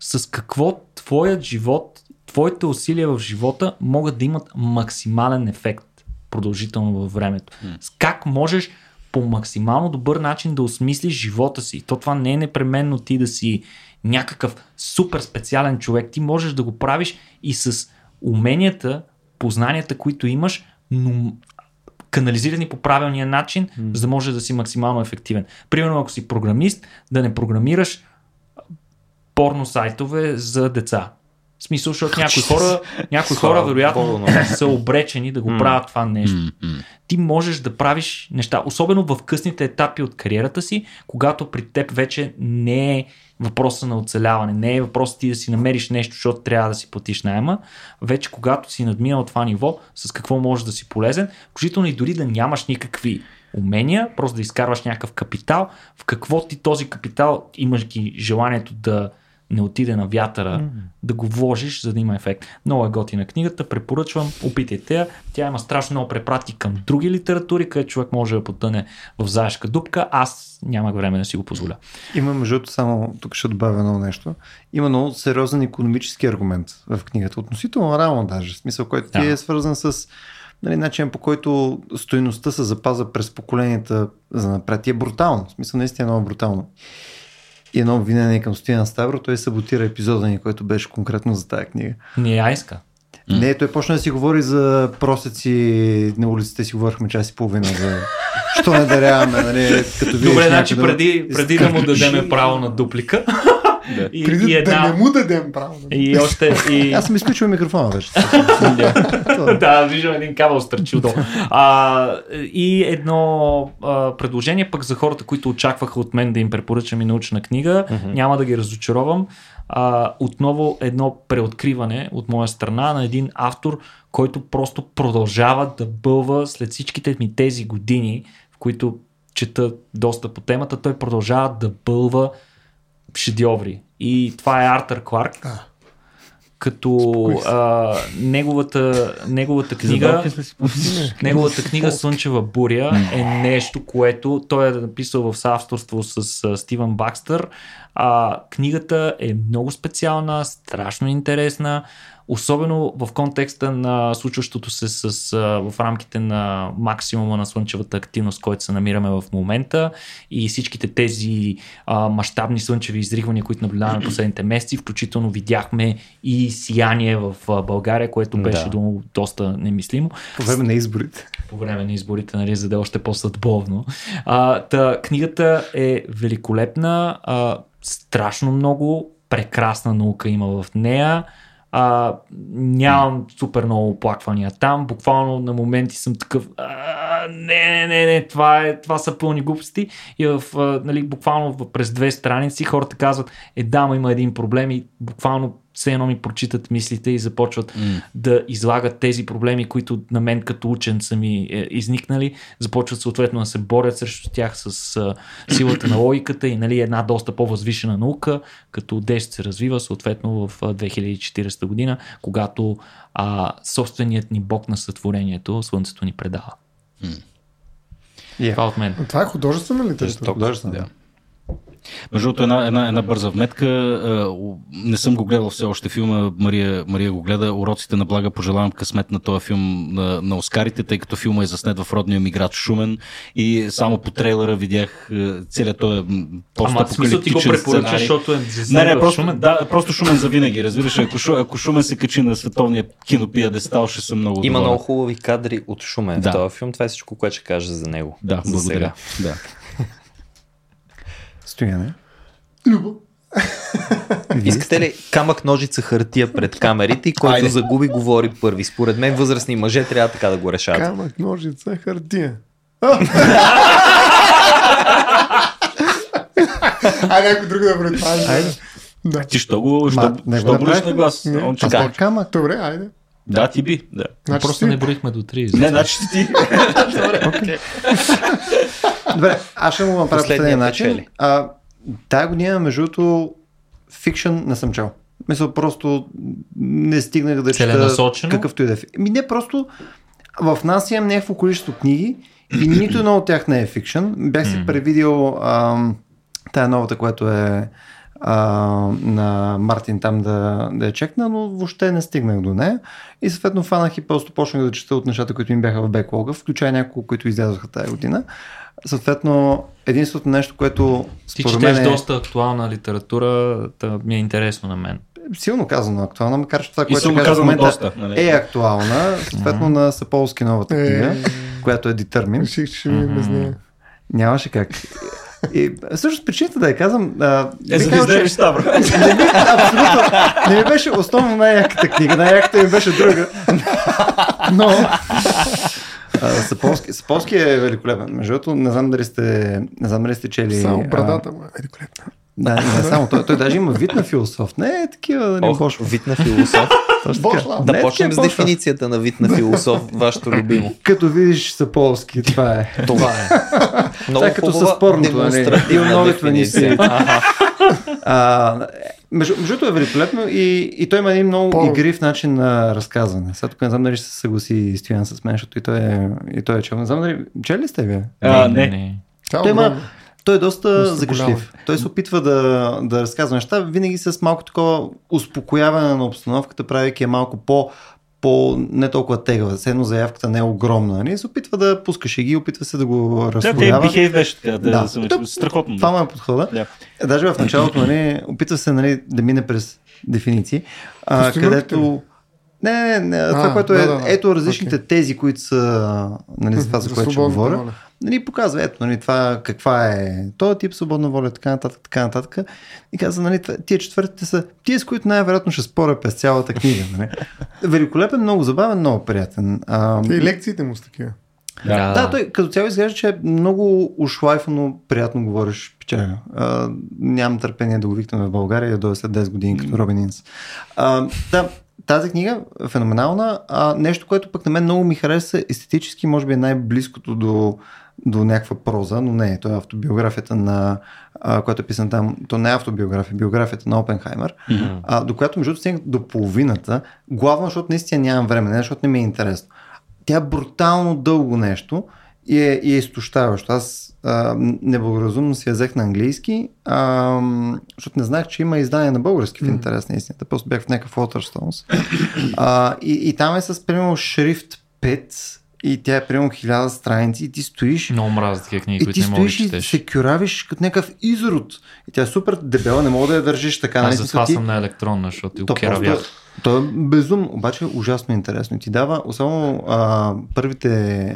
с какво твоят живот, твоите усилия в живота могат да имат максимален ефект продължително във времето. С Как можеш по максимално добър начин да осмислиш живота си. То това не е непременно ти да си някакъв супер специален човек. Ти можеш да го правиш и с уменията, познанията, които имаш, но канализирани по правилния начин, mm. за да може да си максимално ефективен. Примерно, ако си програмист, да не програмираш порно сайтове за деца. В смисъл, защото някои хора, някои хора вероятно са обречени да го правят това нещо. Ти можеш да правиш неща, особено в късните етапи от кариерата си, когато при теб вече не е въпроса на оцеляване, не е въпросът ти да си намериш нещо, защото трябва да си платиш найема. Вече когато си надминал това ниво, с какво можеш да си полезен, включително и дори да нямаш никакви умения, просто да изкарваш някакъв капитал, в какво ти този капитал имаш ги желанието да не отиде на вятъра, mm-hmm. да го вложиш, за да има ефект. Много е готина книгата, препоръчвам, опитайте я. Тя има страшно много препрати към други литератури, където човек може да потъне в заешка дупка. Аз нямах време да си го позволя. Има, между само тук ще добавя едно нещо. Има много сериозен економически аргумент в книгата. Относително рано даже. В смисъл, който да. е свързан с нали, начин по който стоеността се запазва през поколенията за напред. И е брутално. В смисъл, наистина е много брутално и едно обвинение към Стоян Ставро, той саботира епизода ни, който беше конкретно за тази книга. Не я иска. Не, той почна да си говори за просеци на улиците, си говорихме час и половина за що не даряваме, нали, като Добре, значи преди, преди да му дадем право на дуплика, да. И, Преди и една... да не му дадем право. И още... И... Аз съм изключил микрофона вече. да, виждам един кабел стърчи долу. А, и едно а, предложение пък за хората, които очакваха от мен да им препоръчам и научна книга. Mm-hmm. Няма да ги разочаровам. А, отново едно преоткриване от моя страна на един автор, който просто продължава да бълва след всичките ми тези години, в които чета доста по темата, той продължава да бълва шедьоври. И това е Артър Кларк. Да. Като а, неговата, неговата книга неговата книга Слънчева буря е нещо, което той е написал в съавторство с а, Стивън Бакстър. А, книгата е много специална, страшно интересна особено в контекста на случващото се с, в рамките на максимума на слънчевата активност, който се намираме в момента и всичките тези а, мащабни слънчеви изригвания, които наблюдаваме последните месеци, включително видяхме и сияние в България, което беше да. до, доста немислимо. По време на изборите. По време на изборите, нали, за да е още по-съдбовно. А, та, книгата е великолепна, а, страшно много прекрасна наука има в нея. А, нямам супер много оплаквания там. Буквално на моменти съм такъв. А, не, не, не, не, това, е, това са пълни глупости. И в, а, нали, буквално през две страници хората казват, е да, има един проблем и буквално все едно ми прочитат мислите и започват mm. да излагат тези проблеми, които на мен като учен са ми е, изникнали, започват съответно да се борят срещу тях с а, силата на логиката и нали, една доста по-възвишена наука, като ДЕС се развива съответно в 2040 година, когато а, собственият ни бог на сътворението, Слънцето ни предава. Mm. Yeah. Това от мен. Това е художествена литература. Художествена, да. Между другото, една, една, една бърза вметка. Не съм го гледал все още филма. Мария, Мария го гледа. Уроците на блага пожелавам късмет на този филм на, на Оскарите, тъй като филма е заснет в родния ми град Шумен. И само по трейлера видях целият този Ама смисъл ти го препоръчаш, защото е не, не, просто, Шумен? Да, просто Шумен за винаги. Разбираш, ако, шу, ако Шумен се качи на световния кинопиадестал, ще съм много Има много хубави кадри от Шумен да. в този филм. Това е всичко, което ще кажа за него. Да, за благодаря. Сега. Да. Стояне. Любо. Искате ли камък, ножица, хартия пред камерите и който Айде. загуби, говори първи? Според мен възрастни мъже трябва така да го решават. Камък, ножица, хартия. Айде, някой друг да предпази. Айде. Да. Ти що го, що, Ма, що броиш на глас? Не, Он така. Камък, добре, айде. Да, ти би. Да. Значи Просто ти... не броихме до 3. Не, значи ти. Добре. Добре, аз ще му направя последния начин. А, тая година, между другото, фикшън не съм чел. Мисля, просто не стигнах да чета какъвто и да е. Ми не, просто в нас имам някакво количество книги и нито едно от тях не е фикшън. Бях си превидил ам, тая новата, която е а, на Мартин там да, да я чекна, но въобще не стигнах до нея. И съответно фанах и просто почнах да чета от нещата, които ми бяха в беклога, включая няколко, които излязоха тази година. Съответно, единственото нещо, което Ти според четеш мен е доста актуална литература, та ми е интересно на мен. силно казано актуална, макар че това, И което кажа в момента доста, нали? е актуална, съответно на Саполски новата Е. книга, която е Determined. Реших, че ще ми е без нея. Нямаше как. И всъщност причината да я казвам, а, Е, за да издадеш Ставро. не ми, абсолютно, не ми беше основно най-яката книга, най-яката ми беше друга. Но Саполски, Саполски е великолепен. Между другото, не знам дали сте, не знам дали сте чели... Само брадата му е великолепна. Да, не само. Той, той даже има вид на философ. Не е такива, нали, Ох, Бошо. вид на философ. Да Не е почнем с такива Бошо. дефиницията на вид на философ, вашето любимо. Като видиш Саполски, това е. Това е. Много Това е като със спорното, нали? демонстративна И новите ни дефиниция. А, между, между е великолепно и, и той има един много По- игрив начин на разказване. Сега тук не знам дали ще се съгласи Стоян с мен, защото и той е, и той е чел. Не знам дали... Чели ли сте вие? А, не. Тя е Той има, той е доста Доста закашлив. Той се опитва да, да разказва неща, винаги с малко такова успокояване на обстановката, правейки я малко по, по не толкова тегава. Седно заявката не е огромна. Нали? Се опитва да пуска шеги, опитва се да го Да, те разходява. бихейв беше така, да, Да. да. съм страхотно. Това му е подхода. Да. Даже в началото, нали, опитва се нали, да мине през дефиниции, а, където... Не, не, не, това, А, което е, да, да, да. ето различните тези, които са, нали, за това, за За което ще говоря. Нали, показва, ето, нали, това каква е този тип свободна воля, така нататък, така нататък. И казва, нали, тия четвъртите са тия, с които най-вероятно ще споря през цялата книга. Нали. Великолепен, много забавен, много приятен. А, и лекциите му са такива. Да. да, той като цяло изглежда, че е много ушлайфано, приятно говориш печага. А, нямам търпение да го викнем в България и да дойде след 10 години като Робин Инс. А, да, тази книга е феноменална. А, нещо, което пък на мен много ми хареса естетически, може би е най-близкото до, до някаква проза, но не, то е автобиографията на, а, която е писана там, то не е автобиография, биографията на Опенхаймер, mm-hmm. а, до която между стигнах до половината, главно, защото наистина нямам време, не защото не ми е интересно. Тя е брутално дълго нещо и е, и е изтощаващо. Аз а, неблагоразумно си я взех на английски, а, защото не знаех, че има издание на български в интерес на истината. Просто бях в някакъв Waterstones. А, и, и там е с, примерно, шрифт 5 и тя е, примерно, 1000 страници и ти стоиш Много мразя такива книги, и които не мога да стоиш и четеш. се кюравиш като някакъв изрод. И тя е супер дебела, не мога да я държиш така. нали? Аз затова ти- съм на електронна, защото то океравях. то е безумно, обаче е ужасно интересно. И Ти дава, особено а, първите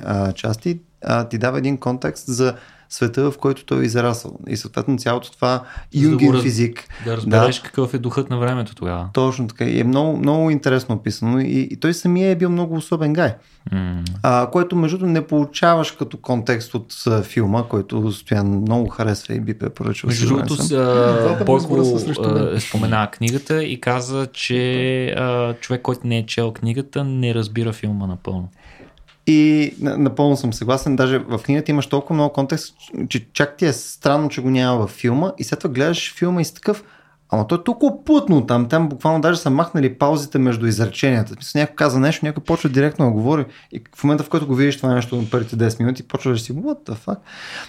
а, части, а, ти дава един контекст за света, в който той е израсъл. И съответно цялото това да юнген раз- физик. Да разбереш какъв е духът на времето тогава. Точно така. И е много, много интересно описано. И, и той самия е бил много особен гай. М. А, което между другото не получаваш като контекст от а, филма, който Стоян много харесва и би препоръчал. Между другото, Двата Бойко спомена книгата и каза, че а, човек, който не е чел книгата, не разбира филма напълно. И на- напълно съм съгласен. Даже в книгата имаш толкова много контекст, че чак ти е странно, че го няма във филма. И след това гледаш филма и си такъв. Ама то е толкова плътно там. Там буквално даже са махнали паузите между изреченията. Смисъл, някой каза нещо, някой почва директно да говори. И в момента, в който го видиш това нещо на първите 10 минути, почваш да си what the fuck.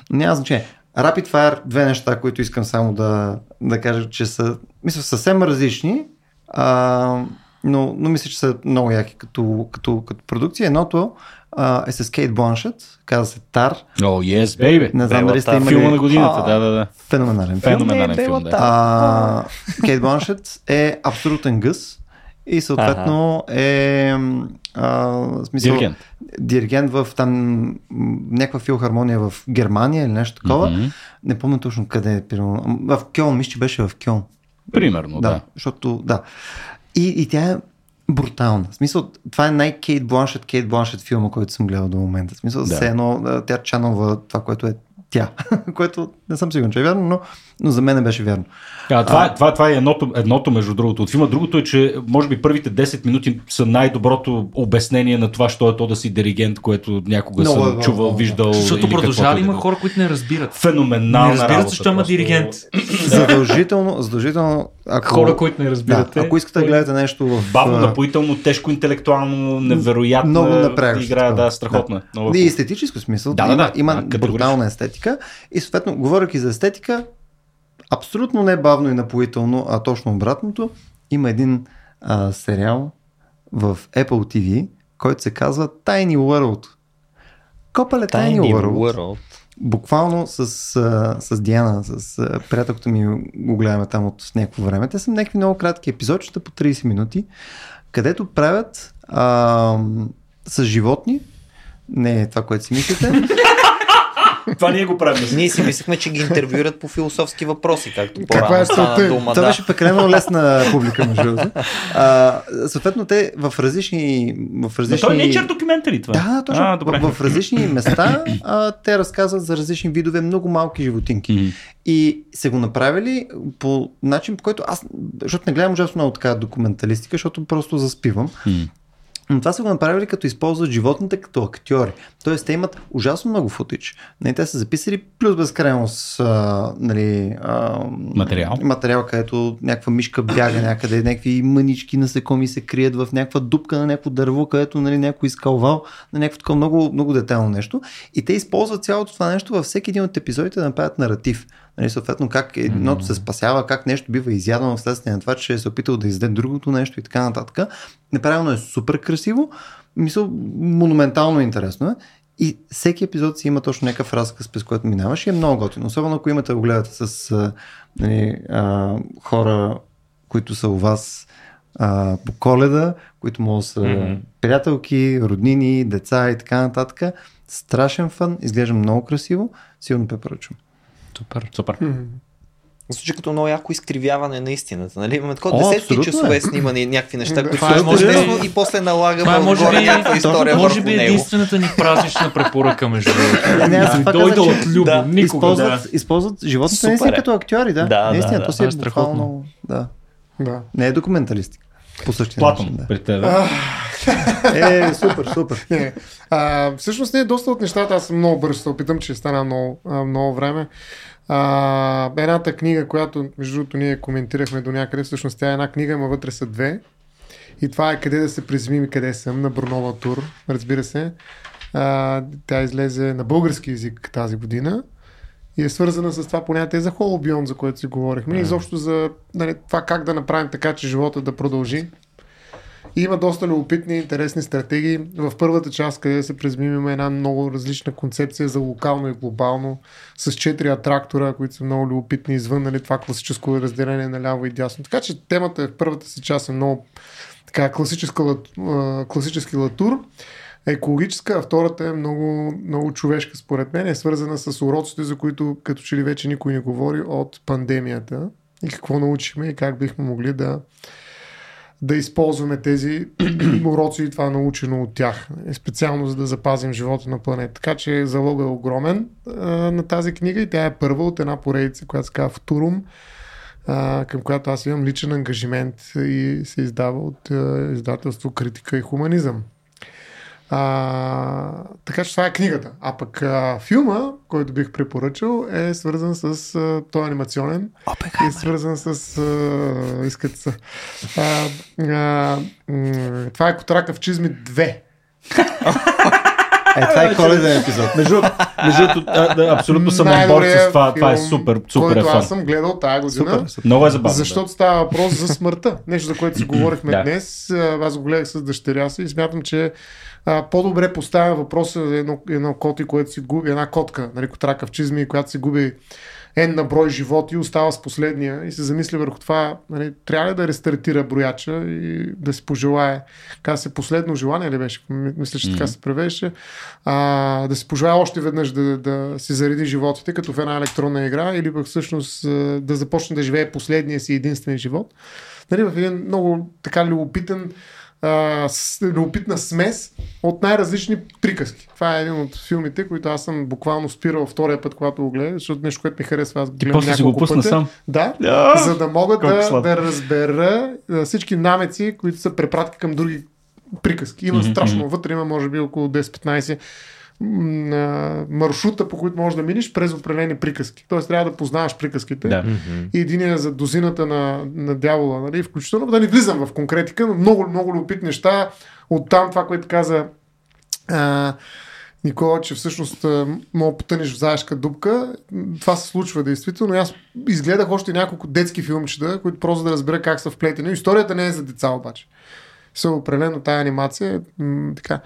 Няма значение. Rapid Fire, две неща, които искам само да, да кажа, че са мисля, съвсем различни, а, но, но мисля, че са много яки като, като, като продукция. Едното а, е с Кейт Бланшет, казва се Тар. О, yes, baby. Не знам дали сте имали... Филма на годината, А, да, да, да. Феноменален филм. Феноменален филм, да. А, Кейт Бланшет е абсолютен гъс и съответно е а, смисъл, Диригент. диригент в там някаква филхармония в Германия или нещо такова. Мгм. Не помня точно къде е. В Кьон, мисля, че беше в Кьон. Примерно, Да, да. защото, да. И, и тя е брутална. В смисъл, това е най-Кейт Бланшет, Кейт Бланшет филма, който съм гледал до момента. В смисъл, Да. все едно тя чанова това, което е тя. което не съм сигурен, че е вярно, но, но за мен не беше вярно. А, това, е, това, това е едното, едното, между другото, от филма. Другото е, че може би първите 10 минути са най-доброто обяснение на това, що е то да си диригент, което някога Много, съм много, чувал, много. виждал. Защото продължава има да е. хора, които не разбират. Феноменална не разбират, работа, защо има диригент. Задължително, задължително, ако, Хора, които не да, разбирате. ако искате да гледате нещо в... Бавно, а, напоително, тежко, интелектуално, невероятно. Много напрягащо Играе, такова. да, страхотно. е. Много И естетическо смисъл. Да, да, има, да. има Да, категорично. брутална естетика. И съответно, говоряки за естетика, абсолютно не бавно и напоително, а точно обратното, има един а, сериал в Apple TV, който се казва Tiny World. Копале Tiny, Tiny World. World. Буквално с, с Диана, с приятелката ми го гледаме там от някакво време. Те са някакви много кратки епизодчета по 30 минути, където правят а, с животни, не е това, което си мислите, Това ние го правим. Ние си мислехме, че ги интервюират по философски въпроси, както по-рано е стана дума. Това да. беше прекалено лесна публика, между другото. Съответно, те в различни... В различни... Но той не е документари това. Да, точно. А, добре. В, в различни места а, те разказват за различни видове много малки животинки. Mm-hmm. И се го направили по начин, по който аз, защото не гледам ужасно много така документалистика, защото просто заспивам. Но това са го направили като използват животните като актьори. Тоест те имат ужасно много футич. Нали, те са записали плюс безкрайно с а, нали, а, материал. материал, където някаква мишка бяга някъде, някакви мънички насекоми се крият в някаква дупка на някакво дърво, където нали, някой изкалвал на някакво такова много, много детайлно нещо. И те използват цялото това нещо във всеки един от епизодите да направят наратив. Нали, съответно, как едното се спасява, как нещо бива изядано вследствие на това, че се е опитал да изяде другото нещо и така нататък. Направено е супер красиво, мисъл, монументално интересно е. И всеки епизод си има точно някакъв разказ, през който минаваш и е много готино. Особено ако имате го гледате с нали, а, хора, които са у вас а, по коледа, които могат да са mm-hmm. приятелки, роднини, деца и така нататък. Страшен фан, изглежда много красиво, силно препоръчвам. Супер, супер. Mm-hmm. Звучи като много яко изкривяване на истината. Нали? Имаме такова десетки часове е. снимани някакви неща, които са интересно и после налагаме може би, някаква история Може би единствената ни празнична препоръка между другото. Дойде от Любо. Никога. Използват животните наистина като актьори, да. Да, наистина, то си е буквално. Да. Не е документалистика. По същия Платон, начин, да. при теб. е, супер, супер. Не. А, всъщност не е доста от нещата, аз съм много бързо се опитам, че стана много, много време. А, едната книга, която между другото ние коментирахме до някъде, всъщност тя е една книга, ама вътре са две. И това е къде да се приземим и къде съм, на Брунова тур, разбира се. А, тя излезе на български язик тази година и е свързана с това понятие за холобион, за което си говорихме. Mm. Изобщо за нали, това как да направим така, че живота да продължи. Има доста любопитни и интересни стратегии. В първата част, къде се презмим, има една много различна концепция за локално и глобално, с четири атрактора, които са много любопитни извън нали, това класическо разделение на ляво и дясно. Така че темата в първата си част е много така, класическа, класически латур екологическа, а втората е много, много човешка според мен, е свързана с уроците, за които като че ли вече никой не говори от пандемията и какво научихме и как бихме могли да, да използваме тези уроци и това научено от тях, специално за да запазим живота на планета. Така че залога е огромен а, на тази книга и тя е първа от една поредица, която се казва Футурум, а, към която аз имам личен ангажимент и се издава от а, издателство Критика и хуманизъм. А, така че това е книгата. А пък а, филма, който бих препоръчал, е свързан с... А, той е анимационен. И е свързан с... А, искат са. А, а, това е Котрака в чизми 2. Е, това е коледен епизод. Между, между абсолютно съм на борт с това. Това е супер, супер който аз съм гледал тази година. Супер, супер. Много е забавно. Защото да. става въпрос за смъртта. Нещо, за което си говорихме да. днес. Аз го гледах с дъщеря си и смятам, че а, по-добре поставя въпроса за едно, едно коти, което си губи, една котка, нали, котрака в чизми, която си губи ен на брой животи, остава с последния и се замисли върху това, нали, трябва ли да рестартира брояча и да си пожелае, каза се последно желание ли беше, мисля, че mm-hmm. така се превеше, а, да си пожелая още веднъж да, да си зареди животите, като в една електронна игра, или пък всъщност да започне да живее последния си единствен живот. Нали, в един много така любопитен а, с, любопитна смес от най-различни приказки. Това е един от филмите, които аз съм буквално спирал втория път, когато го гледам, защото нещо, което ми харесва, аз го гледам няколко си го пусна сам? Да, yeah. за да мога да, да разбера всички намеци, които са препратки към други приказки. Има mm-hmm. страшно, вътре има може би около 10-15 маршрута, по който можеш да минеш през определени приказки. Тоест трябва да познаваш приказките. Да. И един е за дозината на, на дявола, нали? включително да не влизам в конкретика, но много, много любопитни неща. Оттам това, което каза а, Никола, че всъщност мога потънеш в заешка дупка. Това се случва действително. И Аз изгледах още няколко детски филмчета, които просто да разбера как са вплетени. Историята не е за деца обаче. Са определено тая анимация е м- така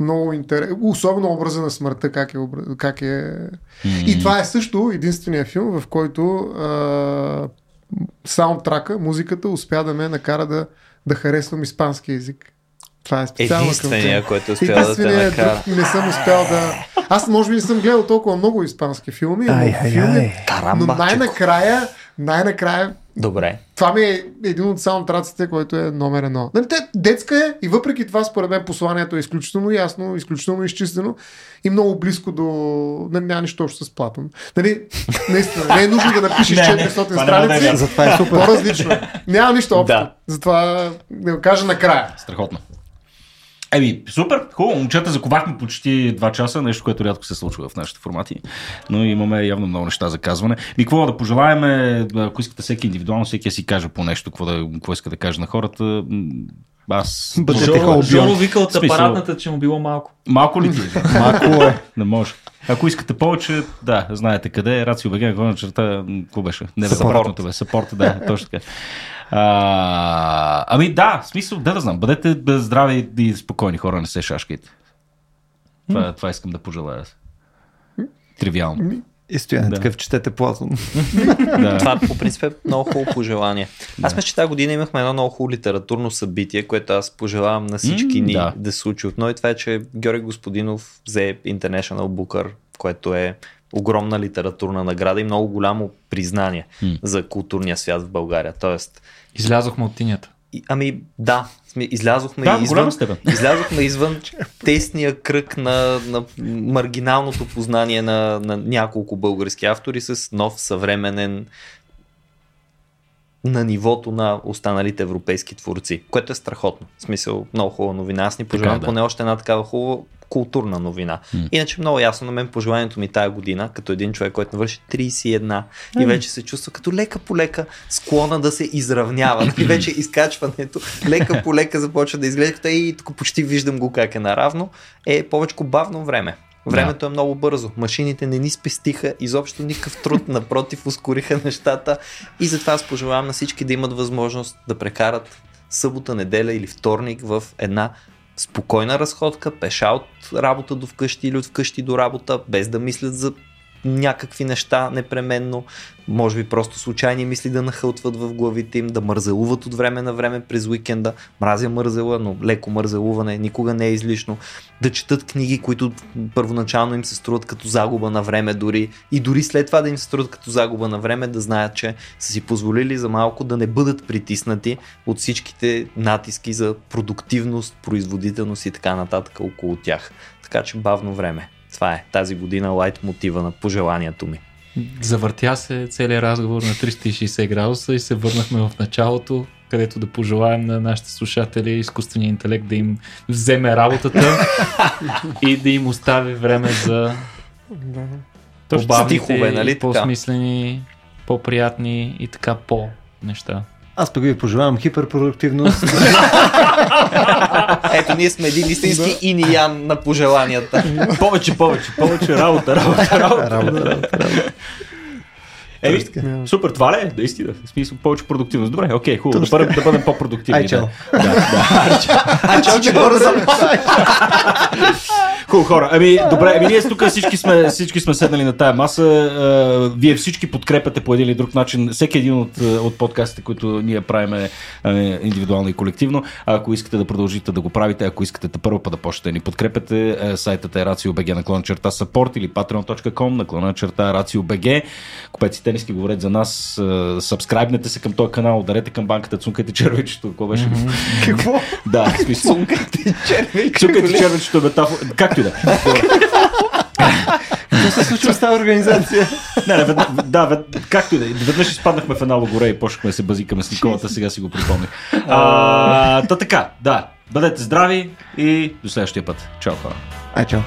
много интересно. Особено образа на смъртта, как е, как е... И това е също единствения филм, в който а, саундтрака, музиката успя да ме накара да, да харесвам испански язик. Това е специално към Единствения, тях. който успява да те накара. друг не съм успял да... Аз може би не съм гледал толкова много испански филми, но Ай, ай, филми... ай. Но Карамба, най-накрая, най-накрая Добре. това ми е един от саундтраците, който е номер едно. Нали, те, детска е и въпреки това, според мен, посланието е изключително ясно, изключително изчистено и много близко до... Нали, няма нищо общо с Платон. Нали, наистина, не е нужно да напишеш Не, не, 400 това няма да е страници. Затова е супер. По-различно. е. Няма нищо общо. Да. Затова да го кажа накрая. Страхотно. Еми, супер, хубаво. Момчета, заковахме почти 2 часа, нещо, което рядко се случва в нашите формати. Но имаме явно много неща за казване. И какво да пожелаем, ако искате всеки индивидуално, всеки си каже по нещо, какво, да, какво иска да каже на хората. Аз. Бъдете Жоро-. Жоро вика от апаратната, че му било малко. Малко ли ти? е? Малко е. Не може. Ако искате повече, да, знаете къде е. Рацио БГ, на черта, м, какво беше? Не, бе, Съпорт. бе. Съпорт, да, точно така. А, ами да, в смисъл, да да знам, бъдете здрави и спокойни хора, не се шашкайте. Това, това искам да пожелая. Тривиално. И стояне Да. такъв, четете Платон. Да. Това по принцип е много хубаво пожелание. Аз мисля, че тази година имахме едно много хубаво литературно събитие, което аз пожелавам на всички М, ни да. да. се случи отново. И това е, че Георги Господинов взе International Booker, което е огромна литературна награда и много голямо признание за културния свят в България. Тоест, Излязохме от тинята. Ами да, сме, излязохме Да, извън, излязохме извън тесния кръг на, на маргиналното познание на, на няколко български автори с нов съвременен на нивото на останалите европейски творци, което е страхотно. В смисъл, много хубава новина. Аз ни пожелавам да. поне още една такава хубава културна новина. М. Иначе много ясно на мен пожеланието ми тая година, като един човек, който навърши 31 и вече се чувства като лека по лека склона да се изравнява. И вече изкачването лека по лека започва да изглежда като и тук почти виждам го как е наравно, е повече бавно време. Времето е много бързо. Машините не ни спестиха изобщо никакъв труд, напротив, ускориха нещата. И затова аз пожелавам на всички да имат възможност да прекарат събота, неделя или вторник в една спокойна разходка, пеша от работа до вкъщи или от вкъщи до работа, без да мислят за някакви неща непременно, може би просто случайни мисли да нахълтват в главите им, да мързелуват от време на време през уикенда. Мразя мързела, но леко мързелуване никога не е излишно. Да четат книги, които първоначално им се струват като загуба на време дори и дори след това да им се струват като загуба на време, да знаят, че са си позволили за малко да не бъдат притиснати от всичките натиски за продуктивност, производителност и така нататък около тях. Така че бавно време. Това е тази година лайт мотива на пожеланието ми. Завъртя се целият разговор на 360 градуса и се върнахме в началото, където да пожелаем на нашите слушатели изкуствения интелект да им вземе работата и да им остави време за по-бавните, нали по-смислени, по-приятни и така по неща. Аз пък ви пожелавам хиперпродуктивност. Ето, ние сме един истински иниян на пожеланията. повече, повече, повече работа, работа, работа. работа, работа. Еми, супер, това ли е? Наистина. В смисъл, повече продуктивност. Добре, окей, хубаво. Да бъдем, да бъдем по-продуктивни. Ай, чао. Да, да, да. А чао, че бързам. Хубаво хора. Ами, добре, ами ние тук всички сме, всички сме седнали на тая маса. А, вие всички подкрепяте по един или друг начин всеки един от, от подкастите, които ние правиме индивидуално и колективно. А ако искате да продължите да го правите, ако искате да първо път да почнете да ни подкрепяте, сайтът е RACIO.BG наклона черта support или patreon.com наклона черта RACIO.BG. Купеци тениски говорят за нас. а, Сабскрайбнете се към този канал, ударете към банката, цункайте червичето. Какво беше? Какво? Да, смисъл. Цункайте червей. Цукайте червичето е метафора. Както и да. е. Какво се случва с тази организация? Не, не, ведна, да, вед, както и да е. Веднъж изпаднахме в една логоре и почнахме да се базикаме с Николата, сега си го припомних. А, та така, да. Бъдете здрави и до следващия път. Чао хора. Ай, чао.